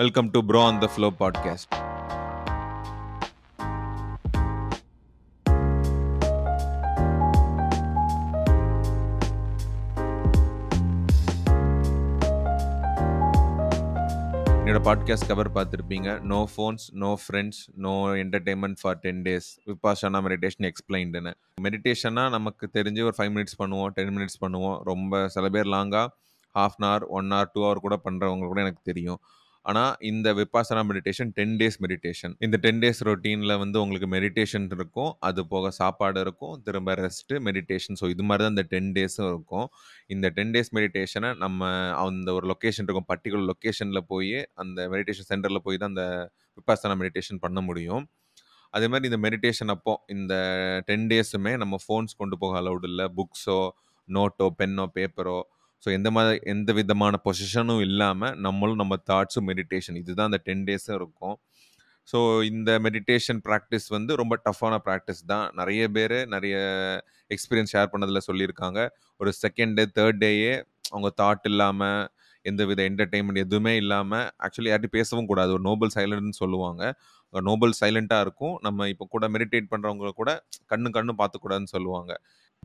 Welcome to bro on the flow podcast என்னோட podcast cover பார்த்துருப்பீங்க. No phones no friends no entertainment for ten days Vipassana meditation எக்ஸ்பிளைன்டுன்னு மெடிடேஷன்னா நமக்கு தெரிஞ்சு ஒரு five minutes பண்ணுவோம் ten minutes பண்ணுவோம். ரொம்ப சில பேர் லாங்காக half an hour one hour two hour கூட பண்ணுறவங்க கூட எனக்கு தெரியும். ஆனால் இந்த Vipassana meditation ten days meditation இந்த டென் டேஸ் ரொட்டீனில் வந்து உங்களுக்கு மெடிடேஷன் இருக்கும். அது போக சாப்பாடு இருக்கும். திரும்ப ரெஸ்ட்டு மெடிடேஷன் ஸோ இது மாதிரி தான் இந்த டென் டேஸும் இருக்கும். இந்த டென் டேஸ் மெடிடேஷனை நம்ம அந்த ஒரு லொக்கேஷன் இருக்கும். பர்டிகுலர் லொக்கேஷனில் போய் அந்த மெடிடேஷன் சென்டரில் போய் தான் அந்த விபாசனா மெடிடேஷன் பண்ண முடியும். அதே மாதிரி இந்த மெடிடேஷன் அப்போ இந்த டென் டேஸுமே நம்ம ஃபோன்ஸ் கொண்டு போக அலௌடு இல்லை. புக்ஸோ நோட்டோ பென்னோ பேப்பரோ ஸோ எந்த மாதிரி எந்த விதமான பொசிஷனும் இல்லாமல் நம்மளும் நம்ம தாட்ஸும் மெடிடேஷன் இதுதான் அந்த டென் டேஸும் இருக்கும். ஸோ இந்த மெடிடேஷன் ப்ராக்டிஸ் வந்து ரொம்ப டஃப்பான ப்ராக்டிஸ் தான். நிறைய பேர் நிறைய எக்ஸ்பீரியன்ஸ் ஷேர் பண்ணதில் சொல்லியிருக்காங்க. ஒரு செகண்ட் டே தேர்ட் டேயே அவங்க தாட் இல்லாமல் எந்த வித என்டர்டெயின்மெண்ட் எதுவுமே இல்லாமல் ஆக்சுவலி யார்ட்டும் பேசவும் கூடாது. ஒரு நோபல் சைலண்ட்னு சொல்லுவாங்க. நோபல் சைலண்ட்டாக இருக்கும். நம்ம இப்போ கூட மெடிடேட் பண்ணுறவங்க கூட கண்ணு கண்ணு பார்த்துக்கூடாதுன்னு சொல்லுவாங்க.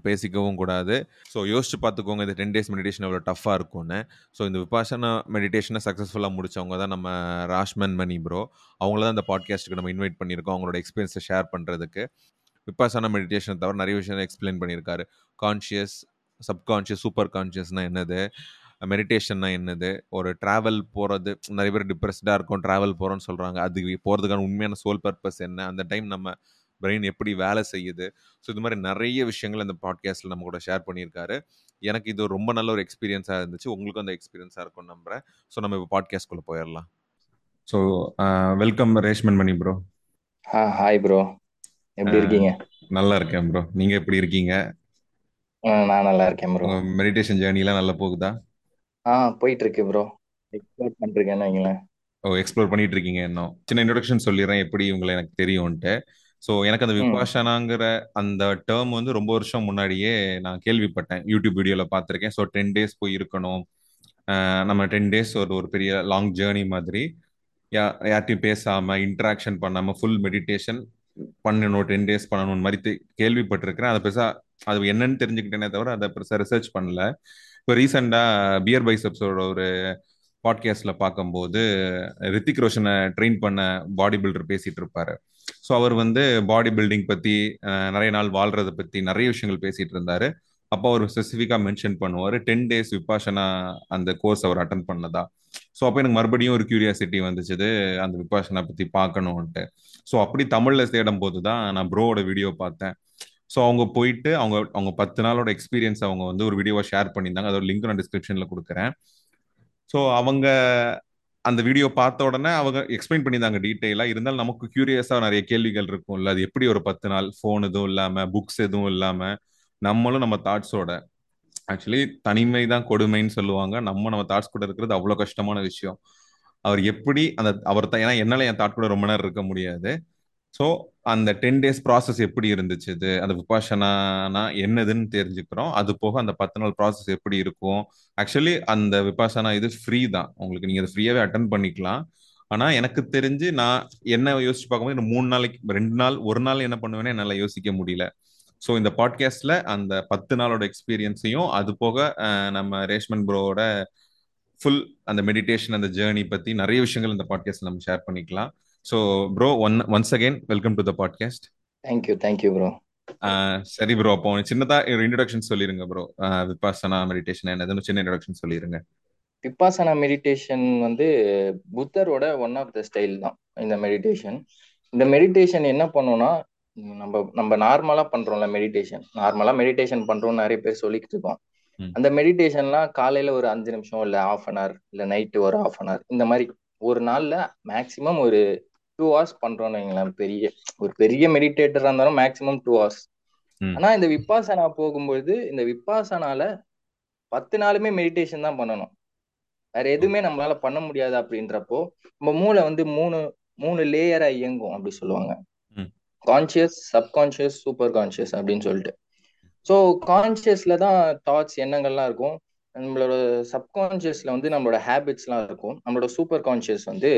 பேசிக்கவும் கூடாது. ஸோ யோசிச்சு பார்த்துக்கோங்க இந்த டென் டேஸ் மெடிடேஷன் எவ்வளோ டஃப்பாக இருக்கும்னு. ஸோ இந்த விபாசனா மெடிடேஷனை சக்ஸஸ்ஃபுல்லாக முடிச்சவங்க தான் நம்ம ராஷ்மன் மணி ப்ரோ அவங்கள தான் இந்த பாட்காஸ்ட்டுக்கு நம்ம இன்வைட் பண்ணியிருக்கோம் அவங்களோட எக்ஸ்பீரியன்ஸை ஷேர் பண்ணுறதுக்கு விபாசனா மெடிடேஷனை தவிர நிறைய விஷயம் எக்ஸ்பிளைன் பண்ணியிருக்காரு. கான்ஷியஸ் சப்கான்ஷியஸ் சூப்பர் கான்ஷியஸ்னால் என்னது? மெடிடேஷன்னா என்னது? ஒரு ட்ராவல் போகிறது நிறைய பேர் டிப்ரெஸ்டாக இருக்கும் ட்ராவல் போகிறோன்னு சொல்கிறாங்க அது போகிறதுக்கான உண்மையான சோல் பர்பஸ் என்ன? அந்த டைம் நம்ம பிரெயின் எப்படி வேலை செய்யுது. ஸோ இது மாதிரி நிறைய விஷயங்கள் இந்த பாட்காஸ்ட்டில் நம்ம கூட ஷேர் பண்ணியிருக்காரு. எனக்கு இது ரொம்ப நல்ல ஒரு எக்ஸ்பீரியன்ஸாக இருந்துச்சு. உங்களுக்கும் அந்த எக்ஸ்பீரியன்ஸாக இருக்கும் நம்புறேன். ஸோ நம்ம இப்போ பாட்காஸ்ட்குள்ளே போயிடலாம். So welcome Reshman Mani bro hi bro எப்படி இருக்கீங்க? நல்லா இருக்கேன் ப்ரோ நீங்கள் எப்படி இருக்கீங்க? நான் நல்லா இருக்கேன் ப்ரோ மெடிடேஷன் ஜேர்னிலாம் நல்லா போகுதா? ஆ போயிட்டு இருக்கு ப்ரோ எக்ஸ்ப்ளோர் பண்ணிருக்கேன்னு வைங்களேன். ஓ எக்ஸ்ப்ளோர் பண்ணிட்டு இருக்கீங்க இன்னும். சின்ன இன்ட்ரடக்ஷன் சொல்லிடுறேன். எப்படி உங்களை எனக்கு தெரியும்ன்ட்டு. ஸோ எனக்கு அந்த விபாஷனாங்கிற அந்த டேர்ம் வந்து ரொம்ப வருஷம் முன்னாடியே நான் கேள்விப்பட்டேன். யூடியூப் வீடியோவில் பார்த்துருக்கேன். ஸோ டென் டேஸ் போய் இருக்கணும். நம்ம டென் டேஸ் ஒரு ஒரு பெரிய லாங் ஜேர்னி மாதிரி. யா யார்ட்டையும் பேசாமல் இன்ட்ராக்ஷன் பண்ணாமல் ஃபுல் மெடிடேஷன் பண்ணணும் டென் டேஸ் பண்ணணும் மாதிரி கேள்விப்பட்டிருக்கிறேன். அதை பெருசாக அது என்னன்னு தெரிஞ்சுக்கிட்டேனே தவிர அதை பெருசாக ரிசர்ச் பண்ணல. இப்போ ரீசெண்டாக பியர் பைசப்ஸோட ஒரு பாட்காஸ்ட்ல பார்க்கும்போது ரித்திக் ரோஷனை ட்ரெயின் பண்ண பாடி பில்டர் பேசிட்டு இருப்பாரு. ஸோ அவர் வந்து பாடி பில்டிங் பற்றி நிறைய நாள் வாழ்றதை பற்றி நிறைய விஷயங்கள் பேசிட்டு இருந்தாரு. அப்போ அவர் ஸ்பெசிஃபிக்காக மென்ஷன் பண்ணுவார். டென் டேஸ் விபாஷனா அந்த கோர்ஸ் அவர் அட்டன் பண்ணதா. ஸோ அப்போ எனக்கு மறுபடியும் ஒரு கியூரியாசிட்டி வந்துச்சு அந்த விபாஷனா பற்றி பார்க்கணுன்ட்டு ஸோ அப்படி தமிழில் தேடும் போது தான் நான் ப்ரோவோட வீடியோ பார்த்தேன். ஸோ அவங்க போயிட்டு அவங்க அவங்க பத்து நாளோட எக்ஸ்பீரியன்ஸ் அவங்க வந்து ஒரு வீடியோவை ஷேர் பண்ணியிருந்தாங்க. அதோட லிங்க் நான் டிஸ்கிரிப்ஷனில் கொடுக்குறேன். ஸோ அவங்க அந்த வீடியோ பார்த்த உடனே அவங்க எக்ஸ்பிளைன் பண்ணியிருந்தாங்க டீட்டெயிலாக இருந்தாலும் நமக்கு கியூரியஸாக நிறைய கேள்விகள் இருக்கும்ல. அது எப்படி ஒரு பத்து நாள் ஃபோன் எதுவும் இல்லாமல் புக்ஸ் எதுவும் இல்லாமல் நம்மளும் நம்ம தாட்ஸோட ஆக்சுவலி தனிமை தான் கொடுமைன்னு சொல்லுவாங்க. நம்ம நம்ம தாட்ஸ் கூட இருக்கிறது அவ்வளோ கஷ்டமான விஷயம். அவர் எப்படி அந்த அவர் தான் ஏன்னா என்னால் என் தாட் கூட ரொம்ப நேரம் இருக்க முடியாது. ஸோ அந்த டென் டேஸ் ப்ராசஸ் எப்படி இருந்துச்சு இது? அந்த விபாசனானா என்னதுன்னு தெரிஞ்சுக்கிறோம். அது போக அந்த பத்து நாள் ப்ராசஸ் எப்படி இருக்கும்? ஆக்சுவலி அந்த விபாஷனா இது ஃப்ரீ தான். உங்களுக்கு நீங்கள் அதை ஃப்ரீயாகவே அட்டன் பண்ணிக்கலாம். ஆனால் எனக்கு தெரிஞ்சு நான் என்ன யோசிச்சு பார்க்கும்போது மூணு நாளைக்கு ரெண்டு நாள் ஒரு நாள் என்ன பண்ணுவேன்னு என்னால் யோசிக்க முடியல. ஸோ இந்த பாட்காஸ்ட்ல அந்த பத்து நாளோட எக்ஸ்பீரியன்ஸையும் அது போக நம்ம ரேஷ்மன் ப்ரோவோட ஃபுல் அந்த மெடிடேஷன் அந்த ஜேர்னி பற்றி நிறைய விஷயங்கள் இந்த பாட்காஸ்ட் நம்ம ஷேர் பண்ணிக்கலாம். So bro one once again welcome to the podcast thank you thank you bro சரி ப்ரோ அப்போ சின்னதா ஒரு இன்ட்ரடக்ஷன் சொல்லிருங்க ப்ரோ விபாசனா மெடிடேஷன் என்னதுன்னு சின்ன இன்ட்ரடக்ஷன் சொல்லிருங்க. விபாசனா மெடிடேஷன் வந்து புத்தரோட ஒன் ஆஃப் த ஸ்டைல் தான் இந்த மெடிடேஷன் இந்த மெடிடேஷன் என்ன பண்ணும்னா நம்ம நம்ம நார்மலா பண்றோம்ல மெடிடேஷன் நார்மலா மெடிடேஷன் பண்றோம்னு நிறைய பேர் சொல்லிக்கிட்டு இருக்கோம். அந்த மெடிடேஷன்லாம் காலையில ஒரு அஞ்சு நிமிஷம் இல்ல ஆஃப் அன் ஹவர் இல்ல நைட்டு ஒரு ஆஃப் அன் ஹவர் இந்த மாதிரி ஒரு நாள்ல மேக்சிமம் ஒரு டூ ஹவர்ஸ் பண்றோம்னு வைங்களேன். பெரிய ஒரு பெரிய மெடிடேட்டரா இருந்தாலும் மேக்சிமம் டூ ஹவர்ஸ் ஆனா இந்த விப்பாசனா போகும்போது இந்த விப்பாசனால பத்து நாளுமே மெடிடேஷன் தான் பண்ணணும். வேற எதுவுமே நம்மளால பண்ண முடியாது அப்படின்றப்போ நம்ம மூளை வந்து மூணு மூணு லேயரா இயங்கும் அப்படி சொல்லுவாங்க. கான்சியஸ் சப்கான்சியஸ் சூப்பர் கான்சியஸ் அப்படின்னு சொல்லிட்டு. ஸோ கான்சியஸ்ல தான் தாட்ஸ் எண்ணங்கள்லாம் இருக்கும். நம்மளோட சப்கான்ஷியஸ்ல வந்து நம்மளோட ஹேபிட்ஸ்லாம் இருக்கும். நம்மளோட சூப்பர் கான்ஷியஸ் வந்து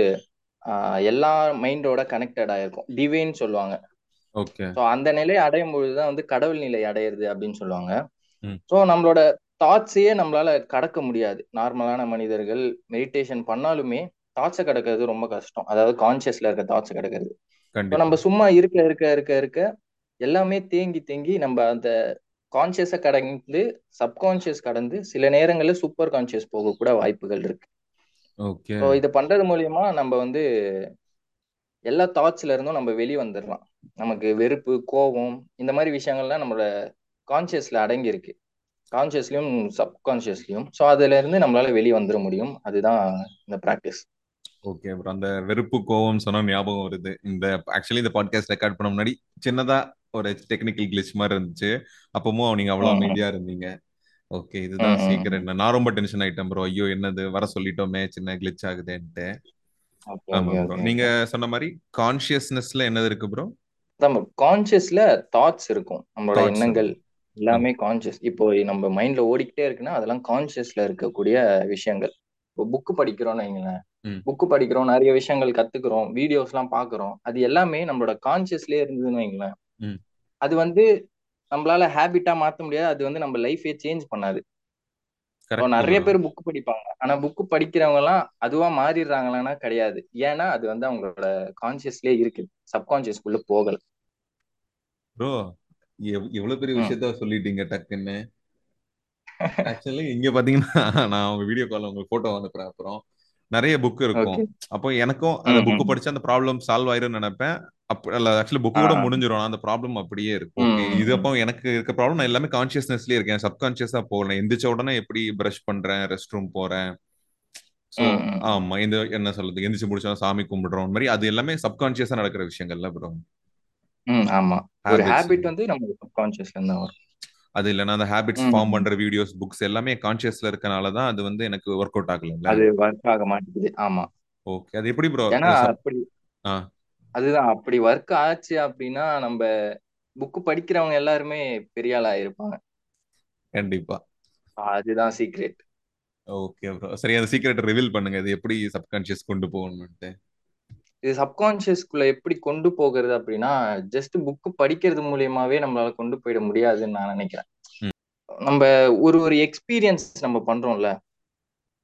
எல்லா மைண்டோட கனெக்டட் ஆயிருக்கும். டிவைன் சொல்லுவாங்க. ஓகே. ஸோ அந்த நிலையை அடையும் பொழுதுதான் வந்து கடவுள் நிலை அடையிறது அப்படின்னு சொல்லுவாங்க. ஸோ நம்மளோட தாட்ஸையே நம்மளால கடக்க முடியாது. நார்மலான மனிதர்கள் மெடிடேஷன் பண்ணாலுமே தாட்ஸை கடக்கிறது ரொம்ப கஷ்டம். அதாவது கான்சியஸ்ல இருக்க தாட்ஸை கடக்கிறது. நம்ம சும்மா இருக்க இருக்க இருக்க இருக்க எல்லாமே தேங்கி தேங்கி நம்ம அந்த கான்சியஸை கடந்து சப்கான்சியஸ் கடந்து சில நேரங்களில் சூப்பர் கான்சியஸ் போக கூட வாய்ப்புகள் இருக்கு. ஓகே. ஸோ இதை பண்றது மூலியமா நம்ம வந்து எல்லா தாட்ஸ்ல இருந்தும் நம்ம வெளியே வந்துடலாம் நமக்கு வெறுப்பு கோபம் இந்த மாதிரி விஷயங்கள்லாம் நம்மளோட கான்சியஸ்ல அடங்கி இருக்கு கான்சியஸ்லயும் சப்கான்சியஸ்லயும் ஸோ அதுல இருந்து நம்மளால வெளியே வந்துட முடியும். அதுதான் இந்த ப்ராக்டிஸ் ஓகே அப்புறம் அந்த வெறுப்பு கோவம் சொன்னா ஞாபகம் வருது. இந்த ஆக்சுவலி இந்த பாட்காஸ்ட் ரெக்கார்ட் பண்ண முன்னாடி சின்னதா ஒரு டெக்னிக்கல் கிளிச் மாதிரி இருந்துச்சு. அப்பவும் நீங்க அவ்வளவு அமைதியா இருந்தீங்க. ஓகே இதுதான் சீக்கிரம் நான் ரொம்ப டென்ஷன் ஆயிட்டேன் ப்ரோ ஐயோ என்னது? வர சொல்லிட்டோமே சின்ன கிளிச் ஆகுதுன்ட்டு. நீங்க சொன்ன மாதிரி கான்சியஸ்னஸ்ல என்னது இருக்கு ப்ரோ கான்சியஸ்ல தாட்ஸ் இருக்கும். நம்மளோட எண்ணங்கள் எல்லாமே கான்சியஸ் இப்போ நம்ம மைண்ட்ல ஓடிக்கிட்டே இருக்குன்னா அதெல்லாம் கான்சியஸ்ல இருக்கக்கூடிய விஷயங்கள். இப்போ புக்கு படிக்கிறோம்னு வைங்களேன். புக்கு படிக்கிறோம் நிறைய விஷயங்கள் கத்துக்கிறோம் வீடியோஸ் எல்லாம் பாக்குறோம் அது எல்லாமே நம்மளோட கான்சியஸ்லயே இருந்ததுன்னு வைங்களேன். அது வந்து நம்மளால ஹேபிட்டா மாத்த முடியாது. அது வந்து நம்ம லைஃபே சேஞ்ச் பண்ணாது. நிறைய பேர் புக் படிப்பாங்க. ஆனா புக் படிக்கிறவங்க எல்லாம் அதுவா மாறிடுறாங்களான்னா கிடையாது. ஏன்னா அது வந்து அவங்களோட கான்சியஸ்லயே இருக்குது சப்கான்சியஸ்குள்ள போகல. ப்ரோ எவ்வளவு பெரிய விஷயத்த சொல்லிட்டீங்க டக்குன்னு. ஆக்சுவலி இங்க பாத்தீங்கன்னா நான் உங்க வீடியோ கால் உங்களுக்கு போட்டோ அனுப்புறேன் அப்புறம். நிறைய புக் இருக்கும். அப்போ எனக்கும் அந்த புக் படிச்சு அந்த ப்ராப்ளம் சால்வ் ஆயிரும் நினைப்பேன். ஆக்சுவலி புக் கூட முடிஞ்சிடும் அந்த ப்ராப்ளம் அப்படியே இருக்கும். இது அப்போ எனக்கு இருக்க ப்ராப்ளம் நான் எல்லாமே கான்சியஸ்னஸ்லயே இருக்கேன். சப்கான்சியஸா போகல. எந்திரிச்ச உடனே எப்படி பிரஷ் பண்றேன் ரெஸ்ட் ரூம் போறேன்? ஆமா இந்த என்ன சொல்றது? எந்திரிச்சு முடிச்சா சாமி கும்பிடுறோம். மாதிரி அது எல்லாமே சப்கான்சியஸா நடக்கிற விஷயங்கள்ல ப்ரோ ஆமா. ஒரு ஹேபிட் வந்து நம்ம சப்கான்சியஸ்ல இருந்து வரும். அது இல்லைன்னா அந்த ஹேபிட்ஸ் ஃபார்ம் பண்ற வீடியோஸ் புக்ஸ் எல்லாமே கான்சியஸ்ல இருக்கனால தான் அது வந்து எனக்கு ஒர்க் அவுட் ஆகல அது ஒர்க் ஆக மாட்டேங்குது. ஆமா. ஓகே அது எப்படி ப்ரோ ஏன்னா அப்படி அதுதான். அப்படி ஒர்க் ஆச்சு அப்படின்னா நம்ம புக் படிக்கிறவங்க எல்லாருமே பெரிய ஆளா இருப்பாங்க கண்டிப்பா. அதுதான் சீக்ரெட் ஓகே ப்ரோ சரி அந்த சீக்ரெட் ரிவீல் பண்ணுங்க. இது எப்படி சப்கான்ஷியஸ் கொண்டு போகணும்ட்டு இது சப்கான்ஷியஸ்குள்ள எப்படி கொண்டு போகிறது அப்படின்னா ஜஸ்ட் புக் படிக்கிறது மூலியமாவே நம்மளால கொண்டு போயிட முடியாதுன்னு நான் நினைக்கிறேன். நம்ம ஒரு ஒரு எக்ஸ்பீரியன்ஸ் நம்ம பண்றோம்ல.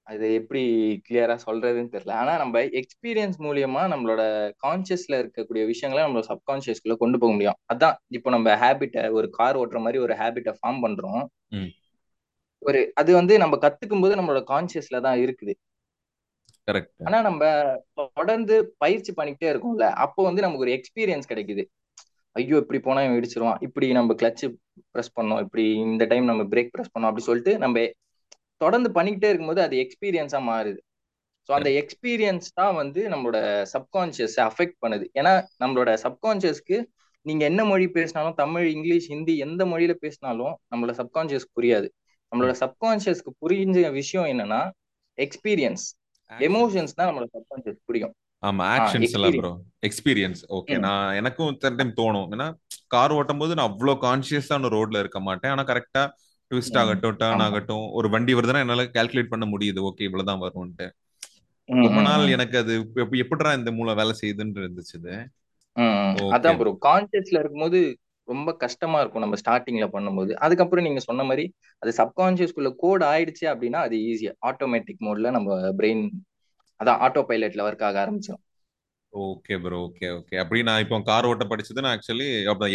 அது எப்படி கிளியரா சொல்றதுன்னு தெரியல. ஆனா நம்ம எக்ஸ்பீரியன்ஸ் மூலியமா நம்மளோட கான்சியஸ்ல இருக்கக்கூடிய விஷயங்களை நம்மளோட சப்கான்சியஸ்குள்ள கொண்டு போக முடியும். அதான் இப்போ நம்ம ஹேபிட்டை ஒரு கார் ஓட்டுற மாதிரி ஒரு ஹேபிட்டை ஃபார்ம் பண்றோம். ஒரு அது வந்து நம்ம கத்துக்கும் போது நம்மளோட கான்சியஸ்ல தான் இருக்குது. ஆனா நம்ம தொடர்ந்து பயிற்சி பண்ணிக்கிட்டே இருக்கோம்ல அப்போ வந்து நமக்கு ஒரு எக்ஸ்பீரியன்ஸ் கிடைக்குது. ஐயோ இப்படி போனா இவன் இடிச்சிருவான். இப்படி நம்ம கிளச்சு ப்ரெஸ் பண்ணோம். இப்படி இந்த டைம் நம்ம பிரேக் ப்ரெஸ் பண்ணோம். அப்படி சொல்லிட்டு நம்ம தொடர்ந்து பண்ணிக்கிட்டே இருக்கும்போது அது எக்ஸ்பீரியன்ஸா மாறுது. ஸோ அந்த எக்ஸ்பீரியன்ஸ் தான் வந்து நம்மளோட சப்கான்சியஸ் அஃபெக்ட் பண்ணுது. ஏன்னா நம்மளோட சப்கான்சியஸ்க்கு நீங்க என்ன மொழி பேசினாலும் தமிழ் இங்கிலீஷ் ஹிந்தி எந்த மொழியில பேசினாலும் நம்மளோட சப்கான்சியஸ் புரியாது. நம்மளோட சப்கான்சியஸ்க்கு புரிஞ்ச விஷயம் என்னன்னா எக்ஸ்பீரியன்ஸ் எமோஷன்ஸ் தான் நம்மளோட சப்கான்சியஸ் புரியும். ஆமா ஆக்ஷன்ஸ் எல்லாம் ப்ரோ எக்ஸ்பீரியன்ஸ் ஓகே நான் எனக்கும் சில டைம் தோணும். ஏன்னா கார் ஓட்டும் போது நான் அவ்வளவு கான்சியஸான ரோட்ல இருக்க மாட்டேன். ஆனா கரெக்டா ட்விஸ்ட் ஆகட்டும் டேர்ன் ஆகட்டும் ஒரு வண்டி வருதுன்னா என்னால கால்குலேட் பண்ண முடியுது. ஓகே இவ்வளவுதான் வரும்ன்ட்டு. ரொம்ப நாள் எனக்கு அது எப்படிடா இந்த மூலம் வேலை செய்யுதுன்னு இருந்துச்சு அதான் ப்ரோ கான்சியஸ்ல இருக்கும்போது ரொம்ப கஷ்டமா இருக்கும் நம்ம ஸ்டார்டிங்ல பண்ணும்போது. அதுக்கப்புறம் நீங்க சொன்ன மாதிரி அது சப்கான்சியஸ்குள்ள கோட் ஆயிடுச்சு அப்படின்னா அது ஈஸியா ஆட்டோமேட்டிக் மோட்ல நம்ம பிரெயின் அதான் ஆட்டோ பைலட்ல ஒர்க் ஆக ஆரம்பிச்சிடும் ஓகே ப்ரோ ஓகே ஓகே. அப்படி நான் இப்போ கார் ஓட்ட படிச்சது நான் ஆக்சுவலி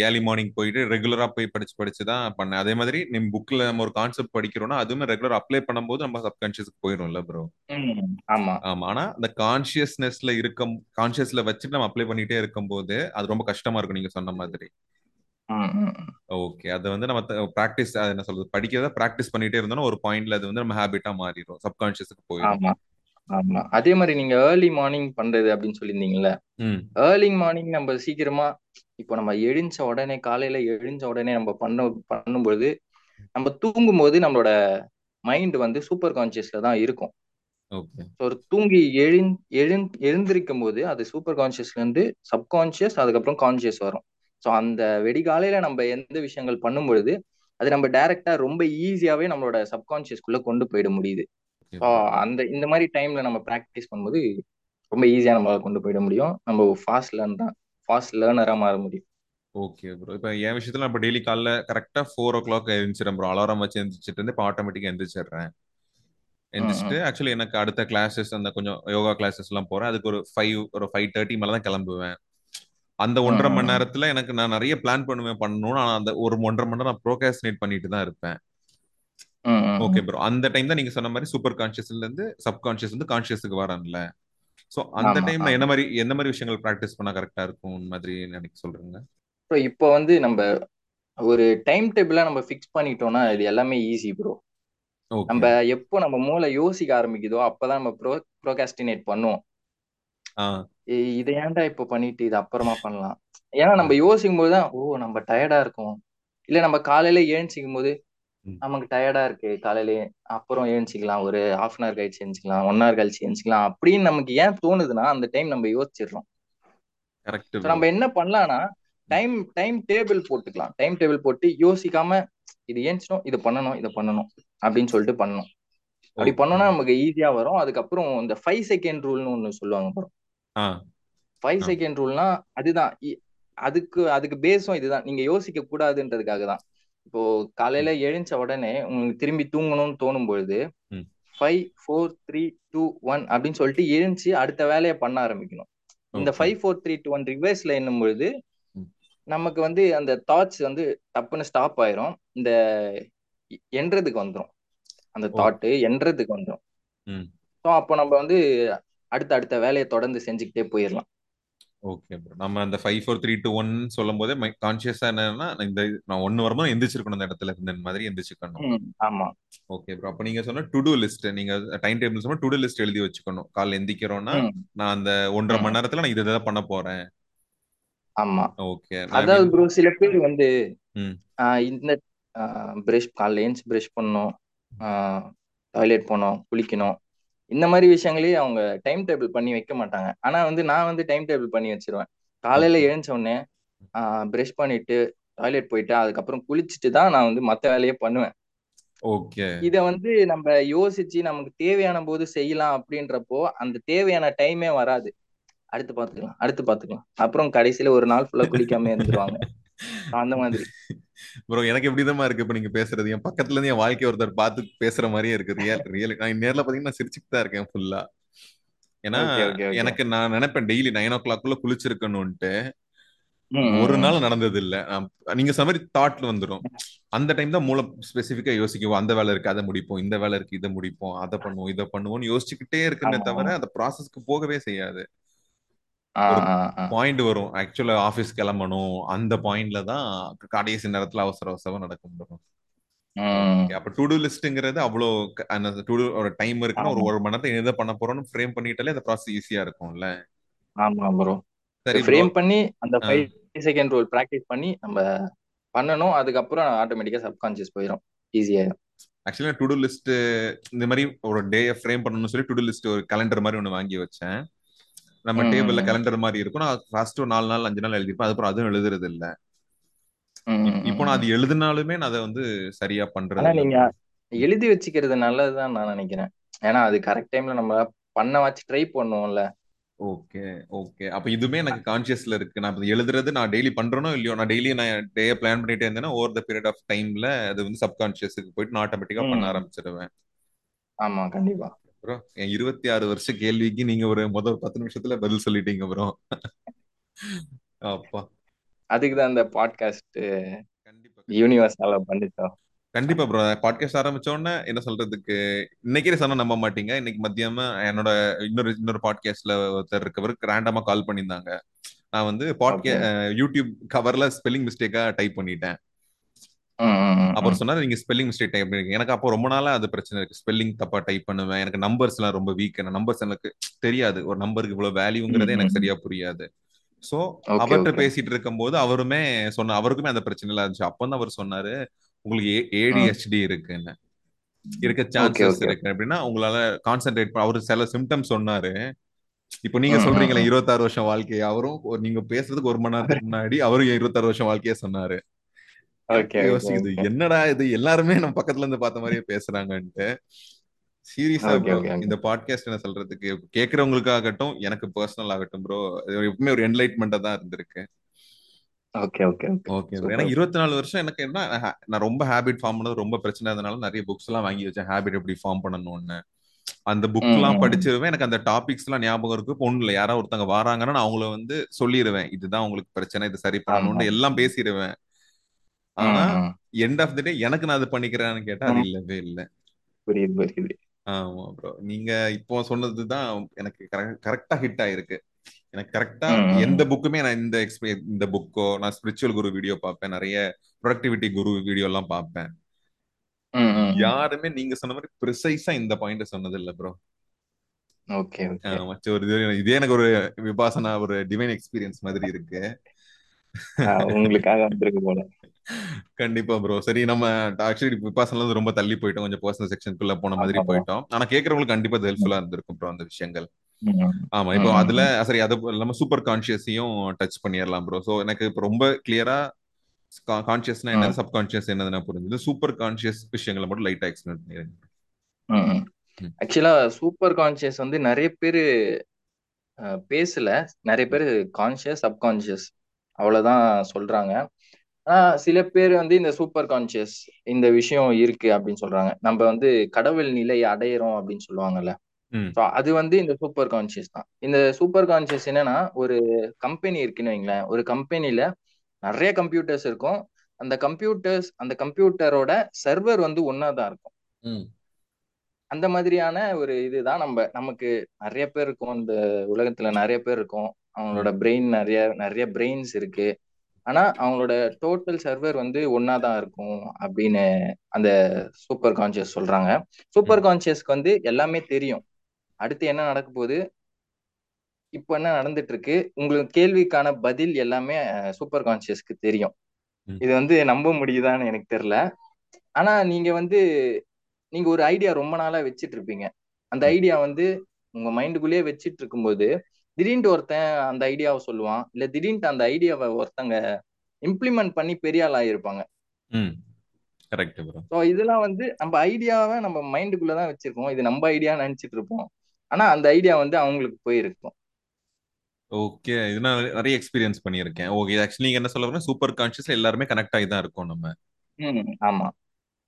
ஏர்லி மார்னிங் போயிட்டு ரெகுலரா போய் படிச்சு படிச்சு தான் பண்ணேன். அதே மாதிரி நம்ம புக்ல நம்ம ஒரு கான்செப்ட் படிக்கிறோம்னா அதுவுமே ரெகுலர் அப்ளை பண்ணும்போது நம்ம சப்கான்சியஸ்க்கு போயிடும்ல ப்ரோ ஆமா. ஆமா. ஆனா அந்த கான்சியஸ்னஸ்ல இருக்க கான்சியஸ்ல வச்சுட்டு நம்ம அப்ளை பண்ணிட்டே இருக்கும்போது அது ரொம்ப கஷ்டமா இருக்கும் நீங்க சொன்ன மாதிரி. ஓகே. அது வந்து நம்ம பிராக்டிஸ் என்ன சொல்றது படிக்கிறத பிராக்டிஸ் பண்ணிட்டே இருந்தோம்னா ஒரு பாயிண்ட்ல அது வந்து நம்ம ஹேபிட்டா மாறிடும். சப்கான்சியஸ்க்கு போயிடும். ஆமா. அதே மாதிரி நீங்க ஏர்லி மார்னிங் பண்றது அப்படின்னு சொல்லியிருந்தீங்கல்ல. ஏர்லி மார்னிங் நம்ம சீக்கிரமா இப்போ நம்ம எழுந்த உடனே காலையில எழுந்த உடனே நம்ம பண்ண பண்ணும்போது நம்ம தூங்கும் போது நம்மளோட மைண்ட் வந்து சூப்பர் கான்சியஸ்ல தான் இருக்கும். ஒரு தூங்கி எழுந் எழுந் எழுந்திருக்கும் போது அது சூப்பர் கான்சியஸ்ல இருந்து சப்கான்சியஸ் அதுக்கப்புறம் கான்சியஸ் வரும். ஸோ அந்த வெடிகாலையில நம்ம எந்த விஷயங்கள் பண்ணும் பொழுது அது நம்ம டைரக்டா ரொம்ப ஈஸியாவே நம்மளோட சப்கான்சியஸ்குள்ள கொண்டு போயிட முடியுது. அந்த இந்த மாதிரி டைம்ல நம்ம ப்ராக்டிஸ் பண்ணும்போது ரொம்ப ஈஸியா நம்மளால கொண்டு போயிட முடியும். நம்ம ஃபாஸ்ட் லேர்ன் தான். ஃபாஸ்ட் லேர்னரா மாற முடியும். ஓகே ப்ரோ இப்போ என் விஷயத்துல இப்போ டெய்லி காலைல கரெக்டாக ஃபோர் ஓ கிளாக் எழுந்திரிச்சிடறேன் ப்ரோ அலாரம் வச்சு எழுந்திரிச்சிட்டு இருந்து இப்போ ஆட்டோமேட்டிக்காக எழுந்திரிச்சிடுறேன் எந்திரிச்சிட்டு ஆக்சுவலி எனக்கு அடுத்த கிளாஸஸ் அந்த கொஞ்சம் யோகா கிளாஸஸ் எல்லாம் போறேன். அதுக்கு ஒரு ஃபைவ் ஒரு ஃபைவ் தேர்ட்டி மேலே தான் கிளம்புவேன். அந்த ஒன்றரை மணி நேரத்துல எனக்கு நான் நிறைய பிளான் பண்ணுவேன் பண்ணணும் ஆனால் அந்த ஒரு ஒன்றரை மணி நேரம் நான் ப்ரோகாஸ்டினேட் பண்ணிட்டு தான் இருப்பேன். Okay bro. அந்த டைம் தான் நீங்க சொன்ன மாதிரி சூப்பர் கான்சியஸ்ல இருந்து சப்கான்சியஸ் வந்து கான்சியஸுக்கு வரேன்ல. ஸோ அந்த டைம்ல என்ன மாதிரி எந்த மாதிரி விஷயங்கள் ப்ராக்டிஸ் பண்ணா கரெக்டா இருக்கும்? மாதிரி எனக்கு சொல்றீங்க. ப்ரோ இப்போ வந்து நம்ம ஒரு டைம் டேபிளா நம்ம ஃபிக்ஸ் பண்ணிட்டோம்னா இது எல்லாமே ஈஸி ப்ரோ. நம்ம எப்போ நம்ம மூளை யோசிக்க ஆரம்பிக்குதோ அப்பதான் நம்ம ப்ரோ ப்ரோகாஸ்டினேட் பண்ணுவோம். இதை ஏன்டா இப்போ பண்ணிட்டு இது அப்புறமா பண்ணலாம்? ஏன்னா நம்ம யோசிக்கும் போதுதான் ஓ நம்ம டயர்டா இருக்கும். இல்ல நம்ம காலையில ஏழுச்சிக்கும் போது நமக்கு டயர்டா இருக்கு. காலையில அப்புறம் ஏழுச்சிக்கலாம் ஒரு ஹாஃப் அன் ஹவர் கழிச்சு எழுச்சிக்கலாம் ஒன் ஹவர் கழிச்சு எழுச்சிக்கலாம் அப்படின்னு நமக்கு ஏன் தோணுதுன்னா அந்த டைம் நம்ம யோசிச்சிடுறோம். நம்ம என்ன பண்ணலாம்னா டைம் டைம் டேபிள் போட்டுக்கலாம். டைம் டேபிள் போட்டு யோசிக்காம இது ஏஞ்சிடும் இது பண்ணணும் இதை பண்ணணும் அப்படின்னு சொல்லிட்டு பண்ணணும். அப்படி பண்ணோம்னா நமக்கு ஈஸியா வரும். அதுக்கப்புறம் இந்த ஃபைவ் செகண்ட் ரூல்னு ஒண்ணு சொல்லுவாங்க அப்புறம் ஃபைவ் செகண்ட் ரூல்னா அதுதான். அதுக்கு அதுக்கு பேஸும் இதுதான். நீங்க யோசிக்க கூடாதுன்றதுக்காக தான் இப்போ காலையில எழுந்த உடனே உங்களுக்கு திரும்பி தூங்கணும்னு தோணும் பொழுது five four three two one அப்படின்னு சொல்லிட்டு எழுந்துச்சு அடுத்த வேலையை பண்ண ஆரம்பிக்கணும். இந்த five four three two one ரிவர்ஸ்ல என்னும் பொழுது நமக்கு வந்து அந்த தாட்ஸ் வந்து டப்புன்னு ஸ்டாப் ஆயிரும். இந்த என்றதுக்கு வந்துடும் அந்த தாட்டு என்றதுக்கு வந்துடும் ஸோ அப்போ நம்ம வந்து அடுத்த அடுத்த வேலையை தொடர்ந்து செஞ்சுக்கிட்டே போயிடலாம். ஓகே ப்ரோ நம்ம அந்த five four three two one சொல்லும் போதே கான்சியஸா என்னன்னா இந்த நான் ஒன்னு வரும்போது எந்திரிச்சிருக்கணும் அந்த இடத்துல இருந்த மாதிரி எந்திரிச்சுக்கணும். ஆமா. ஓகே ப்ரோ அப்ப நீங்க சொன்ன டு டூ லிஸ்ட் நீங்க டைம் டேபிள் சொன்னா டு டூ லிஸ்ட் எழுதி வச்சுக்கணும். காலைல எந்திக்கிறோம்னா நான் அந்த ஒன்றரை மணி நேரத்துல நான் இதை பண்ண போறேன். ஆமா. ஓகே அதாவது ப்ரோ சில பேர் வந்து இந்த பிரஷ் காலைல ஏஞ்சி பிரஷ் பண்ணணும். டாய்லெட் போனோம் குளிக்கணும். இந்த மாதிரி விஷயங்களே அவங்க டைம் டேபிள் பண்ணி வைக்க மாட்டாங்க. ஆனா வந்து நான் வந்து டைம் டேபிள் பண்ணி வச்சிருவேன். காலையில எழுந்த உடனே பிரஷ் பண்ணிட்டு டாய்லெட் போயிட்டு அதுக்கப்புறம் குளிச்சுட்டு தான் நான் வந்து மத்த வேலையே பண்ணுவேன். ஓகே. இத வந்து நம்ம யோசிச்சு நமக்கு தேவையான போது செய்யலாம் அப்படின்றப்போ அந்த தேவையான டைமே வராது. அடுத்து பாத்துக்கலாம் அடுத்து பாத்துக்கலாம் அப்புறம் கடைசியில ஒரு நாள் ஃபுல்லா குளிக்காம இருந்துருவாங்க. அந்த மாதிரி. ப்ரோ எனக்கு எப்படிதான் இருக்கு? இப்ப நீங்க பேசுறது. என் பக்கத்துல இருந்து என் வாழ்க்கை ஒருத்தர் பார்த்து பேசுற மாதிரியே இருக்கு. ரியல் ரியல் நான் நேர்ல பாத்தீங்கன்னா சிரிச்சுட்டு தான் இருக்கேன் ஃபுல்லா ஏன்னா எனக்கு நான் நினைப்பேன் டெய்லி நைன் ஓ கிளாக்குள்ள குளிச்சிருக்கணும்ட்டு ஒரு நாள் நடந்தது இல்ல நீங்க சொன்ன மாதிரி தாட்ல வந்துடும் அந்த டைம் தான் மூளை ஸ்பெசிபிக்கா யோசிக்கும். அந்த வேலை இருக்கு அதை முடிப்போம். இந்த வேலை இருக்கு இதை முடிப்போம். அதை பண்ணுவோம் இதை பண்ணுவோம்னு யோசிச்சுக்கிட்டே இருக்குமே தவிர அந்த ப்ராசஸ்க்கு போகவே செய்யாது. பாயிண்ட் வரும். ஆக்சுவலா ஆபீஸ் கிளம்பணும். அந்த பாயிண்ட்ல தான் கடைசி நேரத்துல அவசர அவசரம் நடக்க முடியும் அப்ப டு டூ லிஸ்ட்ங்கிறது அவ்வளவு அந்த டு ஒரு டைம் இருக்குன்னா ஒரு ஒரு மணி நேரத்தை எதை பண்ண போறோம்னு ஃப்ரேம் பண்ணிட்டாலே அந்த ப்ராசஸ் ஈஸியா இருக்கும்ல. ஆமா ப்ரோ சரி ஃப்ரேம் பண்ணி அந்த ஃபைவ் செகண்ட் ரூல் பிராக்டிஸ் பண்ணி நம்ம பண்ணணும். அதுக்கப்புறம் ஆட்டோமேட்டிக்கா சப்கான்சியஸ் போயிடும் ஈஸியா ஆக்சுவலா டு டூ லிஸ்ட் இந்த மாதிரி ஒரு டே ஃப்ரேம் பண்ணணும்னு சொல்லி டு டூ லிஸ்ட் ஒரு கேலண்டர் மாதிரி ஒன்று வாங்கி வச்சேன். நம்ம டேபிள்ல கேலண்டர் மாதிரி இருக்கும் நான் ஃபர்ஸ்ட் ஒரு நாலு நாள் அஞ்சு நாள் எழுதிப்பேன். அதுக்கப்புறம் அதுவும் எழுதுறது இல்ல. இப்போ நான் அது எழுதினாலுமே நான் அதை வந்து சரியா பண்றது நீங்க எழுதி வச்சுக்கிறது நல்லதுதான் நான் நினைக்கிறேன். ஏன்னா அது கரெக்ட் டைம்ல நம்ம பண்ண வச்சு ட்ரை பண்ணுவோம்ல. Okay okay. அப்ப இதுமே எனக்கு கான்சியஸ்ல இருக்கு. நான் எழுதுறது நான் டெய்லி பண்றேனோ இல்லையோ நான் டெய்லி நான் டே பிளான் பண்ணிட்டே இருந்தேன்னா ஓவர் த பீரியட் ஆஃப் டைம்ல அது வந்து சப்கான்சியஸுக்கு போயிட்டு நான் ஆட்டோமேட்டிக்கா பண்ண ஆரம்பிச்சிருவேன். ஆமா கண்டிப்பா. ப்ரோ என் இருபத்தி ஆறு வருஷ கேள்விக்கு நீங்க ஒரு முதல் பத்து நிமிஷத்துல பதில் சொல்லிட்டீங்க ப்ரோ அப்பா. அதுக்கு தான் இந்த பாட்காஸ்ட் கண்டிப்பா யூனிவர்ஸ் பண்ணிட்டோம். கண்டிப்பா ப்ரோ பாட்காஸ்ட் ஆரம்பிச்ச உடனே என்ன சொல்றதுக்கு இன்னைக்கே சொன்னா நம்ப மாட்டீங்க. இன்னைக்கு மத்தியாம என்னோட இன்னொரு இன்னொரு பாட்காஸ்ட்ல ஒருத்தர் இருக்கவருக்கு ரேண்டமா கால் பண்ணியிருந்தாங்க. நான் வந்து பாட்கே யூடியூப் கவர்ல ஸ்பெல்லிங் மிஸ்டேக்கா டைப் பண்ணிட்டேன். அப்புறம் சொன்னாரு நீங்க ஸ்பெல்லிங் மிஸ்டேக் டைப் பண்ணிருக்கீங்க. எனக்கு அப்போ ரொம்ப நாளா அது பிரச்சனை இருக்கு. ஸ்பெல்லிங் தப்பா டைப் பண்ணுவேன். எனக்கு நம்பர்ஸ் எல்லாம் ரொம்ப வீக் நம்பர்ஸ் எனக்கு தெரியாது. ஒரு நம்பருக்கு இவ்வளவு வேல்யூங்கிறதே எனக்கு சரியா புரியாது. சோ அவர்கிட்ட பேசிட்டு இருக்கும் போது அவருமே சொன்ன அவருக்குமே அந்த பிரச்சனை எல்லாம் இருந்துச்சு. அப்போ தான் அவர் சொன்னாரு உங்களுக்கு ஏடிஹெச்டி இருக்குன்னு. இருக்க சான்சஸ் இருக்கு. அப்படின்னா உங்களால கான்சென்ட்ரேட் அவரு சில சிம்டம்ஸ் சொன்னாரு. இப்போ நீங்க சொல்றீங்களா இருபத்தாறு வருஷம் வாழ்க்கையை. அவரும் நீங்க பேசுறதுக்கு ஒரு மணி நேரத்துக்கு முன்னாடி அவரும் இருபத்தாறு வருஷம் வாழ்க்கைய சொன்னாரு? யோசிக்குது என்னடா இது? எல்லாருமே நம்ம பக்கத்துல இருந்து பார்த்த மாதிரியே பேசுறாங்கன்ட்டு சீரியஸா இந்த பாட்காஸ்ட் என்ன சொல்றதுக்கு கேட்கறவங்களுக்காகட்டும் எனக்கு பர்சனல் ஆகட்டும் ப்ரோ எப்பவுமே ஒரு என்லைட்மெண்டா தான் இருந்திருக்கு. Okay okay okay. ஏன்னா இருபத்தி நாலு வருஷம் எனக்கு என்ன நான் ரொம்ப ஹேபிட் ஃபார்ம் பண்ணது ரொம்ப பிரச்சனை இருந்தனால நிறைய புக்ஸ் எல்லாம் வாங்கி வச்சேன். ஹேபிட் எப்படி ஃபார்ம் பண்ணணும்னு. அந்த புக் எல்லாம் படிச்சிருவேன். எனக்கு அந்த டாபிக்ஸ் எல்லாம் ஞாபகம் இருக்கு. இல்லை யாராவது ஒருத்தங்க வராங்கன்னா நான் அவங்கள வந்து சொல்லிடுவேன் இதுதான் உங்களுக்கு பிரச்சனை இது சரி பண்ணணும்னு எல்லாம் பேசிடுவேன் ஆனா எண்ட் ஆஃப் த டே எனக்கு நான் அது பண்ணிக்கிறேன்னு கேட்டா அது. இல்லவே இல்லை. புரியுது புரியுது. ஆமா ப்ரோ நீங்க இப்போ சொன்னதுதான் எனக்கு கரெக்டா ஹிட் ஆயிருக்கு. எனக்கு கரெக்டா எந்த. புக்குமே நான் இந்த எக்ஸ்பீ இந்த புக்கோ நான் ஸ்பிரிச்சுவல் குரு வீடியோ பார்ப்பேன். நிறைய ப்ரொடக்டிவிட்டி குரு வீடியோ எல்லாம் பார்ப்பேன். யாருமே நீங்க சொன்ன மாதிரி ப்ரிசைஸா இந்த பாயிண்ட் சொன்னது இல்ல ப்ரோ ஓகே. ஒரு இது எனக்கு ஒரு விபாசனா ஒரு டிவைன் எக்ஸ்பீரியன்ஸ் மாதிரி இருக்கு. உங்களுக்காக வந்திருக்கு போல. கண்டிப்பா ப்ரோ சரி நம்ம ஆக்சுவலி விபாசனால இருந்து ரொம்ப தள்ளி போயிட்டோம். கொஞ்சம் பர்சனல் செக்ஷனுக்குள்ள போன மாதிரி. போயிட்டோம். ஆனா கேட்கறவங்களுக்கு கண்டிப்பா ஹெல்ப்ஃபுல்லா இருந்திருக்கும் ப்ரோ அந்த விஷயங்கள். ஆமா. இப்போ அதுல. சரி அது இல்லாம சூப்பர் கான்சியஸையும் டச் பண்ணிடலாம் ப்ரோ ஸோ எனக்கு இப்போ ரொம்ப கிளியரா கான்சியஸ்னா ம் என்னது? சப்கான்சியஸ் என்னதுன்னா புரிஞ்சுது. சூப்பர் கான்சியஸ் விஷயங்களை மட்டும் லைட்டா எக்ஸ்பிளைன். ம். ஆக்சுவலா சூப்பர் கான்சியஸ் வந்து நிறைய பேரு பேசல. நிறைய பேர் கான்சியஸ் சப்கான்சியஸ் அவ்வளவுதான் சொல்றாங்க. ஆனா சில பேர் வந்து இந்த சூப்பர் கான்சியஸ் இந்த விஷயம் இருக்கு அப்படின்னு சொல்றாங்க. நம்ம வந்து கடவுள் நிலை அடையிறோம் அப்படின்னு சொல்லுவாங்கல்ல. அது வந்து இந்த சூப்பர் கான்சியஸ் தான். இந்த சூப்பர் கான்சியஸ் என்னன்னா ஒரு கம்பெனி இருக்குன்னு வைங்களேன். ஒரு கம்பெனில நிறைய கம்ப்யூட்டர்ஸ் இருக்கும். அந்த கம்ப்யூட்டர்ஸ் அந்த கம்ப்யூட்டரோட சர்வர் வந்து ஒன்னா தான் இருக்கும். அந்த மாதிரியான ஒரு இதுதான் நம்ம நமக்கு நிறைய பேர் இருக்கும். இந்த உலகத்துல நிறைய பேர் இருக்கும். அவங்களோட பிரெயின் நிறைய நிறைய பிரெயின்ஸ் இருக்கு. ஆனா அவங்களோட டோட்டல் சர்வர் வந்து ஒன்னா தான் இருக்கும் அப்படின்னு அந்த சூப்பர் கான்சியஸ் சொல்றாங்க. சூப்பர் கான்சியஸ்க்கு வந்து எல்லாமே தெரியும். அடுத்து என்ன நடக்க போகுது? இப்போ என்ன நடந்துட்டு இருக்கு உங்களுக்கு கேள்விக்கான பதில் எல்லாமே சூப்பர் கான்சியஸ்க்கு தெரியும். இது வந்து நம்ப முடியுதான்னு எனக்கு தெரியல. ஆனா நீங்க வந்து நீங்க ஒரு ஐடியா ரொம்ப நாளா வச்சிட்டு இருப்பீங்க அந்த ஐடியா வந்து உங்க மைண்டுக்குள்ளேயே வச்சிட்டு இருக்கும்போது திடீர்னு ஒருத்தன் அந்த ஐடியாவை சொல்லுவான். இல்ல திடீர்னு அந்த ஐடியாவை ஒருத்தங்க இம்ப்ளிமெண்ட் பண்ணி பெரிய ஆள் ஆகியிருப்பாங்க ம். கரெக்ட் ப்ரோ ஸோ இதெல்லாம் வந்து நம்ம ஐடியாவை நம்ம மைண்டுக்குள்ளதான் வச்சிருக்கோம் இது நம்ம ஐடியா நினைச்சிட்டு இருப்போம். ஆனா அந்த ஐடியா வந்து அவங்களுக்கு போயிருக்கும். ஓகே இது நான் நிறைய எக்ஸ்பீரியன்ஸ் பண்ணியிருக்கேன். ஓகே ஆக்சுவலி நீங்க என்ன சொல்ல வரீங்க சூப்பர் கான்சியஸ்ல எல்லாருமே கனெக்ட் ஆகி தான் இருக்கோம் நம்ம. ம். ஆமா.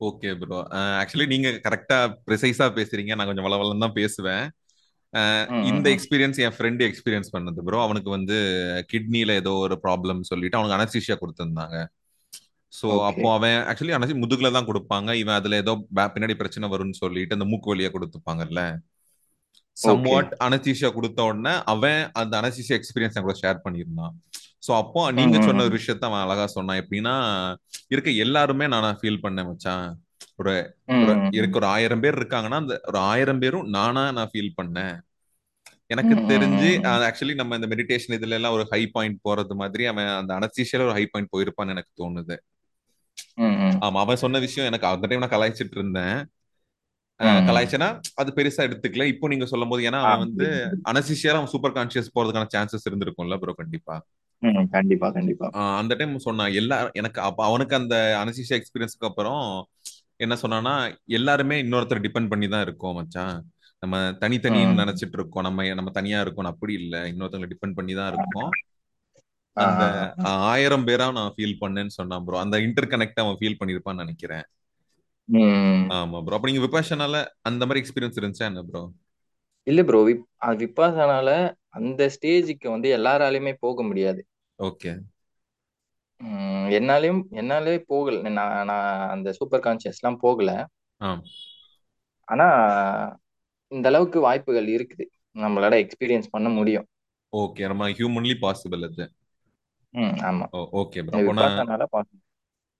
ஓகே ப்ரோ ஆக்சுவலி நீங்க கரெக்டா ப்ரிசைஸா பேசுறீங்க. நான் கொஞ்சம் வளவலம் தான் பேசுவேன். இந்த. எக்ஸ்பீரியன்ஸ் என் ஃப்ரெண்டு எக்ஸ்பீரியன்ஸ் பண்ணது ப்ரோ அவனுக்கு வந்து கிட்னில ஏதோ ஒரு ப்ராப்ளம் சொல்லிட்டு அவனுக்கு அனஸ்தீஷியா கொடுத்துருந்தாங்க. ஸோ அப்போ அவன் ஆக்சுவலி அனசி முதுகுல தான் கொடுப்பாங்க. இவன் அதுல ஏதோ பின்னாடி பிரச்சனை வரும்னு சொல்லிட்டு அந்த மூக்கு வழியா கொடுத்துப்பாங்கல்ல. சம்வாட் அனஸ்தீஷியா கொடுத்த உடனே அவன் அந்த அனஸ்தீஷியா எக்ஸ்பீரியன்ஸ் கூட ஷேர் பண்ணியிருந்தான். ஸோ அப்போ நீங்க சொன்ன. ஒரு விஷயத்த அவன் அழகா சொன்னான். எப்படின்னா இருக்க எல்லாருமே நானா ஃபீல் பண்ணேன் மச்சான். ஒரு. இருக்க ஒரு ஆயிரம் பேர் இருக்காங்கன்னா அந்த ஒரு ஆயிரம் பேரும் நானா நான் ஃபீல் பண்ணேன் எனக்கு தெரிஞ்சு. ஆக்சுவலி நம்ம இந்த மெடிடேஷன் இதுல எல்லாம் ஒரு ஹை பாயிண்ட் போறது மாதிரி அவன் அந்த அனஸ்தீஷியால ஒரு ஹை பாயிண்ட் போயிருப்பான்னு எனக்கு தோணுது. ஆமா அவன் சொன்ன விஷயம் எனக்கு அந்த டைம் நான் கலாய்ச்சிட்டு இருந்தேன் ம் ம். கலாய்ச்சனா அது பெருசா எடுத்துக்கல இப்போ நீங்க சொல்லும் போது ஏன்னா அவன் வந்து. அனசிஷியால அவன் சூப்பர் கான்சியஸ் போறதுக்கான சான்சஸ் இருந்திருக்கும்ல ப்ரோ கண்டிப்பா கண்டிப்பா கண்டிப்பா அந்த டைம் சொன்னான் எல்லா எனக்கு அப்ப அவனுக்கு அந்த அனசிஷியா எக்ஸ்பீரியன்ஸ்க்கு அப்புறம் என்ன சொன்னான்னா எல்லாருமே இன்னொருத்தர் டிபெண்ட் பண்ணி தான் இருக்கோம் மச்சான். நம்ம தனித்தனின்னு ம் நினைச்சிட்டு இருக்கோம் நம்ம நம்ம தனியா இருக்கோம் அப்படி இல்லை. இன்னொருத்தங்களை டிபெண்ட் பண்ணி தான் இருக்கோம். அந்த ஆயிரம் பேரா நான் ஃபீல் பண்ணேன்னு சொன்னான் ப்ரோ அந்த இன்டர் கனெக்ட் அவன் ஃபீல் பண்ணிருப்பான்னு நினைக்கிறேன். ஆமா ப்ரோ அப்ப நீங்க விபாஷனால அந்த மாதிரி எக்ஸ்பீரியன்ஸ் இருந்துச்சா என்ன ப்ரோ இல்ல ப்ரோ விப் அது விப்பாசனால அந்த ஸ்டேஜுக்கு வந்து எல்லாராலையுமே போக முடியாது. ஓகே. என்னாலையும் என்னாலே போகல. நான் நான் அந்த சூப்பர் கான்சியஸ்லாம் போகல. ஆனா இந்த அளவுக்கு வாய்ப்புகள் இருக்குது. நம்மளால எக்ஸ்பீரியன்ஸ் பண்ண முடியும். ஓகே நம்ம ஹியூமன்லி பாசிபிள் அது. ம் ஆமா. Okay bro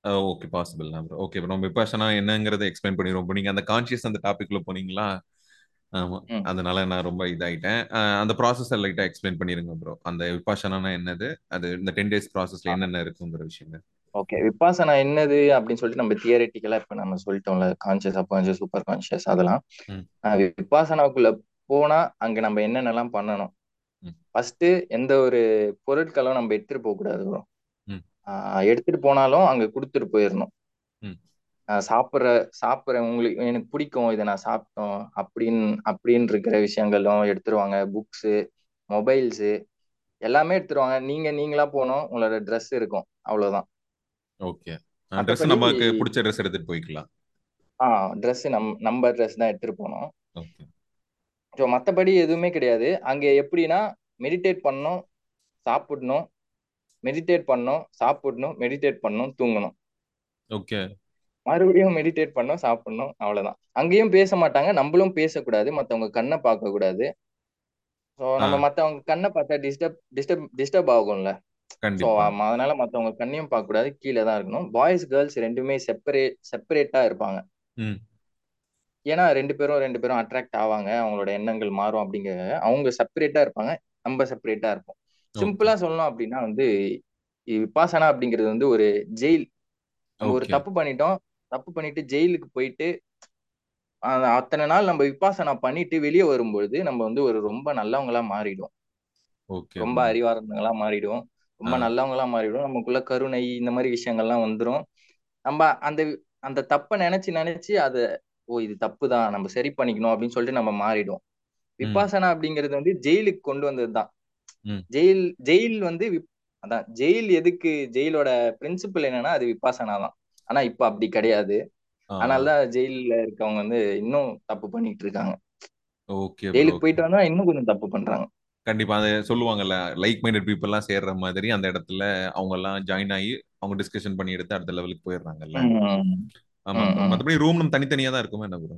okay possible okay bro Vipassana என்னங்கிறத எக்ஸ்பிளைன் இப்போ நீங்க அந்த கான்சியஸ் அந்த டாபிக்ல போனீங்களா? ஆமா. அதனால நான் ரொம்ப இதாயிட்டேன். அந்த ப்ராசஸ் லைட்டா எக்ஸ்பிளைன் பண்ணிருங்க ப்ரோ அந்த விபாஷனா என்னது? அது இந்த டென் டேஸ் ப்ராசஸ்ல என்னென்ன இருக்குங்கிற விஷயங்க ஓகே விப்பாசனா என்னது அப்படின்னு சொல்லிட்டு நம்ம தியரட்டிக்கலா இப்ப நம்ம சொல்லிட்டோம்ல கான்சியஸ் அப்கான்சியஸ் சூப்பர் கான்சியஸ் அதெல்லாம் விப்பாசனாவுக்குள்ள போனா அங்க நம்ம என்னென்னலாம் பண்ணணும்? ஃபர்ஸ்ட் எந்த ஒரு பொருட்களும் நம்ம எடுத்துட்டு போக கூடாது எடுத்துட்டு போனாலும் அங்க கொடுத்துட்டு போயிடணும் சாப்பிட்ற சாப்பிட்ற உங்களுக்கு எனக்கு பிடிக்கும். இதை நான் சாப்பிட்டோம். அப்படின்னு அப்படின்னு இருக்கிற விஷயங்களும் எடுத்துருவாங்க. புக்ஸு மொபைல்ஸு எல்லாமே எடுத்துருவாங்க. நீங்க நீங்களா போகணும். உங்களோட ட்ரெஸ் இருக்கும். அவ்வளவுதான். ஓகே. ட்ரெஸ் நமக்கு பிடிச்ச ட்ரெஸ் எடுத்துட்டு போய்க்கலாம். ஆ ட்ரெஸ் நம் நம்ம ட்ரெஸ் தான் எடுத்துட்டு போனோம் ஸோ மற்றபடி எதுவுமே கிடையாது. அங்கே எப்படின்னா மெடிடேட் பண்ணணும் சாப்பிடணும் மெடிடேட் பண்ணணும் சாப்பிடணும் மெடிடேட் பண்ணணும் தூங்கணும். ஓகே. மறுபடியும் மெடிடேட் பண்ணணும் சாப்பிடணும் அவ்வளவுதான். அங்கேயும் பேச மாட்டாங்க நம்மளும் பேசக்கூடாது மற்றவங்க கண்ணை பார்க்க கூடாது ஸோ நம்ம மற்றவங்க கண்ணை பார்த்தா டிஸ்டர்ப் டிஸ்டர்ப் டிஸ்டர்ப் ஆகும்ல. ஸோ கண்டிப்பா. அதனால மற்றவங்க கண்ணையும் பார்க்க கூடாது கீழே தான் இருக்கணும். பாய்ஸ் கேர்ள்ஸ் ரெண்டுமே செப்பரேட் செப்பரேட்டா இருப்பாங்க. ஏன்னா ரெண்டு பேரும் ரெண்டு பேரும் அட்ராக்ட் ஆவாங்க அவங்களோட எண்ணங்கள் மாறும் அப்படிங்க அவங்க செப்பரேட்டா இருப்பாங்க நம்ம செப்பரேட்டா இருப்போம். சிம்பிளா சொல்லணும் அப்படின்னா வந்து விபாசனா அப்படிங்கிறது வந்து ஒரு ஜெயில் ஒரு தப்பு பண்ணிட்டோம் தப்பு பண்ணிட்டு ஜெயிலுக்கு போயிட்டு அத்தனை நாள் நம்ம விபாசனா பண்ணிட்டு வெளியே வரும்பொழுது நம்ம வந்து ஒரு ரொம்ப நல்லவங்களா மாறிடுவோம். ஓகே. ரொம்ப ப்ரோ அறிவார்ந்தங்களா மாறிடுவோம். ரொம்ப நல்லவங்களா மாறிடுவோம். நமக்குள்ள கருணை இந்த மாதிரி விஷயங்கள்லாம் வந்துரும். நம்ம அந்த அந்த தப்பை நினைச்சு நினைச்சு அதை ஓ இது தப்பு தான் நம்ம சரி பண்ணிக்கணும் அப்படின்னு சொல்லிட்டு நம்ம மாறிடுவோம். ம். விபாசனா அப்படிங்கிறது வந்து ஜெயிலுக்கு கொண்டு வந்ததுதான். ஜெயில் ஜெயில் வந்து அதான் ஜெயில் எதுக்கு ஜெயிலோட பிரின்சிபல் என்னன்னா அது விபாசனா தான் ஆனா இப்ப அப்படி கிடையாது. அதனாலதான் ஜெயில்ல இருக்கவங்க வந்து இன்னும் தப்பு பண்ணிட்டு இருக்காங்க. ஓகே ஜெயிலுக்கு போயிட்டு வந்தா இன்னும் கொஞ்சம் தப்பு பண்றாங்க. கண்டிப்பா அதை சொல்லுவாங்கல்ல லைக் மைண்டட் பீப்புள் எல்லாம் சேர்ற மாதிரி அந்த இடத்துல அவங்க எல்லாம் ஜாயின் ஆகி அவங்க டிஸ்கஷன் பண்ணி எடுத்து அடுத்த லெவலுக்கு போயிடுறாங்கல்ல. ஆமா ம் ப்ரோ ம் மற்றபடி ரூம் நம்ம தனித்தனியா தான் இருக்குமா என்ன ப்ரோ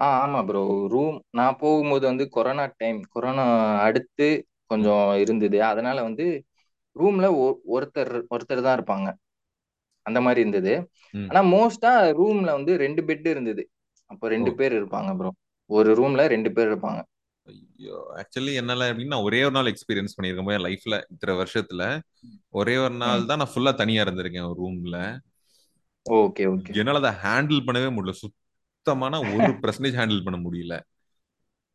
ஆ ஆமா ப்ரோ ரூம் நான் போகும்போது வந்து கொரோனா டைம் கொரோனா அடுத்து கொஞ்சம் இருந்தது. அதனால வந்து ரூம்ல ஒருத்தர் ஒருத்தர் தான் இருப்பாங்க. அந்த மாதிரி இருந்தது. ஆனா மோஸ்டா ரூம்ல வந்து ரெண்டு பெட் இருந்தது. அப்போ ரெண்டு பேர் இருப்பாங்க ப்ரோ. ஒரு ரூம்ல ரெண்டு பேர் இருப்பாங்க. ஐயோ ஆக்சுவலி என்னால எப்படின்னா ஒரே ஒரு நாள் எக்ஸ்பீரியன்ஸ் பண்ணியிருக்கேன் என் லைஃப்ல இத்தனை வருஷத்துல. ஒரே ஒரு நாள் தான் நான் ஃபுல்லா தனியா இருந்திருக்கேன் ஒரு ரூம்ல. Okay okay. என்னால அதை ஹேண்டில் பண்ணவே முடியல. சுத்தமான ஒரு பர்சன்டேஜ் ஹேண்டில் பண்ண முடியல.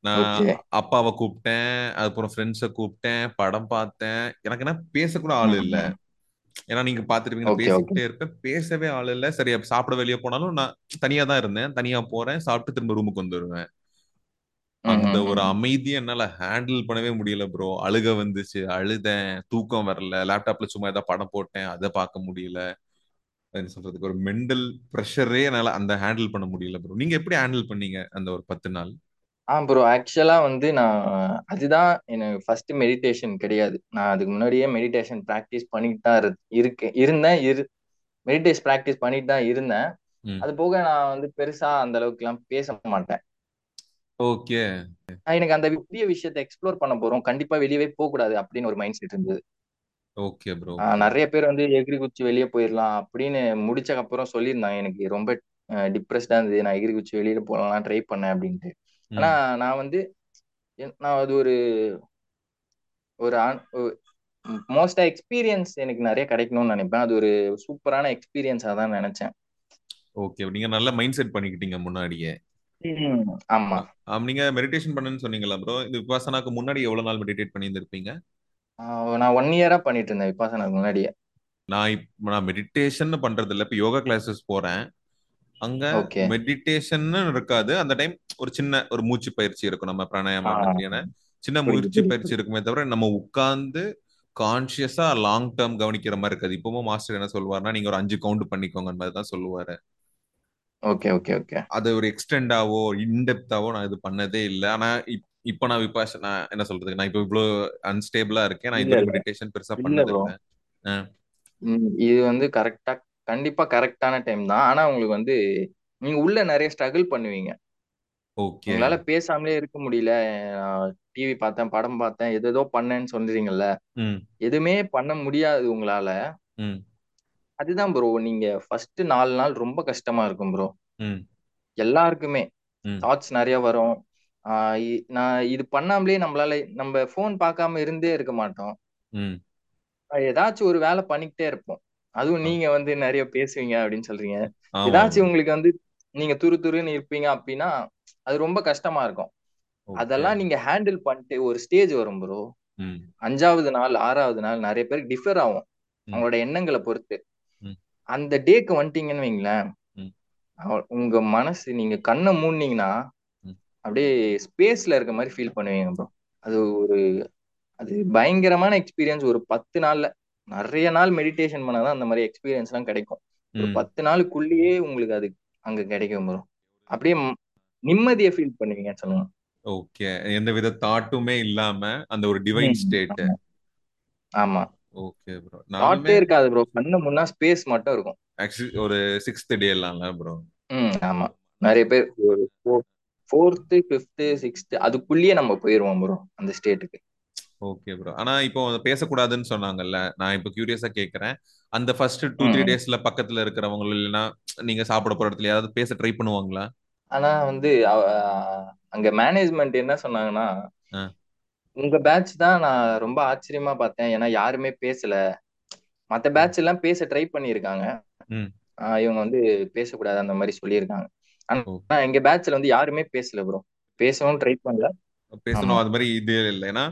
நான் அப்பாவை கூப்பிட்டேன் அதுக்கப்புறம் ஃப்ரெண்ட்ஸை கூப்பிட்டேன் படம் பார்த்தேன். எனக்கு என்ன பேசக்கூட ஆள் இல்ல. ஏன்னா நீங்க ஓகே பேசிக்கிட்டே இருப்பேன். பேசவே ஆள் இல்ல. சரி சாப்பிட வெளியே போனாலும் நான் தனியா தான் இருந்தேன். தனியா போறேன். சாப்பிட்டு திரும்ப ரூமுக்கு வந்துருவேன். அந்த ஒரு அமைதியை என்னால ஹேண்டில் பண்ணவே முடியல ப்ரோ அழுக வந்துச்சு. அழுதேன். தூக்கம் வரல. லேப்டாப்ல சும்மா ஏதாவது படம் போட்டேன். அதை பார்க்க முடியல. என்ன சொல்றதுக்கு? ஒரு மென்டல் ப்ரெஷரே என்னால அந்த ஹேண்டில் பண்ண முடியல ப்ரோ நீங்க எப்படி ஹேண்டில் பண்ணீங்க அந்த ஒரு பத்து நாள்? ஆ ப்ரோ ஆக்சுவலா வந்து நான் அதுதான் எனக்கு ஃபர்ஸ்ட் மெடிடேஷன் கிடையாது. நான் அதுக்கு முன்னாடியே மெடிடேஷன் ப்ராக்டிஸ் பண்ணிட்டு தான் இரு இருக்கேன். இருந்தேன். இரு மெடிடேஷன் ப்ராக்டிஸ் பண்ணிட்டு தான் இருந்தேன். ம். அது போக நான் வந்து பெருசா அந்த அளவுக்குலாம் பேச மாட்டேன். ஓகே. நான் எனக்கு அந்த புதிய விஷயத்தை எக்ஸ்ப்ளோர் பண்ண போறோம். கண்டிப்பா வெளியவே போக கூடாது அப்படின்னு ஒரு மைண்ட் செட் இருந்தது. ஓகே ப்ரோ ஓகே நிறைய பேர் வந்து எகிரி குச்சி வெளியே போயிடலாம் அப்படின்னு முடிச்சக்கு அப்புறம் சொல்லியிருந்தாங்க எனக்கு. ரொம்ப டிப்ரெஸ்டா இருந்தது. நான் எகிரி குச்சி வெளியில போகலாம் ட்ரை பண்ணேன் அப்படின்ட்டு. ஆனா நான் வந்து நான் அது ஒரு ஒரு மோஸ்டா எக்ஸ்பீரியன்ஸ் எனக்கு நிறைய கிடைக்கணும்னு நினைப்பேன். அது ஒரு சூப்பரான எக்ஸ்பீரியன்ஸா தான் நினைச்சேன். ஓகே. நீங்க நல்ல மைண்ட் செட் பண்ணிக்கிட்டீங்க முன்னாடியே. ஆமா. நீங்க மெடிடேஷன் பண்ணுன்னு சொன்னீங்களா ப்ரோ இது விபாசனாக்கு முன்னாடி எவ்வளவு நாள் மெடிடேட் பண்ணியிருந்திருப்பீங்க? நான் ஒன் இயரா பண்ணிட்டு இருந்தேன் விபாசனாக்கு முன்னாடியே. நான் நான் மெடிடேஷன் பண்றது இல்ல இப்ப யோகா கிளாஸஸ் போறேன். அங்க மெடிடேஷன் இருக்காது. அந்த டைம் ஒரு சின்ன ஒரு மூச்சு பயிற்சி இருக்கும் நம்ம மாதிரியான சின்ன புரியுது பயிற்சி இருக்குமே தவிர நம்ம உட்கார்ந்து கான்சியஸா லாங் டேர்ம் கவனிக்கிற மாதிரி இருக்காது. இப்பவும் மாஸ்டர் என்ன சொல்லுவாருன்னா நீங்க ஒரு அஞ்சு கவுண்ட் பண்ணிக்கோங்க மாதிரி தான் சொல்லுவாரு. Okay okay okay. அது ஒரு எக்ஸ்டெண்டாவோ இன்டெப்தாவோ நான் இது பண்ணதே இல்லை. ஆனா இப்- இப்ப நான் விபாஷ் நான் என்ன சொல்றதுக்கு நான் இப்ப இவ்வளவு அன்ஸ்டேபிளா இருக்கேன். நான் இல்ல மெடிடேஷன் பெருசா பண்ணது இது வந்து கரெக்டா கண்டிப்பா கரெக்டான டைம் தான். ஆனா உங்களுக்கு வந்து நீங்க உள்ள நிறைய ஸ்ட்ரகிள் பண்ணுவீங்க. ஓகே உங்களால பேசாமலே இருக்க முடியல. டிவி பார்த்தேன் படம் பார்த்தேன் எதேதோ பண்ணேன்னு சொல்றீங்கல்ல. ம். எதுவுமே பண்ண முடியாது உங்களால. ம். அதுதான் ப்ரோ நீங்க ஃபர்ஸ்ட் நாலு நாள் ரொம்ப கஷ்டமா இருக்கும் ப்ரோ ம். எல்லாருக்குமே. ம். தாட்ஸ் நிறைய வரும். ஆஹ் இ- நான் இது பண்ணாமலே நம்மளால நம்ம ஃபோன் பார்க்காம இருந்தே இருக்க மாட்டோம். ம். ஏதாச்சும் ஒரு வேலை பண்ணிக்கிட்டே இருப்போம். அதுவும் நீங்க வந்து நிறைய பேசுவீங்க அப்படின்னு சொல்றீங்க. ஏதாச்சும் உங்களுக்கு வந்து நீங்க துரு துருன்னு இருப்பீங்க அப்படின்னா அது ரொம்ப கஷ்டமா இருக்கும். அதெல்லாம் நீங்க ஹேண்டில் பண்ணிட்டு ஒரு ஸ்டேஜ் வரும் ப்ரோ அஞ்சாவது நாள் ஆறாவது நாள் நிறைய பேருக்கு டிஃபர் ஆகும். அவங்களோட எண்ணங்களை பொறுத்து. அந்த டேக்கு வந்துட்டீங்கன்னு வைங்களேன். உங்க மனசு நீங்க கண்ணை மூடினீங்கன்னா. அப்படியே ஸ்பேஸ்ல இருக்க மாதிரி ஃபீல் பண்ணுவீங்க ப்ரோ அது ஒரு அது பயங்கரமான எக்ஸ்பீரியன்ஸ் ஒரு பத்து நாள்ல. நிறைய நாள் மெடிடேஷன் பண்ணாதான் அந்த மாதிரி எக்ஸ்பீரியன்ஸ் எல்லாம் கிடைக்கும். ஒரு. பத்து நாளுக்குள்ளேயே உங்களுக்கு அது அங்க கிடைக்கும் ப்ரோ அப்படியே நிம்மதியை ஃபீல் பண்ணுவீங்க சொல்லுங்க. ஓகே எந்த வித தாட்டுமே இல்லாம அந்த ஒரு டிவைன். ஸ்டேட் ஆமா. ஓகே ப்ரோ தாட்டே இருக்காது ப்ரோ கண்ணு முன்னா ஸ்பேஸ் மட்டும் இருக்கும். ஆக்சுவலி ஒரு சிக்ஸ்த் டே எல்லாம்ல ப்ரோ ம் ஆமா. நிறைய பேர் ஒரு ஃபோர்த்து ஃபிஃப்த்து சிக்ஸ்த்து அதுக்குள்ளேயே நம்ம போயிருவோம் ப்ரோ அந்த ஸ்டேட்டுக்கு ஓகே ப்ரோ ஆனா இப்போ பேசக்கூடாதுன்னு சொன்னாங்கல்ல நான் இப்போ கியூரியஸா கேக்குறேன். அந்த ஃபர்ஸ்ட் டூ த்ரீ. டேஸ்ல பக்கத்துல இருக்கிறவங்க இல்லைன்னா நீங்க சாப்பிட போற இடத்துல யாராவது பேச ட்ரை பண்ணுவாங்களா? ஆனா வந்து அங்க மேனேஜ்மெண்ட் என்ன சொன்னாங்கன்னா. உங்க பேட்ச் தான் நான் ரொம்ப ஆச்சரியமா பார்த்தேன். ஏன்னா யாருமே பேசல. மத்த பேட்ச் எல்லாம் பேச ட்ரை. ஆஹ் இவங்க வந்து பேசக்கூடாது அந்த மாதிரி சொல்லியிருக்காங்க. ஆனா எங்க பேட்ச்ல வந்து யாருமே பேசல ப்ரோ பேசவும் ட்ரை பண்ணல. பேசணும். அது மாதிரி இது இல்லை. ஏன்னா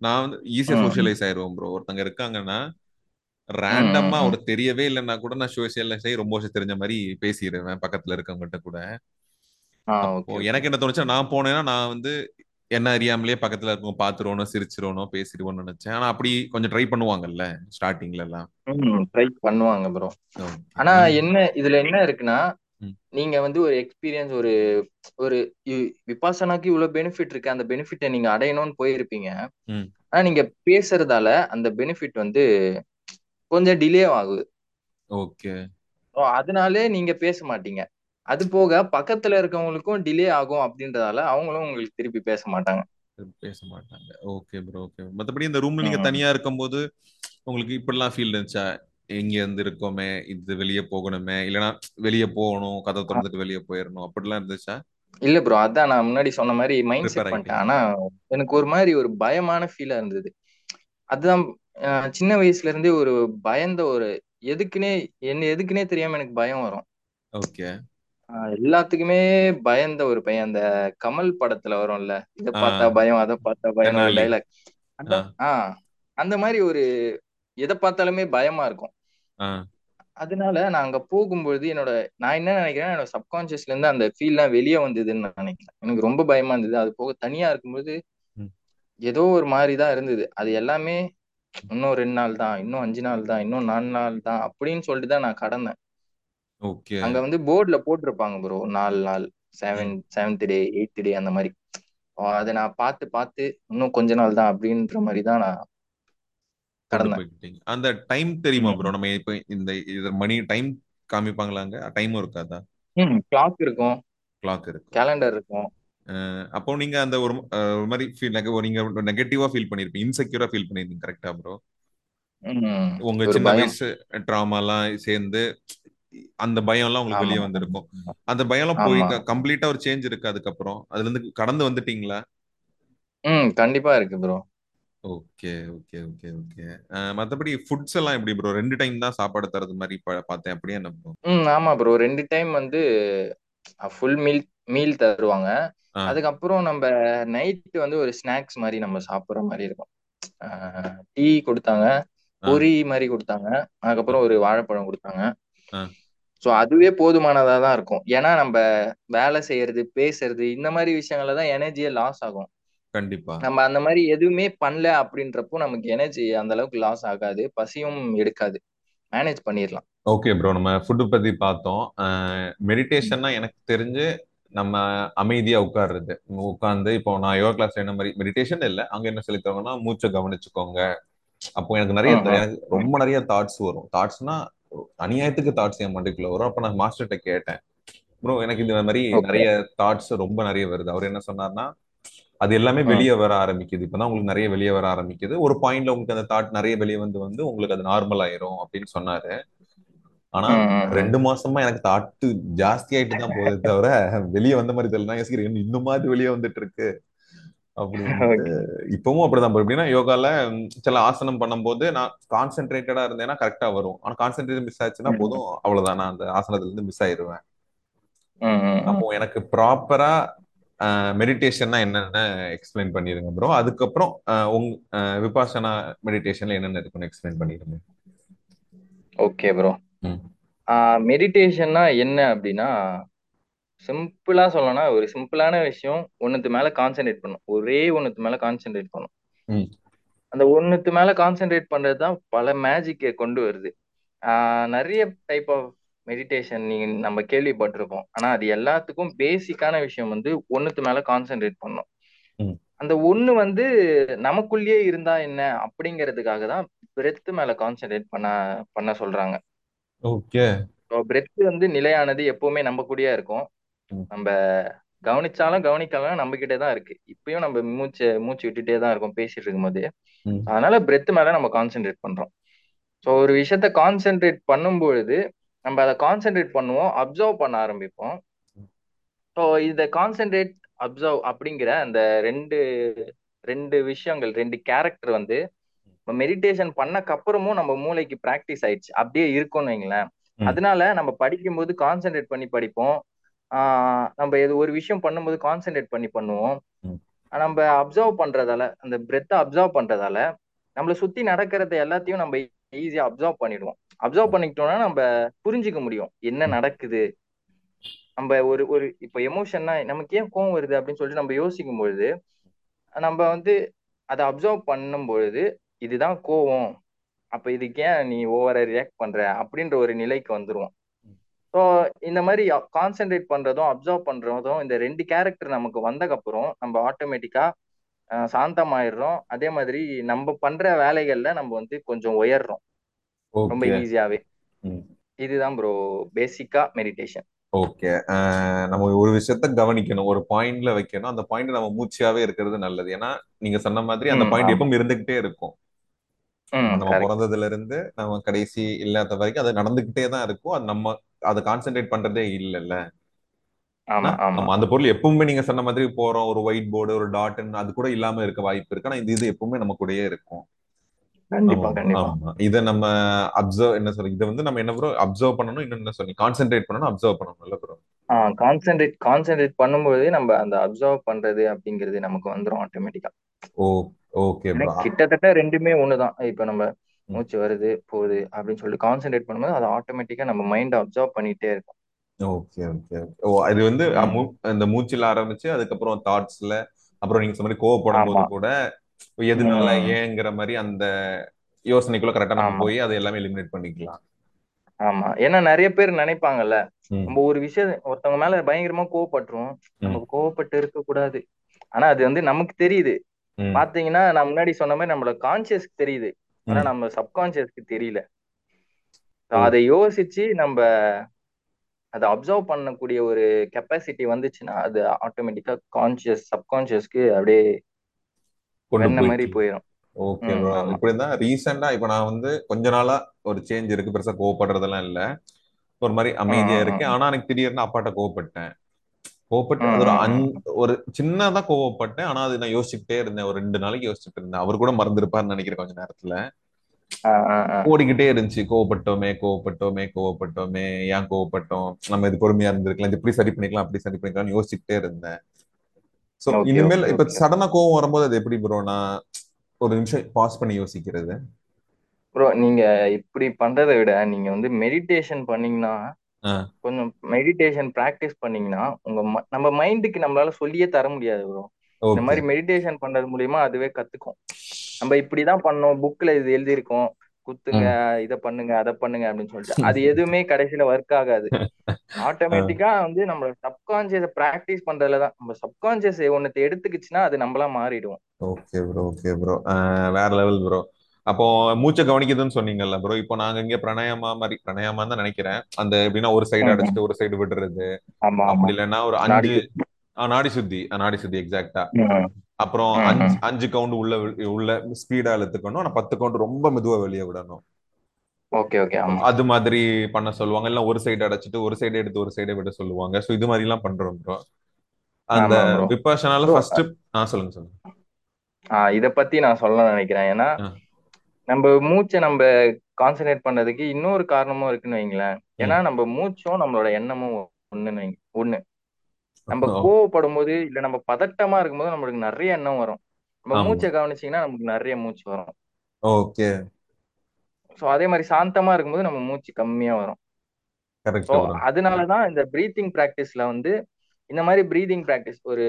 நான் வந்து ஈஸியா. சோஷியலைஸ் ஆயிருவோம் ப்ரோ ஒருத்தங்க இருக்காங்கன்னா ரேண்டமா. ஒரு தெரியவே இல்லைன்னா கூட நான் சோஷியலைஸ் ஆகி ரொம்ப வருஷம் தெரிஞ்ச மாதிரி பேசிடுவேன் பக்கத்துல இருக்கவங்ககிட்ட கூட எனக்கு என்ன தோணுச்சா நான் போனேன்னா நான் வந்து என்ன அறியாமலே பக்கத்துல இருக்கவங்க பாத்துருவோனோ சிரிச்சிருவோனோ பேசிடுவோம்னு நினைச்சேன் ஆனா அப்படி கொஞ்சம் ட்ரை பண்ணுவாங்கல்ல ஸ்டார்டிங்ல எல்லாம் ட்ரை பண்ணுவாங்க ப்ரோ. ஆனா என்ன இதுல என்ன இருக்குன்னா. நீங்க வந்து ஒரு எக்ஸ்பீரியன்ஸ் ஒரு ஒரு விபாசனாக்கு இவ்வளவு பெனிஃபிட் இருக்கு. அந்த பெனிஃபிட்டை நீங்க அடையணும்னு போயிருப்பீங்க. ஆனா நீங்க பேசுறதால அந்த பெனிஃபிட் வந்து கொஞ்சம் டிலே ஆகுது. ஓகே. அதனாலே நீங்க பேச மாட்டீங்க. அது போக பக்கத்துல இருக்கவங்களுக்கும் டிலே ஆகும் அப்படின்றதால அவங்களும் உங்களுக்கு திருப்பி பேச மாட்டாங்க. பேச மாட்டாங்க. Okay bro okay. மத்தபடி இந்த ரூம்ல நீங்க. தனியா இருக்கும்போது உங்களுக்கு இப்படிலாம் ஃபீல் இருந்துச்சா? எங்க இருந்து இருக்கோமே இது வெளியே போகணுமே இல்லைன்னா வெளியே போகணும் கதை திறந்துட்டு வெளியே போயிடணும் அப்படிலாம் இருந்துச்சா இல்ல ப்ரோ அதான் நான் முன்னாடி சொன்ன மாதிரி மைண்ட் செட் பண்ணிட்டேன். ஆனா எனக்கு ஒரு மாதிரி ஒரு பயமான ஃபீலா இருந்தது அதுதான் சின்ன வயசுல இருந்தே ஒரு பயந்த ஒரு எதுக்குன்னே என்ன எதுக்குன்னே தெரியாம எனக்கு பயம் வரும் ஓகே எல்லாத்துக்குமே பயந்த ஒரு பையன் அந்த கமல் படத்துல வரும்ல இத. பார்த்தா பயம் அதை பார்த்தா பயம். டைலாக். ஆஹ் அந்த மாதிரி ஒரு எதை பார்த்தாலுமே பயமா இருக்கும் அதனால நான் அங்க போகும்பொழுது என்னோட நான் என்ன நினைக்கிறேன் என்னோட சப்கான்சியஸ்ல இருந்து அந்த ஃபீல்லாம் வெளியே வந்ததுன்னு நான் நினைக்கிறேன். எனக்கு ரொம்ப பயமா இருந்தது. அது போக தனியா இருக்கும்போது. ஏதோ ஒரு மாதிரி தான் இருந்தது. அது எல்லாமே இன்னும் ரெண்டு நாள் தான் இன்னும் அஞ்சு நாள் தான் இன்னும் நாலு நாள் தான் அப்படின்னு சொல்லிட்டு தான் நான் கடந்தேன். ஓகே. அங்க வந்து போர்டுல போட்டிருப்பாங்க ப்ரோ நாலு நாள் seven seventh day eighth day அந்த மாதிரி. அதை நான் பார்த்து பார்த்து இன்னும் கொஞ்ச நாள் தான் அப்படின்ற மாதிரி தான் நான் கொண்டு கடந்தேன் போய்க்கிட்டீங்க அந்த டைம் தெரியுமா. ப்ரோ நம்ம இப்போ இந்த இது மணி டைம் காமிப்பாங்களாங்க? டைமும் இருக்காதா? ம் கிளாக் இருக்கும். கிளாக் இருக்கு கேலண்டர் இருக்கும். அப்போ நீங்க அந்த ஒரு மாதிரி ஃபீல் நீங்க நெகட்டிவா ஃபீல் பண்ணிருப்பீங்க. இன்செக்யூரா ஃபீல் பண்ணிருந்தீங்க கரெக்டா ப்ரோ உங்க சின்ன வயசு ட்ராமா எல்லாம் சேர்ந்து அந்த பயம் எல்லாம் உங்களுக்கு வெளியே வந்திருக்கும். அந்த பயம் எல்லாம் போய் கம்ப்ளீட்டா ஒரு சேஞ்ச் இருக்கு அதுக்கப்புறம். அதுல இருந்து கடந்து வந்துட்டீங்களா? ம் கண்டிப்பா இருக்கு bro okay okay okay okay. மத்தபடி ஃபுட்ஸ் எல்லாம் எப்படி ப்ரோ ரெண்டு டைம் தான் சாப்பாடு தரது மாதிரி பார்த்தேன். அப்படியே என்ன ப்ரோ ம் ஆமா ப்ரோ ரெண்டு டைம் வந்து ஃபுல் மீல் மீல் தருவாங்க. அதுக்கப்புறம் நம்ம நைட் வந்து ஒரு ஸ்நாக்ஸ் மாதிரி நம்ம சாப்பிடுற மாதிரி இருக்கும். டீ கொடுத்தாங்க. பொரி மாதிரி கொடுத்தாங்க. அதுக்கப்புறம் ஒரு வாழைப்பழம் கொடுத்தாங்க. ஸோ அதுவே போதுமானதா தான் இருக்கும். ஏன்னா நம்ம வேலை செய்யறது பேசுறது இந்த மாதிரி விஷயங்கள்ல தான் எனர்ஜியே லாஸ் ஆகும். கண்டிப்பா. நம்ம அந்த மாதிரி எதுவுமே பண்ணல அப்படின்றப்போ நமக்கு எனர்ஜி அந்த அளவுக்கு லாஸ் ஆகாது. பசியும் எடுக்காது. மேனேஜ் பண்ணிடலாம் ஓகே ப்ரோ. நம்ம ஃபுட்டு பத்தி பார்த்தோம் மெடிடேஷன்னா எனக்கு தெரிஞ்சு நம்ம அமைதியா உட்கார்றது. உட்கார்ந்து இப்போ நான் யோகா கிளாஸ் என்ன மாதிரி மெடிடேஷன் இல்லை. அங்க என்ன சொல்லி தருவாங்கன்னா மூச்சை கவனிச்சுக்கோங்க. அப்போ எனக்கு நிறைய. எனக்கு ரொம்ப நிறைய தாட்ஸ் வரும். தாட்ஸ்னா அநியாயத்துக்கு தாட்ஸ் என் மண்டைக்குள்ள வரும். அப்ப நான் மாஸ்டர்கிட்ட கேட்டேன். ப்ரோ எனக்கு இந்த மாதிரி. நிறைய தாட்ஸ் ரொம்ப நிறைய வருது. அவர் என்ன சொன்னார்னா அது எல்லாமே. வெளியே வர ஆரம்பிக்குது இப்பதான் உங்களுக்கு நிறைய வெளியே வர ஆரம்பிக்குது ஒரு பாயிண்ட்ல உங்களுக்கு அந்த தாட் நிறைய வெளியே வந்து வந்து உங்களுக்கு அது நார்மல் ஆயிரும் அப்படின்னு சொன்னாரு ஆனா. ரெண்டு மாசமா எனக்கு தாட்டு ஜாஸ்தி ஆயிட்டு தான் போகுதே தவிர வெளியே வந்த மாதிரி தெரியல யோசிக்கிறேன் இன்னும் மாதிரி வெளியே வந்துட்டு இருக்கு அப்படின்ட்டு இப்பவும் அப்படிதான். எப்படின்னா யோகால சில ஆசனம் பண்ணும்போது நான் கான்சென்ட்ரேட்டடா இருந்தேன்னா கரெக்டா வரும் ஆனா கான்சென்ட்ரேட் மிஸ் ஆச்சுன்னா. போதும் அவ்வளவுதான் நான் அந்த ஆசனத்துல இருந்து மிஸ் ஆயிருவேன். அப்போ எனக்கு ப்ராப்பரா மெடிடேஷன்னா என்னென்ன எக்ஸ்பிளைன் பண்ணிருங்க ப்ரோ அதுக்கப்புறம் உங்க விபாசனா மெடிடேஷன்ல என்னென்ன இருக்குன்னு எக்ஸ்பிளைன் பண்ணிருங்க ஓகே ப்ரோ மெடிடேஷன்னா என்ன அப்படின்னா சிம்பிளா சொல்லணும்னா ஒரு சிம்பிளான விஷயம் ஒன்னுத்து மேல கான்சென்ட்ரேட் பண்ணும். ஒரே ஒன்னுத்து மேல கான்சென்ட்ரேட் பண்ணும். அந்த ஒன்னுத்து மேல கான்சென்ட்ரேட் பண்றது தான் பல மேஜிக்கை கொண்டு வருது. நிறைய டைப் ஆஃப் மெடிடேஷன் நீங்க நம்ம கேள்விப்பட்டிருப்போம். ஆனா அது எல்லாத்துக்கும் பேசிக்கான விஷயம் வந்து ஒன்னுத்து மேல கான்சென்ட்ரேட் பண்ணும் அந்த ஒண்ணு வந்து நமக்குள்ளேயே இருந்தா என்ன அப்படிங்கிறதுக்காக தான் பிரெத் மேல கான்சென்ட்ரேட் பண்ண பண்ண சொல்றாங்க. ஓகே. பிரெத் வந்து நிலையானது எப்பவுமே நம்ம கூடயே இருக்கும். நம்ம கவனிச்சாலும் கவனிக்கலாம் நம்ம கிட்டே தான் இருக்கு. இப்பயும் நம்ம மூச்சு மூச்சு விட்டுட்டே தான் இருக்கோம் பேசிட்டு இருக்கும்போது. அதனால பிரெத் மேல நம்ம கான்சென்ட்ரேட் பண்றோம். ஸோ ஒரு விஷயத்த கான்சென்ட்ரேட் பண்ணும்பொழுது நம்ம அதை கான்சென்ட்ரேட் பண்ணுவோம் அப்சர்வ் பண்ண ஆரம்பிப்போம். ஸோ இதை கான்சென்ட்ரேட் அப்சர்வ் அப்படிங்கிற அந்த ரெண்டு ரெண்டு விஷயங்கள் ரெண்டு கேரக்டர் வந்து மெடிடேஷன் பண்ணக்கு அப்புறமும் நம்ம மூளைக்கு ப்ராக்டிஸ் ஆயிடுச்சு. அப்படியே இருக்கும்னு வைங்களேன். அதனால நம்ம படிக்கும்போது கான்சென்ட்ரேட் பண்ணி படிப்போம். நம்ம எது ஒரு விஷயம் பண்ணும்போது கான்சென்ட்ரேட் பண்ணி பண்ணுவோம். நம்ம அப்சர்வ் பண்றதால அந்த பிரெத்தை அப்சர்வ் பண்றதால நம்மளை சுத்தி நடக்கிறத எல்லாத்தையும் நம்ம ஈஸியா அப்சர்வ் பண்ணிடுவோம். அப்சர்வ் பண்ணிக்கிட்டோம்னா நம்ம புரிஞ்சுக்க முடியும். என்ன நடக்குது? நம்ம ஒரு ஒரு இப்போ எமோஷன்னா நமக்கு ஏன் கோவம் வருது அப்படின்னு சொல்லிட்டு நம்ம யோசிக்கும் பொழுது நம்ம வந்து அதை அப்சர்வ் பண்ணும் பொழுது இதுதான் கோவம். அப்ப இதுக்கு ஏன் நீ ஓவரா ரியாக்ட் பண்ற? அப்படின்ற ஒரு நிலைக்கு வந்துருவோம். ஸோ இந்த மாதிரி கான்சென்ட்ரேட் பண்றதும் அப்சர்வ் பண்றதும் இந்த ரெண்டு கேரக்டர் நமக்கு வந்தக்கப்புறம் நம்ம ஆட்டோமேட்டிக்கா சாந்தமாயிடுறோம். அதே மாதிரி நம்ம பண்ற வேலைகள்ல நம்ம வந்து கொஞ்சம் உயர்றோம். ரொம்ப ஈஸியாவே இதுதான் ப்ரோ பேசிக்கா மெடிடேஷன் ஓகே நம்ம ஒரு விஷயத்த கவனிக்கணும். ஒரு பாயிண்ட்ல வைக்கணும். அந்த பாயிண்ட் நம்ம மூச்சியாவே இருக்கிறது நல்லது. ஏன்னா நீங்க சொன்ன மாதிரி அந்த பாயிண்ட் எப்பவும் இருந்துகிட்டே இருக்கும். நம்ம பிறந்ததுல இருந்து நம்ம கடைசி இல்லாத வரைக்கும் அது நடந்துகிட்டே தான் இருக்கும். அது நம்ம அதை கான்சென்ட்ரேட் பண்றதே இல்லைல்ல. ஆமா அந்த பொருள் எப்பவுமே நீங்க சொன்ன மாதிரி போறோம். ஒரு ஒயிட் போர்டு ஒரு டாட்னு அது கூட இல்லாம இருக்க வாய்ப்பு இருக்கு. ஆனா இது இது எப்பவுமே நம்ம கூடயே இருக்கும். கண்டிப்பா கண்டிப்பா. இதை நம்ம அப்சர்வ் என்ன சொல்றது? இதை வந்து நம்ம என்ன ப்ரோ அப்சர்வ் பண்ணணும் இன்னும் என்ன சொல்லி. கான்சென்ட்ரேட் பண்ணணும் அப்சர்வ் பண்ணணும் இல்ல ப்ரோ கான்சென்ட்ரேட் கான்சென்ட்ரேட் பண்ணும்போது நம்ம அந்த அப்சர்வ் பண்றது அப்படிங்கிறது நமக்கு வந்துடும் ஆட்டோமேட்டிக்கா ஓ ஓகே ப்ரோ கிட்டத்தட்ட ரெண்டுமே ஒண்ணுதான். இப்ப நம்ம மூச்சு வருது போகுது அப்படின்னு சொல்லிட்டு கான்சென்ட்ரேட் பண்ணும்போது அது ஆட்டோமேட்டிக்கா நம்ம மைண்ட் அப்சர்வ் பண்ணிட்டே இருக்கும். ஓகே ஓகே ஓ அது வந்து அ, ம் மூ- இந்த மூச்சில் ஆரம்பிச்சு அதுக்கப்புறம் தாட்ஸ்ல அப்புறம் நீங்க சொன்ன மாதிரி கோவப்படும் போது கூட எதனால ஏங்கிற மாதிரி அந்த யோசனைக்குள்ள கரெக்டா நம்ம போய் அதை எல்லாமே எலிமினேட் பண்ணிக்கலாம். ஆமா. ஏன்னா நிறைய பேர் நினைப்பாங்கல்ல நம்ம ஒரு விஷயம் ஒருத்தவங்க மேல பயங்கரமா கோவப்பட்டுரும் நம்ம கோவப்பட்டு இருக்க கூடாது. ஆனா அது வந்து நமக்கு தெரியுது. பாத்தீங்கன்னா நான் முன்னாடி சொன்ன மாதிரி நம்மளோட கான்சியஸ்க்கு தெரியுது. ஆனா நம்ம சப்கான்சியஸ்க்கு தெரியல. அதை யோசிச்சு நம்ம அதை அப்சர்வ் பண்ணக்கூடிய ஒரு கெப்பாசிட்டி வந்துச்சுன்னா அது ஆட்டோமேட்டிக்கா கான்சியஸ் சப்கான்சியஸ்க்கு அப்படியே கொண்டு மாதிரி போயிடும் ஓகே ப்ரோ இப்படிதான் ரீசெண்டா இப்ப நான் வந்து கொஞ்ச நாளா ஒரு சேஞ்ச் இருக்கு. பெருசா கோவப்படுறதெல்லாம் இல்ல. ஒரு மாதிரி அமைதியா ம் ஆனா எனக்கு திடீர்னு அப்பாட்ட கோவப்பட்டேன். கோவப்பட்டு ஒரு ம் ஒரு சின்னதா கோவப்பட்டேன். ஆனா அது நான் யோசிச்சுக்கிட்டே இருந்தேன். ஒரு ரெண்டு நாளைக்கு யோசிச்சுட்டு இருந்தேன். அவர் கூட மறந்துருப்பாருன்னு நினைக்கிறேன் கொஞ்ச நேரத்துல. ஓடிக்கிட்டே இருந்துச்சு. கோவப்பட்டோமே கோவப்பட்டோமே கோவப்பட்டோமே. ஏன் கோவப்பட்டோம்? நம்ம இது பொறுமையா இருந்திருக்கலாம். இது இப்படி சரி பண்ணிக்கலாம் அப்படி சரி பண்ணிக்கலாம்னு யோசிச்சுக்கிட்டே இருந்தேன். சோ இனிமேல் இப்ப சடனா கோவம் வரும்போது அது எப்படி ப்ரோ நான் ஒரு நிமிஷம் பாஸ் பண்ணி யோசிக்கிறது. ப்ரோ நீங்க இப்படி பண்றதை விட நீங்க வந்து மெடிடேஷன் பண்ணீங்கன்னா கொஞ்சம் மெடிடேஷன் ப்ராக்டிஸ் பண்ணீங்கன்னா உங்க நம்ம மைண்டுக்கு நம்மளால சொல்லியே தர முடியாது ப்ரோ இந்த மாதிரி மெடிடேஷன் பண்றது மூலியமா அதுவே கத்துக்கும். நம்ம இப்படிதான் பண்ணோம் புக்ல இது எழுதியிருக்கோம். குத்துங்க இதை பண்ணுங்க அதை பண்ணுங்க அப்படின்னு சொல்லிட்டு. அது எதுவுமே கடைசியில ஒர்க் ஆகாது. ஆட்டோமேட்டிக்கா வந்து நம்ம சப்கான்சியஸை ப்ராக்டிஸ் பண்றதுல தான். நம்ம சப்கான்சியஸ் ஒன்னத்தை எடுத்துக்கிச்சுன்னா அது நம்மளா மாறிடுவோம். ஓகே ப்ரோ ஓகே ப்ரோ வேற லெவல் ப்ரோ அப்போ மூச்சை கவனிக்குதுன்னு சொன்னீங்கல்ல ப்ரோ இப்போ நாங்க இங்க பிராணாயாமா மாதிரி பிராணாயாமா தான் நினைக்கிறேன். அந்த எப்படின்னா ஒரு சைடு. அடைச்சிட்டு ஒரு சைடு விடுறது. அப்படி இல்லைன்னா ஒரு அஞ்சு நாடி சுத்தி நாடி சுத்தி எக்ஸாக்டா அப்புறம் அஞ்சு கவுண்ட் உள்ள உள்ள ஸ்பீடா இழுத்துக்கணும். ஆனா பத்து கவுண்ட் ரொம்ப மெதுவா வெளியே விடணும். Okay okay. அது மாதிரி பண்ண சொல்லுவாங்க. இல்ல ஒரு சைடு அடைச்சிட்டு ஒரு சைடு எடுத்து ஒரு சைடை விட சொல்லுவாங்க. சோ இது மாதிரி எல்லாம் பண்றோம் ப்ரோ அந்த விபாஷனால ப்ரோ ஃபர்ஸ்ட் ஆ சொல்லுங்க சொல்லுங்க. இத பத்தி நான் சொல்ல நினைக்கிறேன். ஏன்னா நம்ம மூச்சை நம்ம கான்சென்ட்ரேட் பண்ணதுக்கு இன்னொரு காரணமும் இருக்குன்னு வைங்களேன். ஏன்னா. நம்ம மூச்சும் நம்மளோட எண்ணமும் ஒண்ணுன்னு ஒண்ணு. நம்ம ஓ, கோவப்படும் போது இல்ல நம்ம பதட்டமா இருக்கும்போது நம்மளுக்கு நிறைய எண்ணம் வரும். நம்ம மூச்சை கவனிச்சீங்கன்னா நமக்கு நிறைய மூச்சு வரும். ஓகே. ஸோ அதே மாதிரி சாந்தமா இருக்கும்போது நம்ம மூச்சு கம்மியா வரும். ஸோ அதனாலதான் இந்த பிரீத்திங் ப்ராக்டிஸ்ல வந்து இந்த மாதிரி பிரீதிங் ப்ராக்டிஸ் ஒரு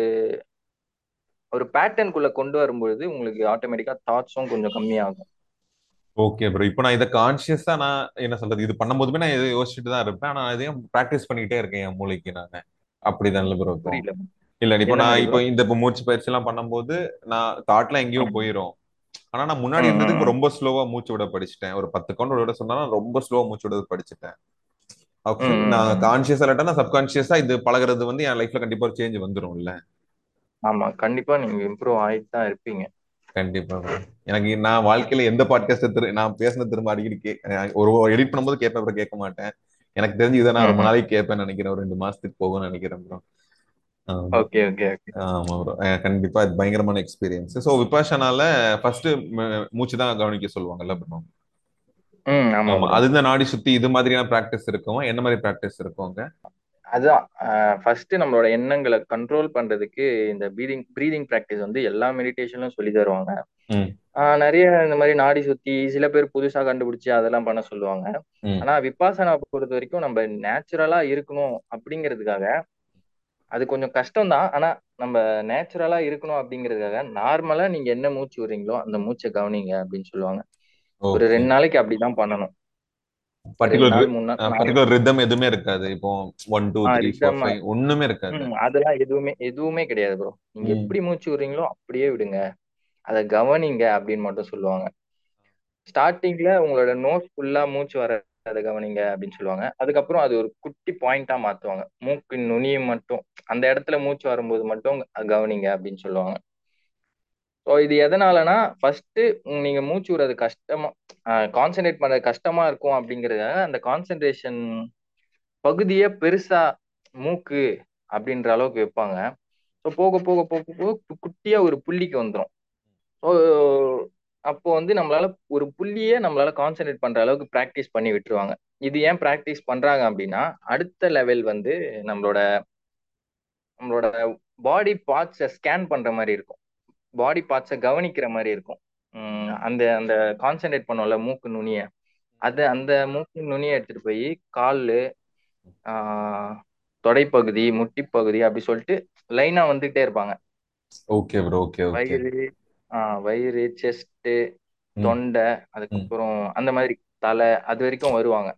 ஒரு பேட்டர்னுக்குள்ள கொண்டு வரும்பொழுது உங்களுக்கு ஆட்டோமேட்டிக்கா தாட்ஸும் கொஞ்சம் கம்மியாகும். ஓகே ப்ரோ இப்போ நான் இதை கான்சியஸா நான் என்ன சொல்றது? இது பண்ணும்போதுமே நான் இதை யோசிச்சுட்டு தான் இருப்பேன். ஆனா இதையும் ப்ராக்டிஸ் பண்ணிக்கிட்டே இருக்கேன் என் மூளைக்கு நான். அப்படிதான் ப்ரோ புரியல. இல்ல இப்போ நான் இப்போ இந்த இப்போ மூச்சு பயிற்சி எல்லாம் பண்ணும்போது நான் தாட்ல எங்கேயோ போயிரும். ஆனா நான் முன்னாடி இருந்ததுக்கு ரொம்ப ஸ்லோவா மூச்சு விட படிச்சுட்டேன். ஒரு பத்து கவுண்ட் விட சொன்னா ரொம்ப ஸ்லோவா மூச்சு விட படிச்சுட்டேன். நான். கான்சியஸா இல்லாட்டா நான் சப்கான்சியஸா இது பழகுறது வந்து என் லைஃப்ல கண்டிப்பா ஒரு சேஞ்ச் வந்துரும்ல. ஆமா கண்டிப்பா நீங்க இம்ப்ரூவ் ஆயிட்டு தான் இருப்பீங்க. கண்டிப்பா. எனக்கு நான் வாழ்க்கையில எந்த பாட்காஸ்ட் திரு நான் பேசின திரும்ப அடிக்கடி ஒரு எடிட் பண்ணும்போது கேட்பேன் கேட்க மாட்டேன். எனக்கு தெரிஞ்சு இதை நான் ரொம்ப. நாளைக்கு கேட்பேன்னு நினைக்கிறேன். ஒரு ரெண்டு மாசத்துக்கு போகும்னு நினைக்கிறேன் ப்ரோ ஓகே ஓகே ஆமா ப்ரோ கண்டிப்பா இது பயங்கரமான எக்ஸ்பீரியன்ஸ் ஸோ விபாஷனால ஃபர்ஸ்ட் மூச்சு தான் கவனிக்க சொல்லுவாங்கல்ல ப்ரோ ஆமா அது இந்த நாடி சுத்தி இது மாதிரியான பிராக்டிஸ் இருக்கும். என்ன மாதிரி பிராக்டிஸ் இருக்கும் அங்க? அதான். ஃபர்ஸ்ட் நம்மளோட எண்ணங்களை கண்ட்ரோல் பண்றதுக்கு இந்த ப்ரீதிங் ப்ரீதிங் ப்ராக்டிஸ் வந்து எல்லா மெடிடேஷன்லும் சொல்லி தருவாங்க. ம். ஆஹ் நிறைய இந்த மாதிரி நாடி சுத்தி சில பேர் புதுசா கண்டுபிடிச்சு அதெல்லாம் பண்ண சொல்லுவாங்க. ம். ஆனா விபாசனா பொறுத்த வரைக்கும் நம்ம நேச்சுரலா இருக்கணும் அப்படிங்கிறதுக்காக அது கொஞ்சம் கஷ்டம் தான் ஆனா நம்ம நேச்சுரலா இருக்கணும் அப்படிங்கிறதுக்காக நார்மலா நீங்க என்ன மூச்சு விடுறீங்களோ அந்த மூச்சை கவனிங்க அப்படின்னு சொல்லுவாங்க. ஒரு ஓகே. ரெண்டு நாளைக்கு அப்படிதான் பண்ணணும். ரெண்டு பர்டிகுலர் நாள் மூணு நாள் நாலு பர்டிகுலர் ரிதம் எதுவுமே இருக்காது. இப்போ one two ah three four rhythm five ஒண்ணுமே இருக்காது. ம் அதெல்லாம் எதுவுமே எதுவுமே கிடையாது ப்ரோ நீங்க ம். எப்படி மூச்சு விடுறீங்களோ அப்படியே விடுங்க. அதை கவனிங்க அப்படின்னு மட்டும் சொல்லுவாங்க. ஸ்டார்டிங்ல உங்களோட நோஸ் ஃபுல்லா மூச்சு வர அதை கவனிங்க அப்படின்னு சொல்லுவாங்க. அதுக்கப்புறம் அது ஒரு குட்டி பாயிண்டா மாத்துவாங்க. மூக்கு நுனியை மட்டும் அந்த இடத்துல மூச்சு வரும்போது மட்டும் கவனிங்க அப்படின்னு சொல்லுவாங்க. ஸோ இது எதனாலனா ஃபர்ஸ்ட் நீங்க மூச்சு விடுறது கஷ்டமா கான்சென்ட்ரேட் பண்றது கஷ்டமா இருக்கும் அப்படிங்கிறதுக்காக அந்த கான்சென்ட்ரேஷன் பகுதியை பெருசா மூக்கு அப்படின்ற அளவுக்கு வைப்பாங்க. ஸோ போக போக போக போக குட்டியா ஒரு புள்ளிக்கு வந்துடும் அப்போ வந்து நம்மளால ஒரு புள்ளியே நம்மளால கான்சென்ட்ரேட் பண்ற அளவுக்கு ப்ராக்டிஸ் பண்ணி விட்டுருவாங்க. இது ஏன் ப்ராக்டிஸ் பண்றாங்க அப்படின்னா அடுத்த லெவல் வந்து நம்மளோட நம்மளோட பாடி பார்ட்ஸை ஸ்கேன் பண்ற மாதிரி இருக்கும். பாடி பார்ட்ஸை கவனிக்கிற மாதிரி இருக்கும். அந்த அந்த கான்சென்ட்ரேட் பண்ணோம்ல மூக்கு நுனிய. அது அந்த மூக்கு நுனியை எடுத்துட்டு போய் காலு தொடைப்பகுதி முட்டிப்பகுதி அப்படி சொல்லிட்டு லைனா வந்துகிட்டே இருப்பாங்க. ஓகே ப்ரோ ஓகே வயிறு வயிறு செஸ்ட் தொண்டை அதுக்கப்புறம் அந்த மாதிரி தலை அது வரைக்கும் வருவாங்க.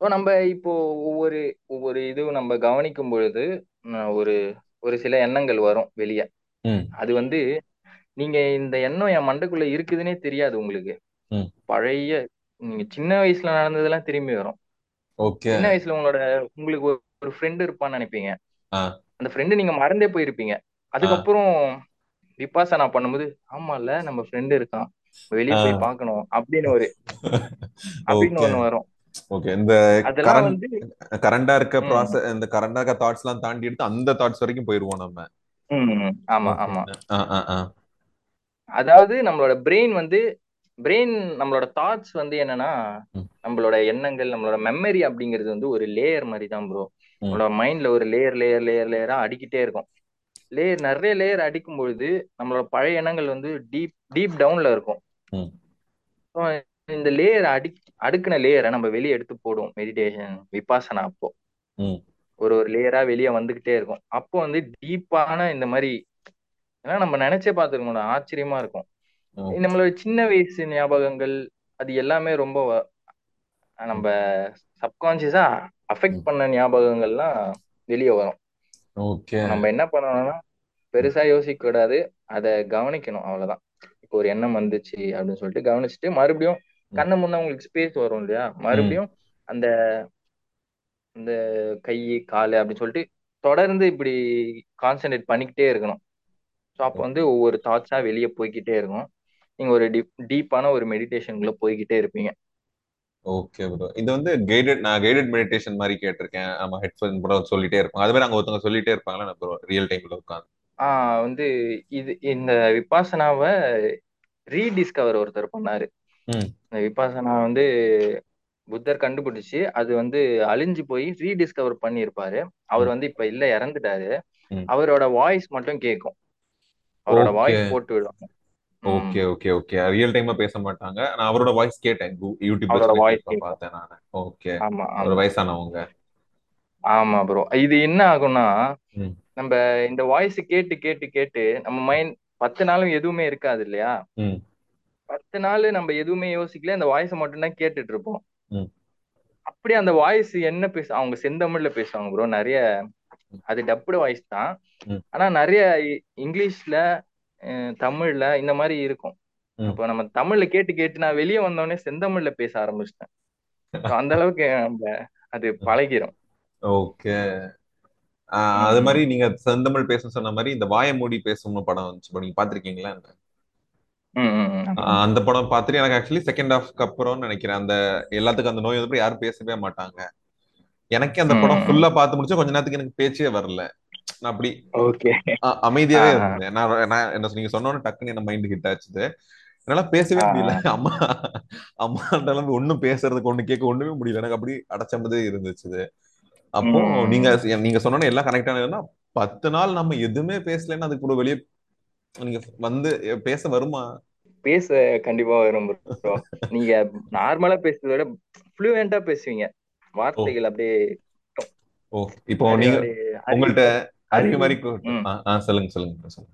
ஸோ நம்ம இப்போ ஒவ்வொரு ஒவ்வொரு இதுவும் நம்ம கவனிக்கும் பொழுது ஒரு ஒரு சில எண்ணங்கள் வரும் வெளியே. அது வந்து நீங்க இந்த எண்ணம் என் மண்டைக்குள்ள இருக்குதுன்னே தெரியாது உங்களுக்கு. பழைய நீங்க சின்ன வயசுல நடந்ததெல்லாம் திரும்பி வரும். சின்ன வயசுல உங்களோட உங்களுக்கு ஒரு- ஃப்ரெண்டு இருப்பான்னு நினைப்பீங்க. அந்த ஃப்ரெண்டு நீங்க மறந்தே போயிருப்பீங்க. அதுக்கப்புறம் விபாசனா பண்ணும்போது ஆமால நம்ம ஃப்ரெண்டு இருக்கான். வெளியே போய் பார்க்கணும் அப்படின்னு ஒரு அப்படின்னு ஒண்ணு வரும். ஓகே இந்த கரண்ட் இருக்க ப்ராசஸ் இந்த கரண்டா இருக்க தாட்ஸ் எல்லாம் தாண்டி எடுத்து அந்த தாட்ஸ் வரைக்கும் போயிருவோம் நம்ம. ஆமா ஆமா. அதாவது நம்மளோட பிரெயின் வந்து பிரெயின் நம்மளோட தாட்ஸ் வந்து என்னன்னா நம்மளோட எண்ணங்கள் நம்மளோட மெமரி அப்படிங்கிறது வந்து ஒரு லேயர் மாதிரி தான் ப்ரோ நம்மளோட மைண்ட்ல ஒரு லேயர் லேயர் லேயர் லேயரா அடிக்கிட்டே இருக்கும். லேயர் நிறைய லேயர் அடிக்கும் பொழுது நம்மளோட பழைய எண்ணங்கள் வந்து டீப் டீப் டவுன்ல இருக்கும். இந்த லேயர் அடி அடுக்கின லேயரை நம்ம வெளியே எடுத்து போடுவோம் மெடிடேஷன் விபாசனா அப்போ. ஒரு ஒரு லேயரா வெளியே வந்துகிட்டே இருக்கும். அப்போ வந்து டீப்பான இந்த மாதிரி ஏன்னா நம்ம நினைச்சே பார்த்துருக்கோம் ஆச்சரியமா இருக்கும். நம்மளோட சின்ன வயசு ஞாபகங்கள் அது எல்லாமே ரொம்ப நம்ம சப்கான்சியஸா அஃபெக்ட் பண்ண ஞாபகங்கள்லாம் வெளியே வரும். ஓகே. நம்ம என்ன பண்ணணும்னா பெருசா யோசிக்க கூடாது அதை கவனிக்கணும் அவ்வளவுதான். இப்போ ஒரு எண்ணம் வந்துச்சு அப்படின்னு சொல்லிட்டு கவனிச்சுட்டு மறுபடியும் கண்ணு முன்ன உங்களுக்கு ஸ்பேஸ் வரும் இல்லையா? மறுபடியும் அந்த இந்த கை காலு அப்படின்னு சொல்லிட்டு தொடர்ந்து இப்படி கான்சென்ட்ரேட் பண்ணிக்கிட்டே இருக்கணும். ஸோ அப்போ வந்து ஒவ்வொரு தாட்ஸா வெளியே போய்க்கிட்டே இருக்கும். நீங்க ஒரு டீப் டீப்பான ஒரு மெடிடேஷனுக்குள்ள போய்கிட்டே இருப்பீங்க. ஓகே ப்ரோ இது வந்து கைடட் நான் கைடட் மெடிடேஷன் மாதிரி கேட்டிருக்கேன். நம்ம ஹெட்ஃபோன் கூட சொல்லிட்டே இருப்பாங்க. அது மாதிரி அங்க ஒருத்தவங்க சொல்லிட்டே இருப்பாங்களா ப்ரோ ரியல் டைம்ல உட்காந்து ஆஹ் வந்து இது இந்த விபாசனாவை ரீடிஸ்கவர் ஒருத்தர் பண்ணாரு. இந்த விபாசனா வந்து புத்தர் கண்டுபிடிச்சு அது வந்து அழிஞ்சு போய் ரீடிஸ்கவர் பண்ணியிருப்பாரு. அவர் வந்து இப்ப இல்ல இறந்துட்டாரு. அவரோட வாய்ஸ் மட்டும் கேட்கும் அவரோட வாய்ஸ் போட்டு விடுவாங்க. Okay okay okay. ரியல் டைமா பேச மாட்டாங்க. நான் அவரோட வாய்ஸ் கேட்டேன். யூடியூப்ல அவரோட வாய்ஸ் பார்த்தேன் நான். ஓகே. ஆமா ஆமா. வயசானவங்க. ஆமா ப்ரோ இது என்ன ஆகும்னா நம்ம இந்த வாய்ஸ் கேட்டு கேட்டு கேட்டு நம்ம மைண்ட் பத்து நாளும் எதுவுமே இருக்காது இல்லையா? பத்து நாள் நம்ம எதுவுமே யோசிக்கல. அந்த வாய்ஸை மட்டும்தான் கேட்டுட்டு இருப்போம் அப்படியே அந்த வாய்ஸ் என்ன பேச அவங்க செந்தமிழ்ல பேசுவாங்க ப்ரோ நிறைய அது டப்புடு வாய்ஸ் தான். ஆனா நிறைய இங்கிலீஷ்ல தமிழ்ல இந்த மாதிரி இருக்கும். ம். அப்போ நம்ம தமிழ்ல கேட்டு கேட்டு நான் வெளியே வந்தோடனே செந்தமிழ்ல பேச ஆரம்பிச்சிட்டேன். அந்த அளவுக்கு நம்ம அது பழகிரும். ஓகே. அது மாதிரி நீங்க செந்தமிழ் பேச சொன்ன மாதிரி இந்த வாய மூடி பேசும் படம் வந்துச்சு. இப்ப நீங்க பாத்திருக்கீங்களா அந்த? படம் பார்த்துட்டு எனக்கு ஆக்சுவலி செகண்ட் ஹாஃப்க்கு அப்புறம்னு நினைக்கிறேன். அந்த எல்லாத்துக்கும் அந்த நோய் வந்து யாரும் பேசவே மாட்டாங்க. எனக்கே அந்த படம். ஃபுல்லா பார்த்து முடிச்சு கொஞ்ச நேரத்துக்கு எனக்கு பேச்சே வரல. நான் அப்படி அமைதியாவே. இருந்தேன். நான் நான் என்ன சொன்னீங்க சொன்னோன்னு டக்குன்னு என்ன மைண்ட் ஹிட் ஆச்சுது என்னால பேசவே முடியல. அம்மா அம்மாட்ட இருந்து ஒண்ணும் பேசுறதுக்கு ஒண்ணு கேட்க ஒண்ணுமே முடியல. எனக்கு அப்படி அடைச்ச மாதிரி இருந்துச்சு. அப்போ. நீங்க நீங்க சொன்னோன்னு எல்லாம் கனெக்ட் ஆனதுன்னா பத்து நாள் நம்ம எதுவுமே பேசலைன்னா அதுக்கு கூட வெளியே நீங்க வந்து பேச வருமா? பேச கண்டிப்பா வரும் நீங்க நார்மலா பேசுறத விட ஃப்ளூயண்டா பேசுவீங்க. வார்த்தைகள் அப்படியே ஓ இப்போ நீங்க உங்கள்ட்ட அறிவு மாதிரி சொல்லுங்க சொல்லுங்க சொல்லுங்க.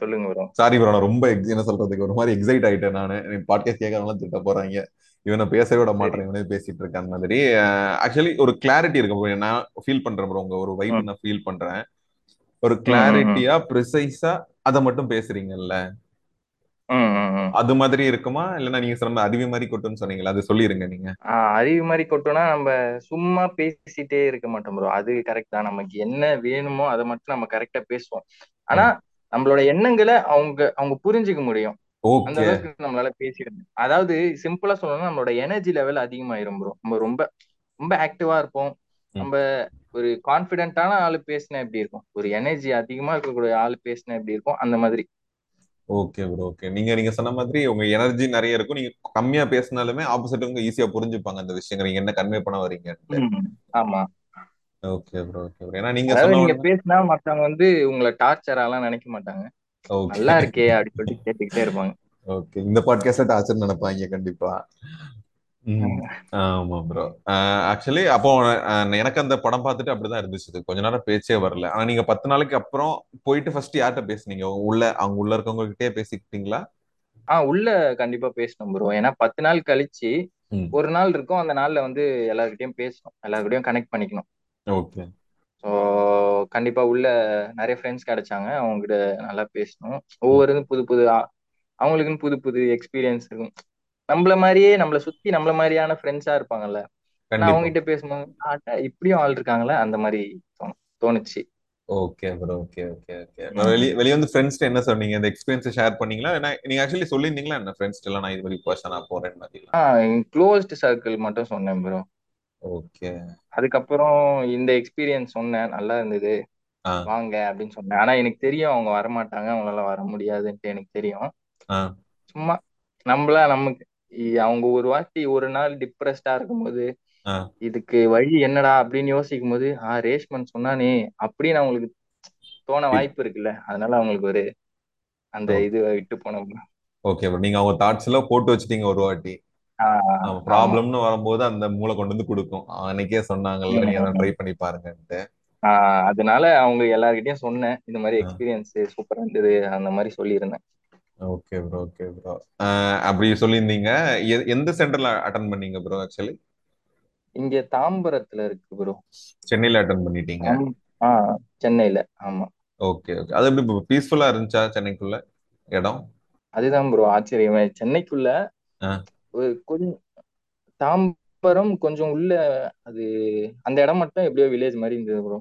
சொல்லுங்க ப்ரோ சாரி ப்ரோ நான் ரொம்ப என்ன சொல்றதுக்கு ஒரு மாதிரி எக்ஸைட் ஆயிட்டேன் நானு. பாட்காஸ்ட் கேட்கறவங்க திட்ட போறாங்க. இவனை பேசவே விட மாட்டேன் இவனே பேசிட்டு இருக்கான் மாதிரி. ஆக்சுவலி ஒரு கிளாரிட்டி இருக்கு. நான் ஃபீல் பண்றேன் ப்ரோ உங்க ஒரு வைப். நான் ஃபீல் பண்றேன். ஒரு. கிளாரிட்டியா ப்ரிசைஸா அதை மட்டும் பேசுறீங்கல்ல. அது மாதிரி இருக்குமா? இல்லைன்னா நீங்க சொன்ன அறிவு மாதிரி கொட்டுன்னு சொன்னீங்களா அது சொல்லிருங்க நீங்க. ஆ, அறிவு மாதிரி கொட்டோம்னா நம்ம சும்மா பேசிட்டே இருக்க மாட்டோம் ப்ரோ அது கரெக்ட் தான். நமக்கு என்ன வேணுமோ அதை மட்டும் நம்ம கரெக்டா பேசுவோம். ஆனா. நம்மளோட எண்ணங்களை அவங்க அவங்க புரிஞ்சுக்க முடியும். அந்த அளவுக்கு நம்மளால பேசிடுது அதாவது சிம்பிளா சொல்லணும்னா நம்மளோட எனர்ஜி லெவல் அதிகமாயிரும் ப்ரோ நம்ம ரொம்ப ரொம்ப ஆக்டிவா இருப்போம். நம்ம ஒரு கான்பிடென்ட்டான ஆளு பேசினா எப்படி இருக்கும்? ஒரு எனர்ஜி அதிகமா இருக்கக்கூடிய ஆளு பேசினா எப்படி இருக்கும்? அந்த மாதிரி. ஓகே ப்ரோ ஓகே நீங்க நீங்க சொன்ன மாதிரி உங்க எனர்ஜி நிறைய இருக்கும். நீங்க கம்மியா பேசினாலுமே ஆப்போசிட்டவங்க ஈஸியா புரிஞ்சுப்பாங்க அந்த விஷயங்கள். நீங்க என்ன கன்வே பண்ண வரீங்கன்ட்டு ம். ஆமா. ஓகே ப்ரோ ஓகே ப்ரோ ஏன்னா நீங்க நீங்க பேசினா மத்தவங்க வந்து உங்களை டார்ச்சராலாம் நினைக்க மாட்டாங்க. நல்லா இருக்கே அப்படின்னு சொல்லிட்டு கேட்டுக்கிட்டே இருப்பாங்க. ஓகே இந்த பாட்காஸ்ட் டார்ச்சர் நினைப்பாங்க கண்டிப்பா. ஆமா. ப்ரோ ஆக்சுவலி அப்போ எனக்கு அந்த படம் பார்த்துட்டு அப்படிதான் இருந்துச்சு. கொஞ்ச நேரம் பேச்சே வரல. ஆனா நீங்க பத்து நாளைக்கு அப்புறம் போயிட்டு ஃபர்ஸ்ட் யார்கிட்ட பேசுனீங்க? உள்ள அவங்க உள்ள இருக்கவங்க கிட்டே பேசிக்கிட்டீங்களா? ஆ உள்ள கண்டிப்பா பேசணும் ப்ரோ ஏன்னா பத்து நாள் கழிச்சு ஒரு நாள் இருக்கும். அந்த நாள்ல வந்து எல்லார்கிட்டயும் பேசணும். எல்லார்கிட்டயும் கனெக்ட் பண்ணிக்கணும். ஓகே. ஸோ கண்டிப்பா உள்ள நிறைய ஃப்ரெண்ட்ஸ் கிடைச்சாங்க. அவங்க கிட்ட நல்லா பேசணும். ஒவ்வொரு புது புது அவங்களுக்குன்னு புது புது எக்ஸ்பீரியன்ஸ் இருக்கும். நம்மள மாதிரியே நம்மள சுத்தி நம்மள மாதிரியான ஃப்ரெண்ட்ஸா இருப்பாங்கல்ல. நான் அவங்க கிட்ட பேசும்போது இப்படியும் ஆள் இருக்காங்களா? அந்த மாதிரி தோணுச்சு. Okay bro okay okay okay. வெளிய வெளிய வந்து ஃப்ரெண்ட்ஸ் என்ன சொன்னீங்க இந்த எக்ஸ்பீரியன்ஸ் ஷேர் பண்ணீங்களா? ஏன்னா நீங்க ஆக்சுவலி சொல்லியிருந்தீங்களா என்ன? ஃப்ரெண்ட்ஸ் எல்லாம் நான் இது மாதிரி பர்சனா போறேன்னு பாத்தீங்களா? ஆ க்ளோஸ்ட் சர்க்கிள் மட்டும் சொன்னேன் ப்ரோ. ஓகே. அதுக்கப்புறம் இந்த எக்ஸ்பீரியன்ஸ் சொன்னேன் நல்லா இருந்தது. வாங்க அப்படின்னு சொன்னேன். ஆனா எனக்கு தெரியும் அவங்க வரமாட்டாங்க அவங்களால வர முடியாதுன்ட்டு எனக்கு தெரியும். சும்மா நம்மளா நமக்கு அவங்க ஒரு வாட்டி ஒரு நாள் டிப்ரெஸ்டா இருக்கும்போது இதுக்கு வழி என்னடா அப்படின்னு யோசிக்கும் போது ஆ ரேஷ்மன் சொன்னானே அப்படின்னு அவங்களுக்கு தோண வாய்ப்பு இருக்குல்ல. அதனால அவங்களுக்கு ஒரு அந்த இது விட்டு போனோம். ஓகே ப்ரோ நீங்க அவங்க தாட்ஸ் எல்லாம் போட்டு வச்சிட்டீங்க ஒரு வாட்டி. ப்ராப்ளம்னு வரும்போது அந்த மூளை கொண்டு வந்து கொடுக்கும். அன்னைக்கே சொன்னாங்கல்ல நீ அதை ட்ரை பண்ணி பாருங்கன்ட்டு. அதனால அவங்க எல்லார்கிட்டயும் சொன்னேன் இந்த மாதிரி. எக்ஸ்பீரியன்ஸ் சூப்பரா இருந்தது அந்த மாதிரி சொல்லியிருந்தேன். ஓகே ப்ரோ ஓகே ப்ரோ அப்படி சொல்லியிருந்தீங்க. எந்த சென்டர்ல அட்டன் பண்ணீங்க ப்ரோ ஆக்சுவலி இங்க தாம்பரத்துல இருக்கு ப்ரோ சென்னையில அட்டன் பண்ணிட்டீங்க. ஆ சென்னையில. ஆமா. ஓகே ஓகே அது எப்படி பீஸ்ஃபுல்லா இருந்துச்சா சென்னைக்குள்ள? இடம்? அதுதான் ப்ரோ ஆச்சரியமே. சென்னைக்குள்ள. ஒரு கொஞ்சம் தாம்பரம் கொஞ்சம் உள்ள அது அந்த இடம் மட்டும் எப்படியோ வில்லேஜ் மாதிரி இருந்தது ப்ரோ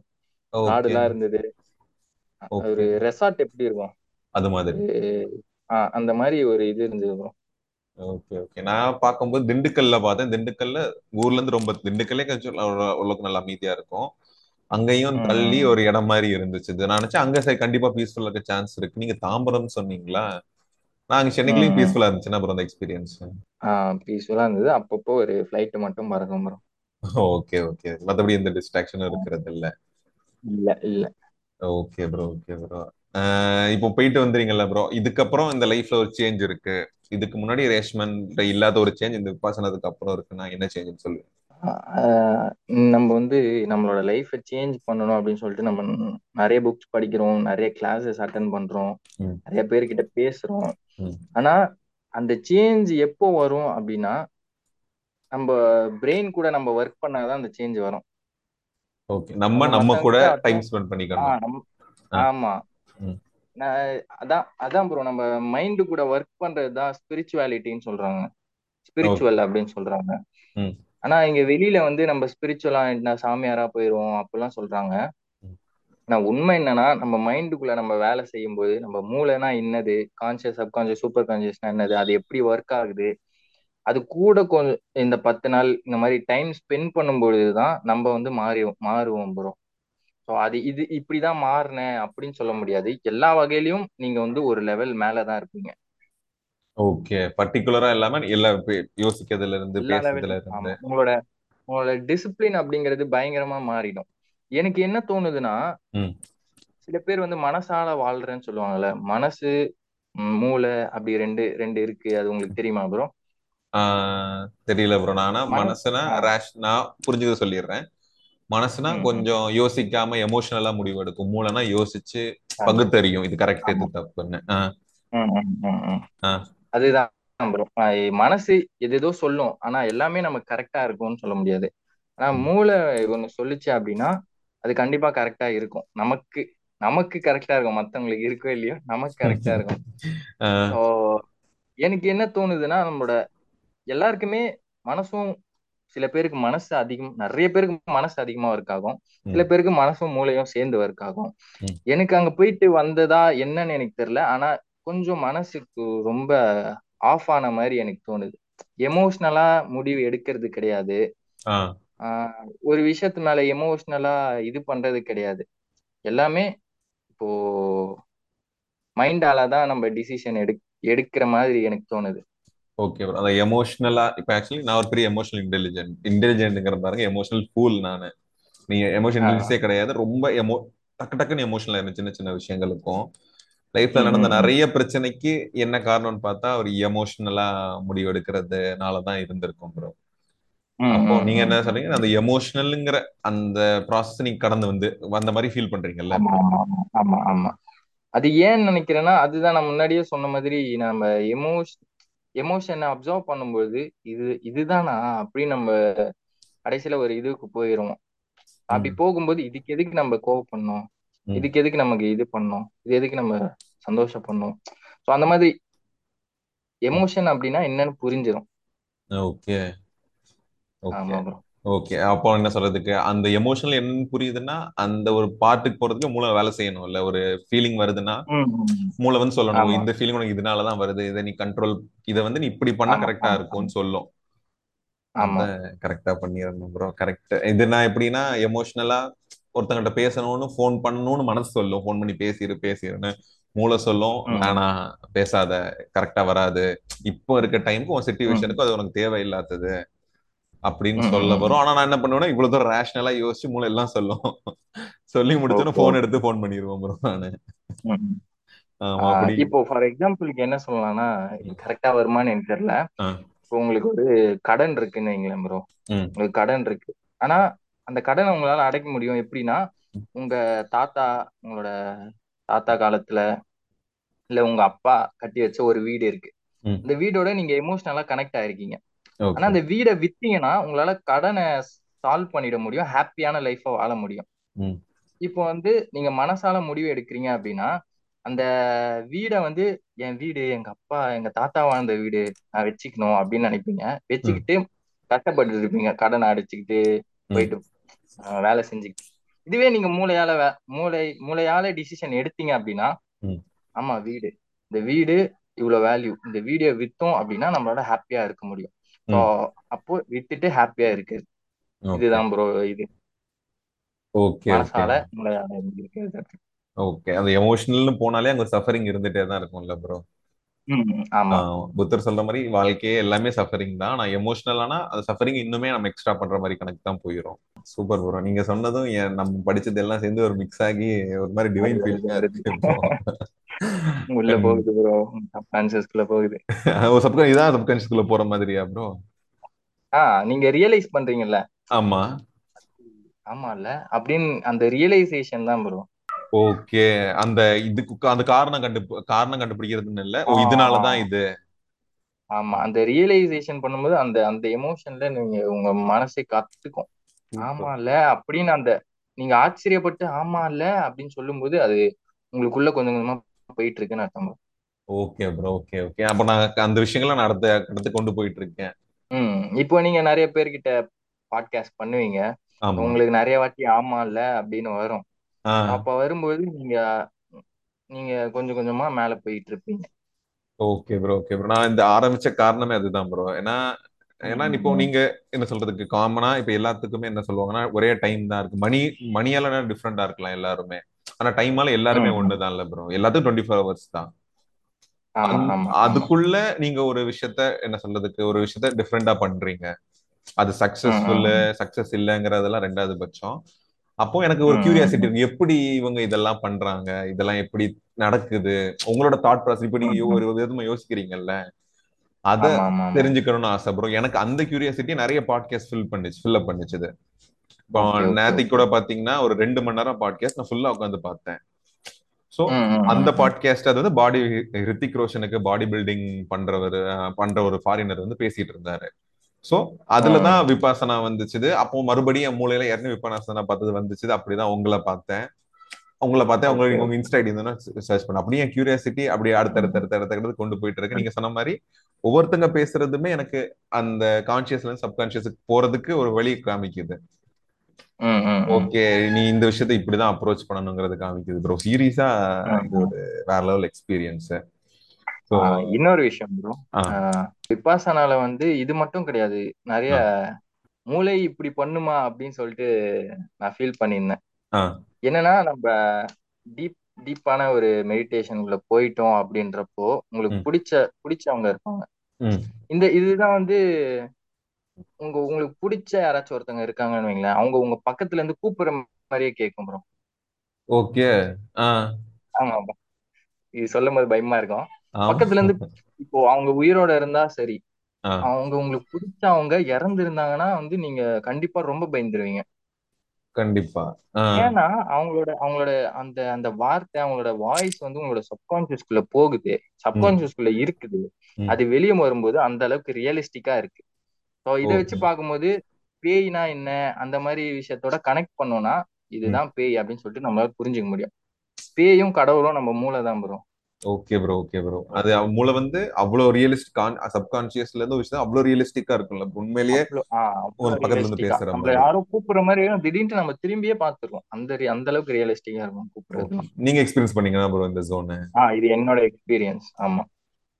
காடுலாம் இருந்தது. ஒரு ரெசார்ட் எப்படி இருக்கும்? அது மாதிரி. அந்த மாதிரி ஒரு இது இருந்தது ப்ரோ ஓகே ஓகே. நான் பார்க்கும்போது திண்டுக்கல்ல பார்த்தேன். திண்டுக்கல்ல ஊர்ல இருந்து ரொம்ப திண்டுக்கல்லே கொஞ்சம் ஓரளவுக்கு நல்லா அமைதியா இருக்கும். அங்கேயும் தள்ளி ஒரு இடம் மாதிரி இருந்துச்சு. நான் நினைச்சேன் அங்க சரி கண்டிப்பா பீஸ்ஃபுல்லா இருக்க சான்ஸ் இருக்கு. நீங்க தாம்பரம் சொன்னீங்களா? நாங்க சென்னைக்குலயும் பீஸ்ஃபுல்லா இருந்துச்சுன்னா அப்புறம் அந்த எக்ஸ்பீரியன்ஸ் ஆ பீஸ்ஃபுல்லா இருந்தது. அப்பப்போ ஒரு ஃபிளைட் மட்டும் பறக்கும் ப்ரோ ஓகே ஓகே. மத்தபடி எந்த டிஸ்ட்ராக்ஷனும் இருக்கிறது இல்ல. இல்ல இல்ல. ஓகே ப்ரோ ஓகே ப்ரோ இப்போ போயிட்டு வந்துறீங்கல்ல ப்ரோ இதுக்கப்புறம் இந்த லைஃப்ல ஒரு சேஞ்ச் இருக்கு இதுக்கு முன்னாடி ரேஷ்மன் இல்லாத ஒரு சேஞ்ச் இந்த விபாசனத்துக்கு அப்புறம் இருக்குன்னா என்ன சேஞ்ச் ஆஹ் நம்ம வந்து நம்மளோட லைஃப்பை சேஞ்ச் பண்ணணும் அப்படின்னு சொல்லிட்டு நம்ம நிறைய புக்ஸ் படிக்கிறோம் நிறைய கிளாஸஸ் அட்டன் பண்றோம். நிறைய பேர்கிட்ட பேசுறோம். ஆனா அந்த சேஞ்ச் எப்போ வரும் அப்படின்னா நம்ம பிரெயின் கூட நம்ம ஒர்க் பண்ணாதான் அந்த சேஞ்ச் வரும் ஓகே நம்ம நம்ம கூட டைம் ஸ்பெண்ட் பண்ணிக்கணும். ஆமா. நான் அதான் அதான் ப்ரோ நம்ம மைண்டு கூட ஒர்க் பண்றது தான் ஸ்பிரிச்சுவாலிட்டின்னு சொல்றாங்க. ஸ்பிரிச்சுவல் அப்படின்னு சொல்றாங்க. ஆனா இங்க வெளியில வந்து நம்ம ஸ்பிரிச்சுவலா என்ன சாமியாரா போயிடுவோம் அப்படிலாம் சொல்றாங்க. ஆனா உண்மை என்னன்னா நம்ம மைண்டுக்குள்ள நம்ம வேலை செய்யும் போது நம்ம மூளைனா என்னது? கான்சியஸ் சப்கான்சியஸ் சூப்பர் கான்சியஸ்னா என்னது? அது எப்படி ஒர்க் ஆகுது? அது கூட கொஞ்சம் இந்த பத்து நாள் இந்த மாதிரி டைம் ஸ்பெண்ட் பண்ணும்பொழுது தான் நம்ம வந்து மாறி மாறுவோம் ப்ரோ ஸோ அது இது இப்படிதான் மாறினேன் அப்படின்னு சொல்ல முடியாது. எல்லா வகையிலயும் நீங்க வந்து ஒரு லெவல் மேலதான் இருப்பீங்க. ஓகே பர்டிகுலரா இல்லாம எல்லா யோசிக்கிறதுல இருந்து பேசுறதுல உங்களோட உங்களோட டிசிப்ளின் அப்படிங்கிறது பயங்கரமா மாறிடும். எனக்கு என்ன தோணுதுன்னா சில பேர் வந்து மனசால வாழ்றேன்னு சொல்லுவாங்கல்ல மனசு மூளை அப்படி ரெண்டு ரெண்டு இருக்கு. அது உங்களுக்கு தெரியுமா ப்ரோ தெரியல ப்ரோ நானா மன மனசுனா ரேஷ் நான் புரிஞ்சதை சொல்லிடுறேன். மனசுனா. கொஞ்சம் யோசிக்காம எமோஷனலா முடிவு எடுக்கும் மூளைனா யோசிச்சு பகுத்தறியும். இது கரெக்ட் இது தப்புன்னு அதுதான் மனசு எதேதோ சொல்லும். ஆனா எல்லாமே நமக்கு கரெக்டா இருக்கும்னு சொல்ல முடியாது. ஆனா. மூளை ஒண்ணு சொல்லுச்சு அப்படின்னா அது கண்டிப்பா கரெக்டா இருக்கும். நமக்கு நமக்கு கரெக்டா இருக்கும். மத்தவங்களுக்கு இருக்கோ இல்லையோ நமக்கு கரெக்டா இருக்கும். எனக்கு என்ன தோணுதுன்னா நம்மளோட எல்லாருக்குமே மனசும் சில பேருக்கு மனசு அதிகம் நிறைய பேருக்கு மனசு அதிகமா ஒர்க் ஆகும். சில பேருக்கு மனசும் மூளையும் சேர்ந்து ஒர்க் ஆகும். எனக்கு அங்க போயிட்டு வந்ததா என்னன்னு எனக்கு தெரியல. ஆனா கொஞ்சம் மனசுக்கு ரொம்ப ஆஃப் ஆன மாதிரி எனக்கு தோணுது. எமோஷ்னலா முடிவு எடுக்கிறது கிடையாது. ஒரு விஷயத்து மேல எமோஷ்னலா இது பண்றது கிடையாது. எல்லாமே இப்போ மைண்டால தான் நம்ம டிசிஷன் எடு எடுக்கிற மாதிரி எனக்கு தோணுது. ஓகே ப்ரோ அந்த எமோஷனலா இப்போ ஆக்சுவலி நான் ஒரு பெரிய எமோஷனல் இன்டெலிஜென்ட் இன்டெலிஜென்ட்ங்கிற பாருங்க எமோஷனல் ஃபூல் நான். நீங்க எமோஷனல் ஆஹ் இன்டெலிஜென்ஸே கிடையாது ரொம்ப எமோ டக்கு டக்குன்னு எமோஷனல் ஆயிருந்த சின்ன சின்ன விஷயங்களுக்கும். லைஃப்ல நடந்த. நிறைய பிரச்சனைக்கு என்ன காரணம்னு பார்த்தா ஒரு எமோஷனலா முடிவு எடுக்கிறதுனால தான் இருந்திருக்கும் ப்ரோ அப்போ நீங்க என்ன சொல்றீங்க. அந்த எமோஷனல்ங்கிற அந்த ப்ராசஸ் நீங்க கடந்து வந்து வந்த மாதிரி ஃபீல் பண்றீங்கல்ல? ஆமா ஆமா ஆமா ஆமா ஆமா. அது ஏன் நினைக்கிறேன்னா அதுதான் நான் முன்னாடியே சொன்ன மாதிரி நம்ம எமோஷ் எமோஷனை அப்சர்வ் பண்ணும்போது இது இதுதானா? அப்படின்னு நம்ம கடைசியில ஒரு இதுக்கு போயிடுவோம் அப்படி போகும்போது இதுக்கு எதுக்கு நம்ம கோவப்படணும். இதுக்கு எதுக்கு நமக்கு இது பண்ணணும் இது எதுக்கு நம்ம சந்தோஷப்படணும்? ஸோ அந்த மாதிரி எமோஷன் அப்படின்னா என்னன்னு புரிஞ்சிடும் ஓகே. ஆமா ப்ரோ ஓகே அப்போ என்ன சொல்றதுக்கு அந்த எமோஷனல் என்னன்னு புரியுதுன்னா அந்த ஒரு பாட்டுக்கு போறதுக்கு மூளை வேலை செய்யணும்ல. ஒரு ஃபீலிங் வருதுன்னா. மூளை வந்து சொல்லணும். இந்த ஃபீலிங் உனக்கு இதனால தான் வருது. இதை நீ கண்ட்ரோல் இதை வந்து நீ இப்படி பண்ணா கரெக்டா இருக்கும்னு சொல்லும். கரெக்டா பண்ணிடணும் ப்ரோ கரெக்ட் இது நான் எப்படின்னா எமோஷனலா ஒருத்தங்கிட்ட பேசணும்னு ஃபோன் பண்ணணும்னு மனசு சொல்லும். ஃபோன் பண்ணி பேசிடு பேசிடுன்னு மூளை சொல்லும். வேணாம் பேசாத கரெக்டா வராது. இப்போ இருக்க டைமுக்கு உன் சுச்சுவேஷனுக்கு அது உனக்கு தேவையில்லாதது. அப்படின்னு சொல்ல வரும். ஆனா நான் என்ன பண்ணுவேன்னா இவ்வளவு தூரம் ரேஷனலா யோசிச்சு மூளை எல்லாம் சொல்லும். சொல்லி முடிச்சோன்னு ஃபோன் ஓகே எடுத்து ஃபோன் பண்ணிடுவோம் ப்ரோ நானு. இப்போ ஃபார் எக்ஸாம்பிளுக்கு என்ன சொல்லலாம்னா கரெக்டா வருமான்னு எனக்கு தெரியல. இப்போ உங்களுக்கு ஒரு கடன் இருக்குன்னு வைங்களேன் ப்ரோ உங்களுக்கு கடன் இருக்கு. ஆனா அந்த கடனை உங்களால அடைக்க முடியும். எப்படின்னா உங்க தாத்தா உங்களோட தாத்தா காலத்துல இல்ல உங்க அப்பா கட்டி வச்ச ஒரு வீடு இருக்கு. இந்த வீடோட நீங்க எமோஷனலா கனெக்ட் ஆயிருக்கீங்க. ஆனா அந்த வீடை வித்தீங்கன்னா உங்களால கடனை சால்வ் பண்ணிட முடியும். ஹாப்பியான லைஃபை வாழ முடியும். இப்போ வந்து நீங்க மனசால முடிவு எடுக்கிறீங்க அப்படின்னா அந்த வீடை வந்து என் வீடு எங்க அப்பா எங்க தாத்தா வாழ்ந்த வீடு நான் வச்சுக்கணும் அப்படின்னு நினைப்பீங்க. வச்சுக்கிட்டு கஷ்டப்பட்டு இருப்பீங்க கடனை அடைச்சுக்கிட்டு போயிட்டு வேலை செஞ்சுக்கிட்டு. இதுவே நீங்க மூளையால மூளை மூளையால டிசிஷன் எடுத்தீங்க அப்படின்னா ஆமா வீடு. இந்த வீடு இவ்வளவு வேல்யூ இந்த வீடியோ வித்தோம் அப்படின்னா நம்மளால ஹாப்பியா இருக்க முடியும். அப்போ வித்துட்டு ஹாப்பியா இருக்கு. இதுதான் ப்ரோ இது. ஓகே ஓகே மனசால அந்த எமோஷனல்னு போனாலே அங்க சஃபரிங் இருந்துட்டே தான் இருக்கும்ல ப்ரோ புத்தர் சொல்ற மாதிரி வாழ்க்கையே எல்லாமே சஃபரிங் தான். நான் எமோஷனலானா அந்த சஃபரிங் இன்னுமே நம்ம எக்ஸ்ட்ரா பண்ற மாதிரி கணக்கு தான் போயிடும் சூப்பர் ப்ரோ நீங்க சொன்னதும் நம்ம படிச்சது எல்லாம் சேர்ந்து ஒரு மிக்ஸ் ஆகி ஒரு மாதிரி டிவைன் ஃபீலிங்கா இருக்கு உள்ள போகுது ப்ரோ சப்கான்சியஸ்குள்ள போகுது. சப்கான் இதான் சப்கான்ஷியஸ்குள்ள போற மாதிரியா ப்ரோ ஆ நீங்க ரியலைஸ் பண்றீங்கல்ல? ஆமா. ஆமா இல்ல அப்படின்னு அந்த ரியலைசேஷன் தான் ப்ரோ ஓகே. அந்த இதுக்கு அந்த காரணம் கண்டு காரணம் கண்டுபிடிக்கிறதுன்னு இல்ல. ஓ இதனாலதான் இது. ஆமா. அந்த ரியலைசேஷன் பண்ணும்போது அந்த அந்த எமோஷன்ல நீங்க உங்க மனசே கத்துக்கும். ஆமா இல்ல அப்படின்னு அந்த நீங்க ஆச்சரியப்பட்டு ஆமா இல்ல அப்படின்னு சொல்லும்போது அது உங்களுக்குள்ள கொஞ்சம் கொஞ்சமா போயிட்டு இருக்குன்னு அர்த்தம். Okay bro okay okay. அப்ப நான் அந்த விஷயங்களை நான் அடுத்த அடுத்து கொண்டு போயிட்டு இருக்கேன் ம். இப்போ நீங்க நிறைய பேர்கிட்ட பாட்காஸ்ட் பண்ணுவீங்க. உங்களுக்கு நிறைய வாட்டி ஆமா இல்ல அப்படின்னு வரும். அப்ப வரும்போது நீங்க நீங்க கொஞ்சம் கொஞ்சமா மேல போயிட்டு இருப்பீங்க. Okay bro okay bro. நான் இந்த ஆரம்பிச்ச காரணமே அதுதான் ப்ரோ. ஏன்னா ஏன்னா இப்போ நீங்க என்ன சொல்றதுக்கு காமனா இப்ப எல்லாத்துக்குமே என்ன சொல்லுவாங்கன்னா ஒரே டைம் தான் இருக்கு. மணி மணியால டிஃப்ரெண்டா இருக்கலாம் எல்லாருமே. ஆனா டைமால எல்லாருமே. ஒண்ணுதான் இல்ல ப்ரோ. எல்லாத்துக்கும் டுவெண்ட்டி ஃபோர் ஹவர்ஸ் தான் அதுக்குள்ள நீங்க ஒரு விஷயத்த என்ன சொல்றதுக்கு ஒரு விஷயத்த டிஃப்ரெண்டா பண்றீங்க. அது ம், சக்சஸ்ஃபுல் ம், சக்சஸ் இல்லைங்கிறதெல்லாம் ரெண்டாவது பட்சம். அப்போ எனக்கு ஒரு கியூரியாசிட்டி இருக்கு. எப்படி இவங்க இதெல்லாம் பண்றாங்க? இதெல்லாம் எப்படி நடக்குது? உங்களோட தாட் ப்ராசஸ் இப்ப நீங்க ம், யோ- ம். ஒரு விதமா யோசிக்கிறீங்கல்ல? அத தெரிஞ்சுக்கணும்னு ஆசை ப்ரோ எனக்கு அந்த கியூரியாசிட்டி நிறைய பாட்காஸ்ட் ஃபில் பண்ணுச்சு ஃபில் அப் பண்ணுச்சு இப்போ நேத்திக்கு கூட பாத்தீங்கன்னா ஒரு ரெண்டு மணி நேரம் பாட்காஸ்ட் நான் ஃபுல்லா உட்காந்து பார்த்தேன். சோ அந்த பாட்காஸ்ட் அது வந்து பாடி ரித்திக் ரோஷனுக்கு பாடி பில்டிங் பண்றவர் பண்ற ஒரு ஃபாரினர் வந்து பேசிட்டு இருந்தாரு. சோ அதுலதான் விபாசனா வந்துச்சுது. அப்போ மறுபடியும் மூலையில ஏற்கனவே விபாசனா பார்த்தது வந்துச்சுது. அப்படிதான் உங்களை பார்த்தேன். உங்களை பார்த்தேன். ஓகே உங்க இன்ஸ்டா ஐடி சர்ச் பண்ண அப்படியே கியூரியாசிட்டி அடுத்தடுத்த ம் அடுத்த அடுத்த அடுத்து கொண்டு போயிட்டு இருக்கு. நீங்க சொன்ன மாதிரி ஒவ்வொருத்தங்க பேசுறதுமே எனக்கு அந்த கான்சியஸ்ல இருந்து சப்கான்சியஸுக்கு போறதுக்கு ஒரு வழி காமிக்குது. ஓகே நீ இந்த விஷயத்தை இப்படிதான் அப்ரோச் பண்ணணுங்கிறது காமிக்குது ப்ரோ சீரியஸா வேற லெவல் எக்ஸ்பீரியன்ஸ் இன்னொரு விஷயம் ப்ரோ விபாசனால வந்து இது மட்டும் கிடையாது. நிறைய மூளை இப்படி பண்ணுமா அப்படின்னு சொல்லிட்டு நான் ஃபீல் பண்ணியிருந்தேன். என்னன்னா நம்ம டீப் டீப்பான ஒரு மெடிடேஷனுக்குள்ள போயிட்டோம் அப்படின்றப்போ உங்களுக்கு பிடிச்ச பிடிச்சவங்க இருப்பாங்க. இந்த இதுதான் வந்து உங்க உங்களுக்கு பிடிச்ச யாராச்சும் ஒருத்தவங்க இருக்காங்கன்னு வைங்களேன் அவங்க உங்க பக்கத்துல இருந்து கூப்பிடுற மாதிரியே கேட்கும் ப்ரோ ஓகே ஆமா இது சொல்லும் போது பயமா இருக்கும். பக்கத்துல இருந்து இப்போ அவங்க உயிரோட இருந்தா சரி. அவங்க உங்களுக்கு பிடிச்சவங்க இறந்து இருந்தாங்கன்னா வந்து நீங்க கண்டிப்பா ரொம்ப பயந்துருவீங்க. கண்டிப்பா. ஏன்னா அவங்களோட அவங்களோட அந்த அந்த வார்த்தை அவங்களோட வாய்ஸ் வந்து உங்களோட சப்கான்சியஸ்குள்ள போகுது. சப்கான்சியஸ்குள்ள இருக்குது. அது வெளியே வரும்போது அந்த அளவுக்கு ரியலிஸ்டிக்கா இருக்கு. ஸோ இதை வச்சு பார்க்கும்போது பேய்னா என்ன? அந்த மாதிரி விஷயத்தோட கனெக்ட் பண்ணோம்னா இதுதான் பேய் அப்படின்னு சொல்லிட்டு நம்மளால புரிஞ்சுக்க முடியும். பேயும் கடவுளும் நம்ம மூளை தான் bro okay bro okay bro அது அவ மூளை வந்து அவ்வளவு ரியலிஸ்டிக் சப்கான்சியஸ்ல இருந்து விஷயம் அவ்வளவு ரியலிஸ்டிக்கா இருக்கும்ல. உண்மையிலேயே ஒரு பக்கத்துல இருந்து பேசுற நம்மள மாதிரி. யாரோ கூப்பிடுற மாதிரி திடீர்னு நம்ம திரும்பியே பார்த்துருவோம். அந்த அந்த அளவுக்கு ரியலிஸ்டிக்கா இருக்கும் ஓகே கூப்பிடுறதுலாம் நீங்க எக்ஸ்பீரியன்ஸ் பண்ணீங்கன்னா ப்ரோ இந்த ஜோனு ஆஹ் இது என்னோட எக்ஸ்பீரியன்ஸ் ஆமா.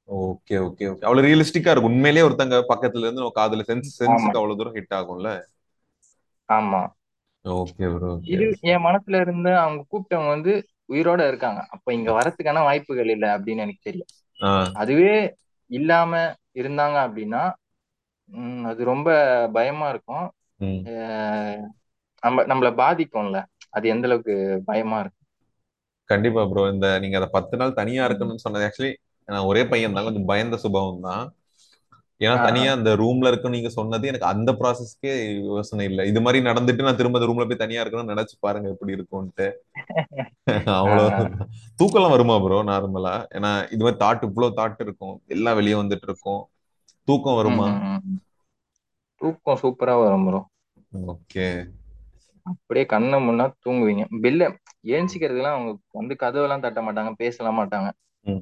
ஓகே ஓகே ஓகே அவ்வளவு ரியலிஸ்டிக்கா இருக்கும். உண்மையிலேயே ஒருத்தங்க பக்கத்துல இருந்து நம்ம காதுல சென்ஸ் சென்ஸுக்கு அவ்வளவு தூரம் ஹிட் ஆகும்ல. ஆமா. ஓகே ப்ரோ இது என் மனசுல இருந்து அவங்க கூப்பிட்டவங்க வந்து உயிரோட இருக்காங்க. அப்ப இங்க வரதுக்கான வாய்ப்புகள் இல்லை அப்படின்னு எனக்கு தெரியும் அதுவே இல்லாம இருந்தாங்க அப்படின்னா அது ரொம்ப பயமா இருக்கும். நம்ம நம்மள பாதிக்கும்ல. அது எந்த அளவுக்கு பயமா இருக்கும் கண்டிப்பா ப்ரோ இந்த நீங்க அதை பத்து நாள் தனியா. இருக்கணும்னு சொன்னது ஆக்சுவலி நான் ஒரே பையன் தான் கொஞ்சம் பயந்த சுபாவம் தான் ஏன்னா. தனியா அந்த ரூம்ல இருக்குன்னு நீங்க சொன்னது எனக்கு அந்த ப்ராசஸ்க்கே யோசனை இல்லை. இது மாதிரி நடந்துட்டு நான் திரும்ப அந்த ரூம்ல போய் தனியா இருக்கணும்னு நினைச்சு பாருங்க எப்படி இருக்கும்ட்டு ஆ. தூக்கம்லாம் வருமா ப்ரோ நார்மலா ஏன்னா இது மாதிரி தாட் இவ்வளவு தாட் இருக்கும். எல்லாம் வெளியே வந்துட்டு இருக்கும். தூக்கம் வருமா. தூக்கம் சூப்பரா வரும் ப்ரோ ஓகே. அப்படியே கண்ணை முன்னா தூங்குவீங்க. பெல்ல ஏஞ்சிக்கிறதுலாம் அவங்க வந்து கதவெல்லாம் தட்ட மாட்டாங்க பேசலாம் மாட்டாங்க.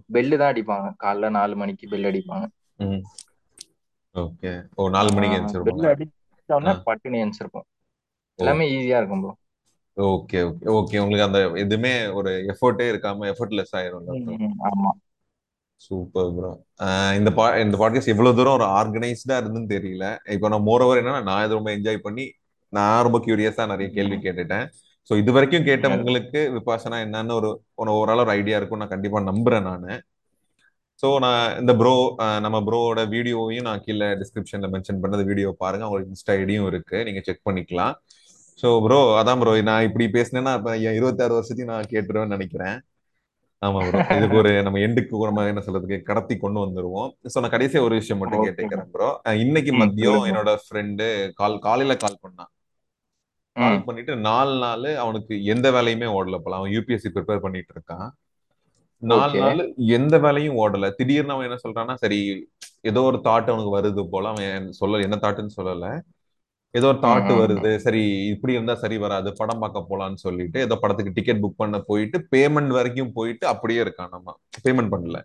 பெல்லு தான் அடிப்பாங்க. காலைல நாலு மணிக்கு பெல் அடிப்பாங்க. ஓகே. ஓ நாலு மணிக்கு எழுந்திருப்பாங்க பெல் அடிச்ச உடனே ஆ. பட்டுன்னு ஏஞ்சிருப்போம் ஓ. எல்லாமே ஈஸியா இருக்கும் ப்ரோ ஓகே ஓகே. ஓகே உங்களுக்கு அந்த எதுவுமே ஒரு எஃபோர்ட்டே இருக்காம எஃபர்ட்லெஸ் ஆயிரும் ஆமா. சூப்பர் ப்ரோ இந்த பா இந்த பாட்காஸ்ட் எவ்வளவு தூரம் ஒரு ஆர்கனைஸ்டா இருந்துன்னு தெரியல. இப்போ நான் மோரோவர் என்னன்னா நான் இது ரொம்ப என்ஜாய் பண்ணி நான் ரொம்ப கியூரியஸா நிறைய கேள்வி கேட்டுட்டேன். ஸோ இது வரைக்கும் கேட்ட உங்களுக்கு விபாசனா என்னன்னு ஒரு ஒரு ஓரளவு ஒரு ஐடியா இருக்கும் நான் கண்டிப்பா நம்புறேன் நான். ஸோ நான் இந்த ப்ரோ நம்ம ப்ரோவோட வீடியோவையும் நான் கீழே டிஸ்கிரிப்ஷன்ல மென்ஷன் பண்ணது வீடியோ பாருங்க. அவங்களுக்கு இன்ஸ்டா ஐடியும் இருக்கு. நீங்க செக் பண்ணிக்கலாம். ஸோ ப்ரோ அதான் ப்ரோ நான் இப்படி பேசினேன்னா இருபத்தாறு வருஷத்தையும் நான் கேட்டுருவேன்னு நினைக்கிறேன். ஆமா ப்ரோ இதுக்கு ஒரு நம்ம எண்டுக்கு நம்ம என்ன சொல்றதுக்கு கடத்தி கொண்டு வந்துருவோம். ஸோ நான் கடைசியா ஒரு விஷயம் மட்டும் கேட்டுக்கிறேன் ப்ரோ இன்னைக்கு மதியம் என்னோட ஃப்ரெண்டு கால் காலையில கால் பண்ணான். கால் பண்ணிட்டு நாலு நாள் அவனுக்கு எந்த வேலையுமே ஓடல போல. அவன் யூபிஎஸ்சி ப்ரிப்பேர் பண்ணிட்டு இருக்கான். நாலு நாள் எந்த வேலையும் ஓடல. திடீர்னு அவன் என்ன சொல்றான்னா சரி ஏதோ ஒரு தாட் அவனுக்கு வருது போல. அவன் சொல்ல என்ன தாட்டுன்னு சொல்லல. ஏதோ ஒரு தாட் வருது. சரி இப்படி இருந்தா சரி வராது. படம் பார்க்க போலான்னு சொல்லிட்டு ஏதோ படத்துக்கு டிக்கெட் புக் பண்ண போயிட்டு பேமெண்ட் வரைக்கும் போயிட்டு அப்படியே இருக்கான். நம்ம பேமெண்ட் பண்ணல.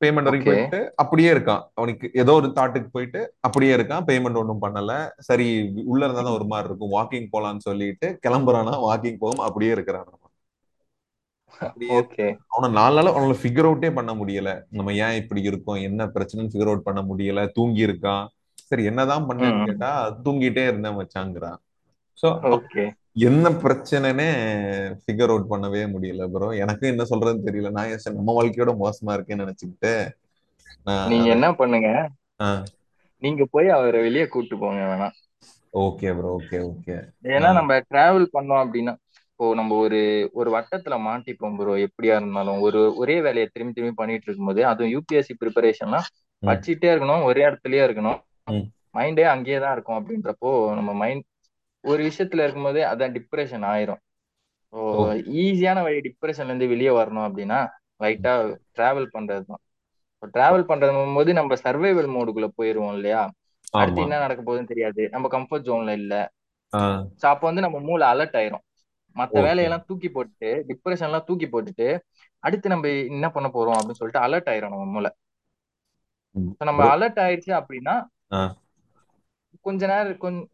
பேமெண்ட் வரைக்கும் போயிட்டு அப்படியே இருக்கான். அவனுக்கு ஏதோ ஒரு தாட்டுக்கு போயிட்டு அப்படியே இருக்கான். பேமெண்ட் ஒன்றும் பண்ணல. சரி உள்ள இருந்தா தான் ஒரு மாதிரி இருக்கும். வாக்கிங் போலான்னு சொல்லிட்டு கிளம்புறானா வாக்கிங் போகும் அப்படியே இருக்கிறான். அவனை நாலு நாள் அவனால ஃபிகர் அவுட்டே பண்ண முடியல. நம்ம ஏன் இப்படி இருக்கோம்? என்ன பிரச்சனைன்னு ஃபிகர் அவுட் பண்ண முடியல? தூங்கி இருக்கான் சரி என்னதான் பண்ணேன்னு கேட்டா தூங்கிட்டே இருந்தேன் வச்சாங்கிறான் சோ என்ன பிரச்சனைனே ஃபிகர் அவுட் பண்ணவே முடியல ப்ரோ எனக்கும் என்ன சொல்றதுன்னு தெரியல. நான் ஏன் நம்ம வாழ்க்கையோட மோசமா இருக்கேன்னு நினைச்சுக்கிட்டு நான் நீங்க என்ன பண்ணுங்க? நீங்க போய் அவரை வெளியே கூட்டு போங்க வேணாம். Okay bro okay okay. ஏன்னா நம்ம டிராவல் பண்ணோம் அப்படின்னா இப்போ நம்ம ஒரு ஒரு வட்டத்துல மாட்டிப்போம் ப்ரோ எப்படியா இருந்தாலும். ஒரு ஒரே வேலையை திரும்பி திரும்பி பண்ணிட்டு இருக்கும்போது அதுவும் யூபிஎஸ்சி ப்ரிப்பரேஷன்லாம் ம். படிச்சுட்டே இருக்கணும். ஒரே இடத்துலயே இருக்கணும். மைண்டே அங்கேயே தான் இருக்கும் அப்படின்றப்போ நம்ம மைண்ட் ஒரு விஷயத்துல இருக்கும்போது அதான் டிப்ரெஷன் ஆயிரும். ஸோ ஈஸியான வழி டிப்ரெஷன்ல இருந்து வெளியே வரணும் அப்படின்னா லைட்டா டிராவல் பண்றது தான். டிராவல் பண்றது போது நம்ம சர்வைவல் மோடுக்குள்ள போயிருவோம் இல்லையா? அடுத்து என்ன நடக்க போகுதுன்னு தெரியாது. நம்ம கம்ஃபர்ட் ஜோன்ல இல்ல. ஸோ அப்போ வந்து நம்ம மூளை அலர்ட் ஆயிரும். ஓகே. வேலையெல்லாம் தூக்கி போட்டுட்டு டிப்ரெஷன் எல்லாம் தூக்கி போட்டுட்டு அடுத்து நம்ம என்ன பண்ண போறோம் அப்படின்னு சொல்லிட்டு அலர்ட் ஆயிரும் நம்ம மூளை. நம்ம அலர்ட் ஆயிடுச்சு அப்படின்னா கொஞ்ச நேரம் கொஞ்சம்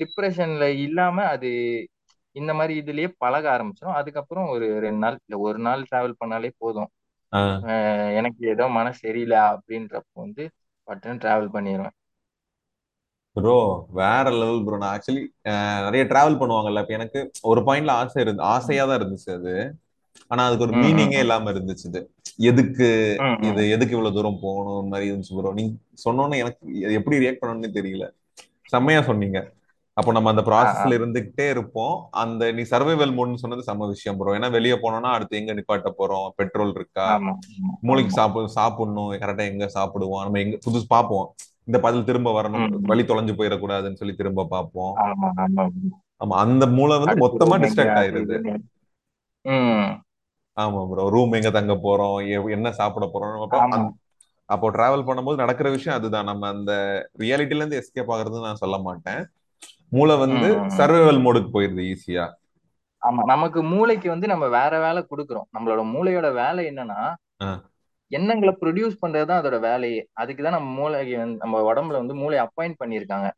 டிப்ரெஷன்ல இல்லாம அது இந்த மாதிரி இதுலயே பழக ஆரம்பிச்சிடும் அதுக்கப்புறம் ஒரு ரெண்டு நாள் இல்ல ஒரு நாள் டிராவல் பண்ணாலே போதும். எனக்கு ஏதோ மனசு சரியில்லை அப்படின்றப்போ வந்து பட்டுன்னு டிராவல் பண்ணிடுவேன் ப்ரோ வேற லெவல் ப்ரோ நான் ஆக்சுவலி நிறைய டிராவல் பண்ணுவாங்கல்ல. இப்ப எனக்கு ஒரு பாயிண்ட்ல ஆசை இருந்து ஆசையா தான் இருந்துச்சு அது. ஆனா அதுக்கு ஒரு மீனிங்கே இல்லாம இருந்துச்சு இது. எதுக்கு இது? எதுக்கு இவ்வளவு தூரம் போகணும்? மாதிரி இருந்துச்சு ப்ரோ நீங்க சொன்னோன்னே எனக்கு எப்படி ரியாக்ட் பண்ணணும்னு தெரியல. செம்மையா சொன்னீங்க. அப்போ நம்ம அந்த ப்ராசஸ்ல இருந்துகிட்டே இருப்போம். அந்த நீ சர்வைவல் மோட்னு சொன்னது செம்ம விஷயம் ப்ரோ ஏன்னா வெளியே போனோம்னா அடுத்து எங்க நிப்பாட்ட போறோம்? பெட்ரோல் இருக்கா? மூளைக்கு சாப்பிடு சாப்பிடணும். கரெக்டா எங்க சாப்பிடுவோம் நம்ம எங்க புதுசு பார்ப்போம். இந்த பதில் திரும்ப வரணும். வழி தொலைஞ்சு போயிடக்கூடாதுன்னு சொல்லி திரும்ப பார்ப்போம். ஆமா அந்த மூளை வந்து மொத்தமா டிஸ்ட்ராக்ட் ஆயிருது. ஆமா ப்ரோ ரூம் எங்க தங்க போறோம்? என்ன சாப்பிட போறோம்? அப்போ டிராவல் பண்ணும்போது நடக்கிற விஷயம் அதுதான். நம்ம அந்த ரியாலிட்டில இருந்து எஸ்கேப் ஆகுறதுன்னு நான் சொல்ல மாட்டேன். மூளை வந்து சர்வைவல் மோடுக்கு போயிருது ஈஸியா ஆமா நமக்கு மூளைக்கு வந்து நம்ம வேற வேலை கொடுக்குறோம். நம்மளோட மூளையோட வேலை என்னன்னா எண்ணங்களை ப்ரொடியூஸ் பண்றது தான் அதோட வேலையே. அதுக்கு தான் நம்ம மூளைக்கு நம்ம உடம்புல வந்து மூளை அப்பாயிண்ட் பண்ணியிருக்காங்க.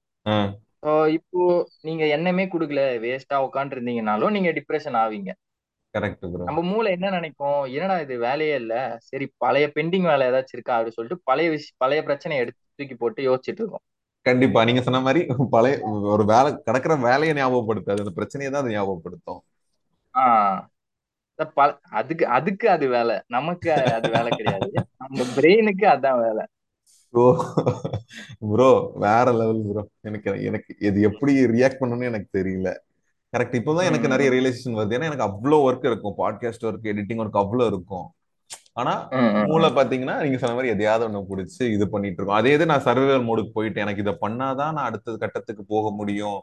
இப்போ நீங்க எண்ணமே கொடுக்கல வேஸ்டா உட்காந்து இருந்தீங்கனாலும் நீங்க டிப்ரெஷன் ஆவீங்க. நம்ம மூளை என்ன நினைக்கும்? என்னடா இது வேலையே இல்ல? சரி பழைய பெண்டிங் வேலை ஏதாச்சும் இருக்கா அப்படின்னு சொல்லிட்டு பழைய விஷ பழைய பிரச்சனையை எடுத்து தூக்கி போட்டு யோசிச்சுட்டு இருக்கோம். கண்டிப்பா. நீங்க சொன்ன மாதிரி பழைய ஒரு வேலை கிடக்கிற வேலையை ஞாபகப்படுத்தாது அந்த பிரச்சனையை தான் அது ஞாபகப்படுத்தும். அதுக்கு அதுக்கு அது வேலை. நமக்கு அது வேலை கிடையாது. நம்ம பிரெயினுக்கு அதான் வேலை. ப்ரோ ப்ரோ வேற லெவல் ப்ரோ எனக்கு எனக்கு இது எப்படி ரியாக்ட் பண்ணணும்னு எனக்கு தெரியல. கரெக்ட் இப்போதான் எனக்கு நிறைய. ரியலைசேஷன் வருது. ஏன்னா எனக்கு அவ்வளோ ஒர்க் இருக்கும். பாட்காஸ்ட் ஒர்க் எடிட்டிங் ஒர்க் அவ்வளோ இருக்கும். ஆனா மூளை. பாத்தீங்கன்னா நீங்க சொன்ன மாதிரி எதையாவது ஒண்ணு பிடிச்சி இது பண்ணிட்டு இருக்கோம். அதே இது நான் சர்வைவல் மோடுக்கு போயிட்டு எனக்கு இதை பண்ணாதான் நான் அடுத்த கட்டத்துக்கு போக முடியும்.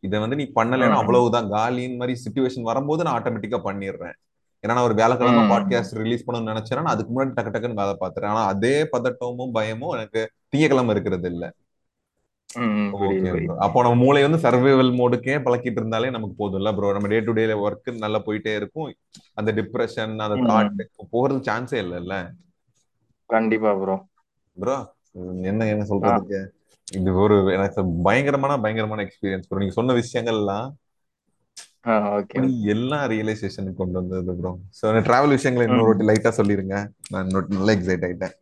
இதை வந்து நீ பண்ணலைன்னா. அவ்வளவுதான். காலின்னு மாதிரி சுச்சுவேஷன் வரும்போது நான் ஆட்டோமேட்டிக்கா பண்ணிடுறேன். ஏன்னா நான் ஒரு வேலைக்கிழமை. பாட்காஸ்ட் ரிலீஸ் பண்ணணும்னு நினைச்சேன்னா நான் அதுக்கு முன்னாடி டக்கு டக்குன்னு வேலை பார்த்துறேன். ஆனா அதே பதட்டமும் பயமும் எனக்கு திங்கக்கிழமை இருக்கிறது இல்ல. அப்போ நம்ம மூளை வந்து சர்வைவல் மோடுக்கே பழக்கிட்டு இருந்தாலே நமக்கு போதும்ல ப்ரோ நம்ம டே டு டே ஒர்க் நல்லா போயிட்டே இருக்கும். அந்த டிப்ரெஷன் அந்த தாட். போகிறதுக்கு சான்ஸே இல்லைல்ல கண்டிப்பா ப்ரோ ப்ரோ என்ன என்ன சொல்றதுக்கு? இது ஒரு எனக்கு பயங்கரமான பயங்கரமான எக்ஸ்பீரியன்ஸ் ப்ரோ நீங்க சொன்ன விஷயங்கள்லாம் ஆ ஓகே அப்படி ஓகே எல்லா ரியலைசேஷனுக்கு கொண்டு வந்தது ப்ரோ ஸோ டிராவல் விஷயங்களை இன்னொரு லைட்டா சொல்லிருங்க. நான் நல்லா எக்ஸைட் ஆயிட்டேன்.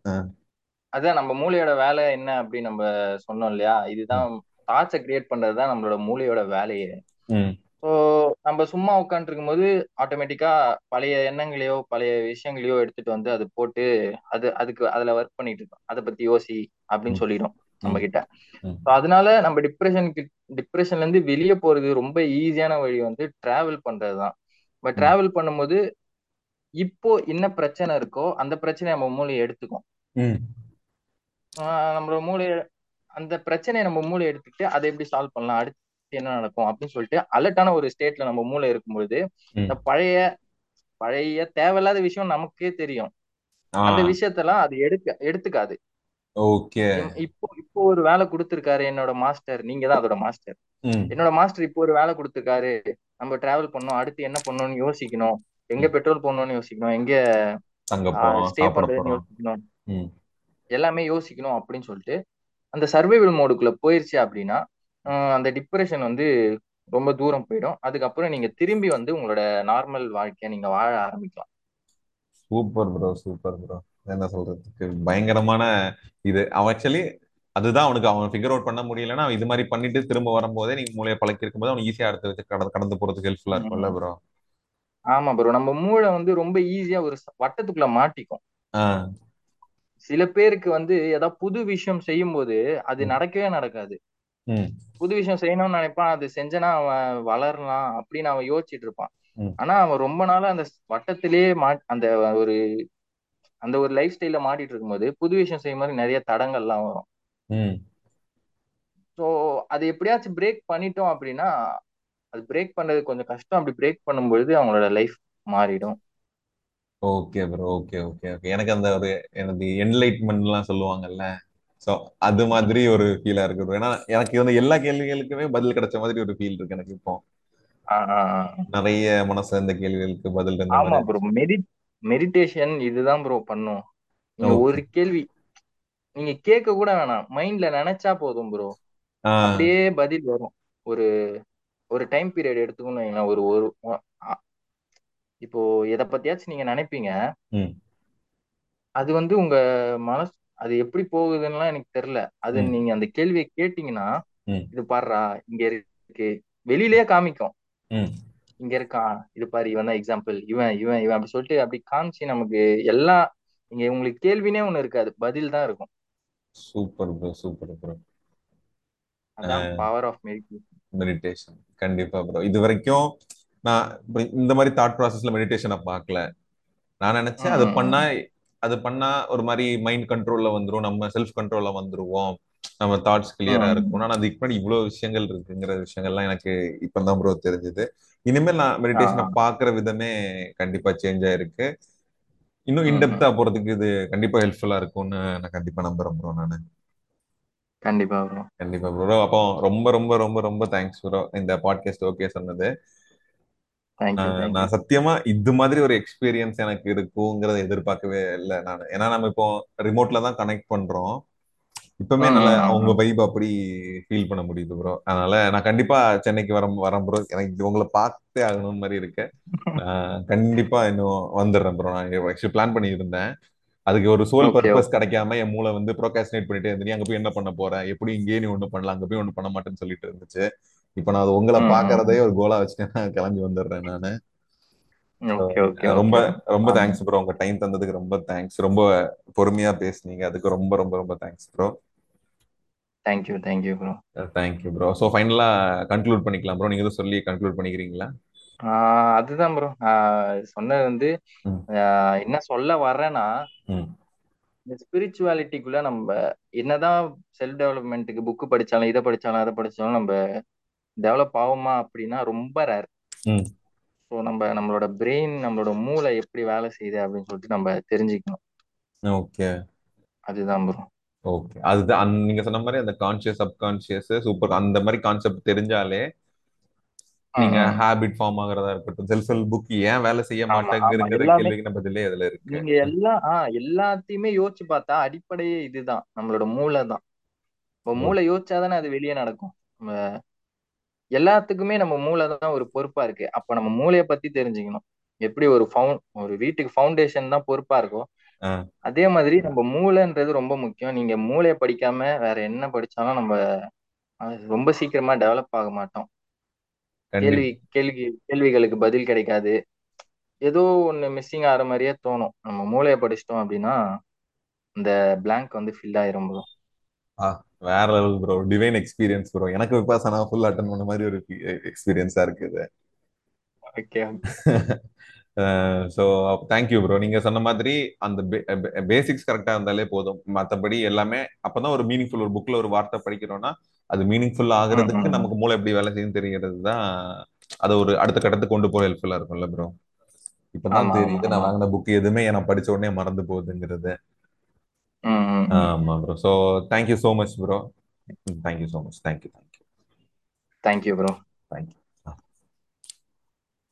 அதான் நம்ம மூளையோட வேலை என்ன அப்படின்னு நம்ம சொன்னோம் இல்லையா? இதுதான் தாட்ஸை கிரியேட் பண்றது தான் நம்மளோட மூளையோட வேலையே. ஸோ நம்ம சும்மா உட்காந்துருக்கும் போது ஆட்டோமேட்டிக்கா பழைய எண்ணங்களையோ பழைய விஷயங்களையோ எடுத்துட்டு வந்து அது போட்டு அது அதுக்கு அதுல ஒர்க் பண்ணிட்டு இருக்கோம். அதை பத்தி யோசி அப்படின்னு சொல்லிடும் நம்ம கிட்ட. அதனால நம்ம டிப்ரெஷனுக்கு டிப்ரெஷன்ல இருந்து வெளியே போறது ரொம்ப ஈஸியான வழி வந்து டிராவல் பண்றதுதான். நம்ம டிராவல் பண்ணும்போது இப்போ என்ன பிரச்சனை இருக்கோ அந்த பிரச்சனையை நம்ம மூளையை எடுத்துக்கும். நம்மளோட மூளை அந்த பிரச்சனையை நம்ம மூளை எடுத்துக்கிட்டு அதை எப்படி சால்வ் பண்ணலாம்? அடுத்து என்ன நடக்கும்? அப்படின்னு சொல்லிட்டு அலர்ட்டான ஒரு ஸ்டேட்ல நம்ம மூளை இருக்கும்பொழுது. இந்த பழைய பழைய தேவையில்லாத விஷயம் நமக்கே தெரியும். அந்த விஷயத்தெல்லாம் அது எடுக்க எடுத்துக்காது. ஓகே இப்போ இப்போ ஒரு வேலை கொடுத்துருக்காரு என்னோட மாஸ்டர் நீங்க தான் அதோட மாஸ்டர் என்னோட மாஸ்டர் இப்போ ஒரு வேலை கொடுத்துருக்காரு. நம்ம டிராவல் பண்ணோம் அடுத்து என்ன பண்ணணும்னு யோசிக்கணும். எங்க. பெட்ரோல் போடணும்னு யோசிக்கணும். எங்க ஸ்டே பண்றதுன்னு யோசிக்கணும். எல்லாமே யோசிக்கணும் அப்படின்னு சொல்லிட்டு அந்த சர்வைவல் மோடுக்குள்ள போயிருச்சு அப்படின்னா அந்த டிப்ரெஷன் வந்து ரொம்ப தூரம் போயிடும். அதுக்கப்புறம் நீங்க திரும்பி வந்து உங்களோட நார்மல் வாழ்க்கையை நீங்க வாழ ஆரம்பிக்கலாம். சூப்பர் ப்ரோ சூப்பர் ப்ரோ என்ன சொல்றதுக்கு பயங்கரமான இது. அவன் ஆக்சுவலி அதுதான் அவனுக்கு அவன் ஃபிகர் அவுட் பண்ண முடியலன்னா அவன் இது மாதிரி பண்ணிட்டு திரும்ப வரும்போதே நீங்க மூளையை பழக்கி இருக்கும்போது அவன் ஈஸியா அடுத்து வச்சு கடந்து கடந்து போறதுக்கு ஹெல்ப்ஃபுல்லா இருக்கும்ல ப்ரோ ஆமா ப்ரோ நம்ம மூளை வந்து ரொம்ப ஈஸியா ஒரு வட்டத்துக்குள்ள மாட்டிக்கும். சில பேருக்கு வந்து ஏதாவது புது விஷயம் செய்யும் போது அது நடக்கவே நடக்காது. புது விஷயம் செய்யணும்னு நினைப்பான். அது செஞ்சனா அவன் வளரலாம் அப்படின்னு அவன் யோசிச்சுட்டு இருப்பான். ஆனா அவன் ரொம்ப நாளா அந்த வட்டத்திலேயே மா அந்த ஒரு அந்த ஒரு லைஃப் ஸ்டைல மாட்டிட்டு இருக்கும்போது புது விஷயம் செய்யும் போது நிறைய தடங்கள்லாம் வரும். ஸோ அது எப்படியாச்சும் பிரேக் பண்ணிட்டோம் அப்படின்னா அது பிரேக் பண்றது கொஞ்சம் கஷ்டம். அப்படி பிரேக் பண்ணும்பொழுது அவங்களோட லைஃப் மாறிடும். Okay bro okay okay okay எனக்கு அந்த ஒரு எனது என்லைட்மெண்ட்லாம் சொல்லுவாங்கல்ல. ஸோ அது மாதிரி ஒரு ஃபீலா இருக்கு bro. ஏன்னா எனக்கு வந்து எல்லா கேள்விகளுக்குமே பதில் கிடைச்ச மாதிரி ஒரு ஃபீல் இருக்கு எனக்கு இப்போ. நிறைய மனசு இந்த கேள்விகளுக்கு பதில் ஆமா மாதிரி ப்ரோ மெடி மெடிடேஷன் இதுதான் ப்ரோ பண்ணும். நீங்க ஒரு கேள்வி நீங்க கேட்க கூட வேணாம். மைண்ட்ல நினைச்சா போதும் ப்ரோ அப்படியே பதில் வரும். ஒரு ஒரு டைம் பீரியட் எடுத்துக்கணும் ஒரு ஒரு இப்போ எதை பத்தியாச்சும் நீங்க நினைப்பீங்க. அது வந்து உங்க மனசு அது எப்படி போகுதுன்னுலாம் எனக்கு தெரியல. அது நீங்க அந்த கேள்வியை கேட்டீங்கன்னா இது பாருடா இங்க இருக்கு. வெளியிலேயே காமிக்கும். இங்க இருக்கான். இது பாரு இவன் தான் எக்ஸாம்பிள் இவன் இவன் இவன் அப்படி சொல்லிட்டு அப்படி காமிச்சு நமக்கு எல்லாம் இங்க உங்களுக்கு கேள்வினே ஒண்ணு இருக்காது. பதில் தான் இருக்கும். சூப்பர் ப்ரோ சூப்பர் ப்ரோ அதான் பவர் ஆஃப் மெடிடேஷன் மெடிடேஷன் கண்டிப்பா ப்ரோ இது வரைக்கும் நான் இந்த மாதிரி தாட் ப்ராசஸ்ல மெடிடேஷனை பார்க்கல. நான் நினைச்சேன் அது பண்ணா அது பண்ணா ஒரு மாதிரி மைண்ட் கண்ட்ரோல்ல வந்துரும். நம்ம செல்ஃப் கண்ட்ரோல்ல வந்துருவோம். நம்ம தாட்ஸ் கிளியரா இருக்கும். ஆனா அதுக்கு முன்னாடி இவ்வளவு விஷயங்கள் இருக்குங்கிற விஷயங்கள்லாம் எனக்கு இப்பதான் ப்ரோ தெரிஞ்சது. இனிமேல் நான் மெடிடேஷனை பாக்குற விதமே கண்டிப்பா சேஞ்ச் ஆயிருக்கு. இன்னும் இன்டெப்தா போறதுக்கு இது கண்டிப்பா ஹெல்ப்ஃபுல்லா இருக்கும்னு நான் கண்டிப்பா நம்புறேன் ப்ரோ நானு. கண்டிப்பா ப்ரோ கண்டிப்பா ப்ரோ அப்போ ரொம்ப ரொம்ப ரொம்ப ரொம்ப தேங்க்ஸ் ப்ரோ இந்த பாட்காஸ்ட் ஓகே சொன்னது. நான் சத்தியமா இது மாதிரி ஒரு எக்ஸ்பீரியன்ஸ் எனக்கு இருக்குங்கிறத எதிர்பார்க்கவே இல்லை நான். ஏன்னா நம்ம இப்போ ரிமோட்ல தான் கனெக்ட் பண்றோம். இப்பவுமே நல்ல அவங்க வைப் அப்படி ஃபீல் பண்ண முடியுது ப்ரோ அதனால நான் கண்டிப்பா சென்னைக்கு வர வரேன் ப்ரோ எனக்கு உங்களை பார்த்தே ஆகணும் மாதிரி இருக்கு. கண்டிப்பா இன்னும் வந்துடுறேன் ப்ரோ நான் ஆக்சுவலி பிளான் பண்ணி இருந்தேன் அதுக்கு ஒரு சோல் பர்பஸ் கிடைக்காம என் மூளை வந்து ப்ரோகாஸ்டினேட் பண்ணிட்டே இருந்து நீ அங்க போய் என்ன பண்ண போற? எப்படி இங்கேயே நீ ஒண்ணு பண்ணலாம்? அங்க போய் ஒண்ணு பண்ண மாட்டேன்னு சொல்லிட்டு இருந்துச்சு. இப்ப நான் அது உங்களை பாக்குறதே ஒரு கோலா வச்சுட்டு நான் கிளம்பி வந்துடுறேன் நானு. ரொம்ப ரொம்ப தேங்க்ஸ் ப்ரோ உங்க டைம் தந்ததுக்கு ரொம்ப தேங்க்ஸ் ரொம்ப பொறுமையா பேசுனீங்க. அதுக்கு ரொம்ப ரொம்ப ரொம்ப thanks bro thank you thank you bro thank you bro so ஃபைனலா கன்க்ளூட் பண்ணிக்கலாம் ப்ரோ நீங்க எதுவும் சொல்லி கன்க்ளூட் பண்ணிக்கிறீங்களா? அதுதான் ப்ரோ சொன்னது வந்து என்ன சொல்ல வர்றேன்னா இந்த ஸ்பிரிச்சுவாலிட்டிக்குள்ள நம்ம என்னதான் செல்ஃப் டெவலப்மெண்ட்டுக்கு புக்கு படிச்சாலும் இதை படிச்சாலும் அதை படிச்சாலும் நம்ம டெவலப் ஆகுமா அப்படின்னா ரொம்ப ரேர் ஸோ நம்ம நம்மளோட பிரெயின் நம்மளோட மூளை எப்படி வேலை செய்யுது அப்படின்னு சொல்லிட்டு நம்ம தெரிஞ்சுக்கணும். ஓகே. அதுதான் ப்ரோ ஓகே அதுதான் நீங்க சொன்ன மாதிரி அந்த கான்சியஸ் சப்கான்சியஸ் சூப்பர் அந்த மாதிரி கான்செப்ட் தெரிஞ்சாலே நீங்க ஹாபிட் ஃபார்ம் ஆகுறதா இருக்கட்டும். செல்ஃப் ஹெல்ப் புக் ஏன் வேலை செய்ய எல்லாமே கேள்விக்கு பதிலே அதுல இருக்கு. நீங்க எல்லாம் எல்லாத்தையுமே யோசிச்சு பார்த்தா அடிப்படையே இதுதான். நம்மளோட மூளை தான். இப்போ மூளை யோசிச்சாதானே அது வெளியே நடக்கும். எல்லாத்துக்குமே நம்ம மூளை தான் ஒரு பொறுப்பா இருக்கு. அப்ப நம்ம மூளையை பத்தி தெரிஞ்சுக்கணும். எப்படி ஒரு ஃபவுண்ட் ஒரு வீட்டுக்கு ஃபவுண்டேஷன் தான் பொறுப்பா இருக்கும். அதே மாதிரி நம்ம மூளைன்றது ரொம்ப முக்கியம். நீங்க மூளையை படிக்காம வேற என்ன படிச்சாலும் நம்ம ரொம்ப சீக்கிரமா டெவலப் ஆக மாட்டோம். கேள்வி கேள்வி கேள்விகளுக்கு பதில் கிடைக்காது. ஏதோ ஒண்ணு மிஸ்ஸிங் ஆகிற மாதிரியே தோணும். நம்ம மூளையை படிச்சிட்டோம் அப்படின்னா இந்த பிளாங்க் வந்து ஃபில் ஆயிரும் ப்ரோ வேற level bro divine experience bro எனக்கு விபாசனா ஃபுல் அட்டன் பண்ண மாதிரி ஒரு எக்ஸ்பீரியன்ஸா இருக்குது. ஓகே ஸோ தேங்க்யூ ப்ரோ நீங்க சொன்ன மாதிரி அந்த பேசிக்ஸ் கரெக்டா இருந்தாலே போதும். மற்றபடி எல்லாமே அப்பதான் ஒரு மீனிங்ஃபுல் ஒரு புக்ல ஒரு வார்த்தை படிக்கிறோம்னா அது மீனிங்ஃபுல் ஆகுறதுக்கு நமக்கு மூளை எப்படி வேலை செய்யும் தெரிகிறது தான் அதை ஒரு அடுத்த கட்டத்துக்கு கொண்டு போக ஹெல்ப்ஃபுல்லா இருக்கும்ல ப்ரோ இப்பதான் தெரியுது நான் வாங்கின புக் எதுவுமே நான் படிச்ச உடனே மறந்து போகுதுங்கிறது. ஆமா bro so thank you so much bro thank you so much thank you thank you thank you bro thank you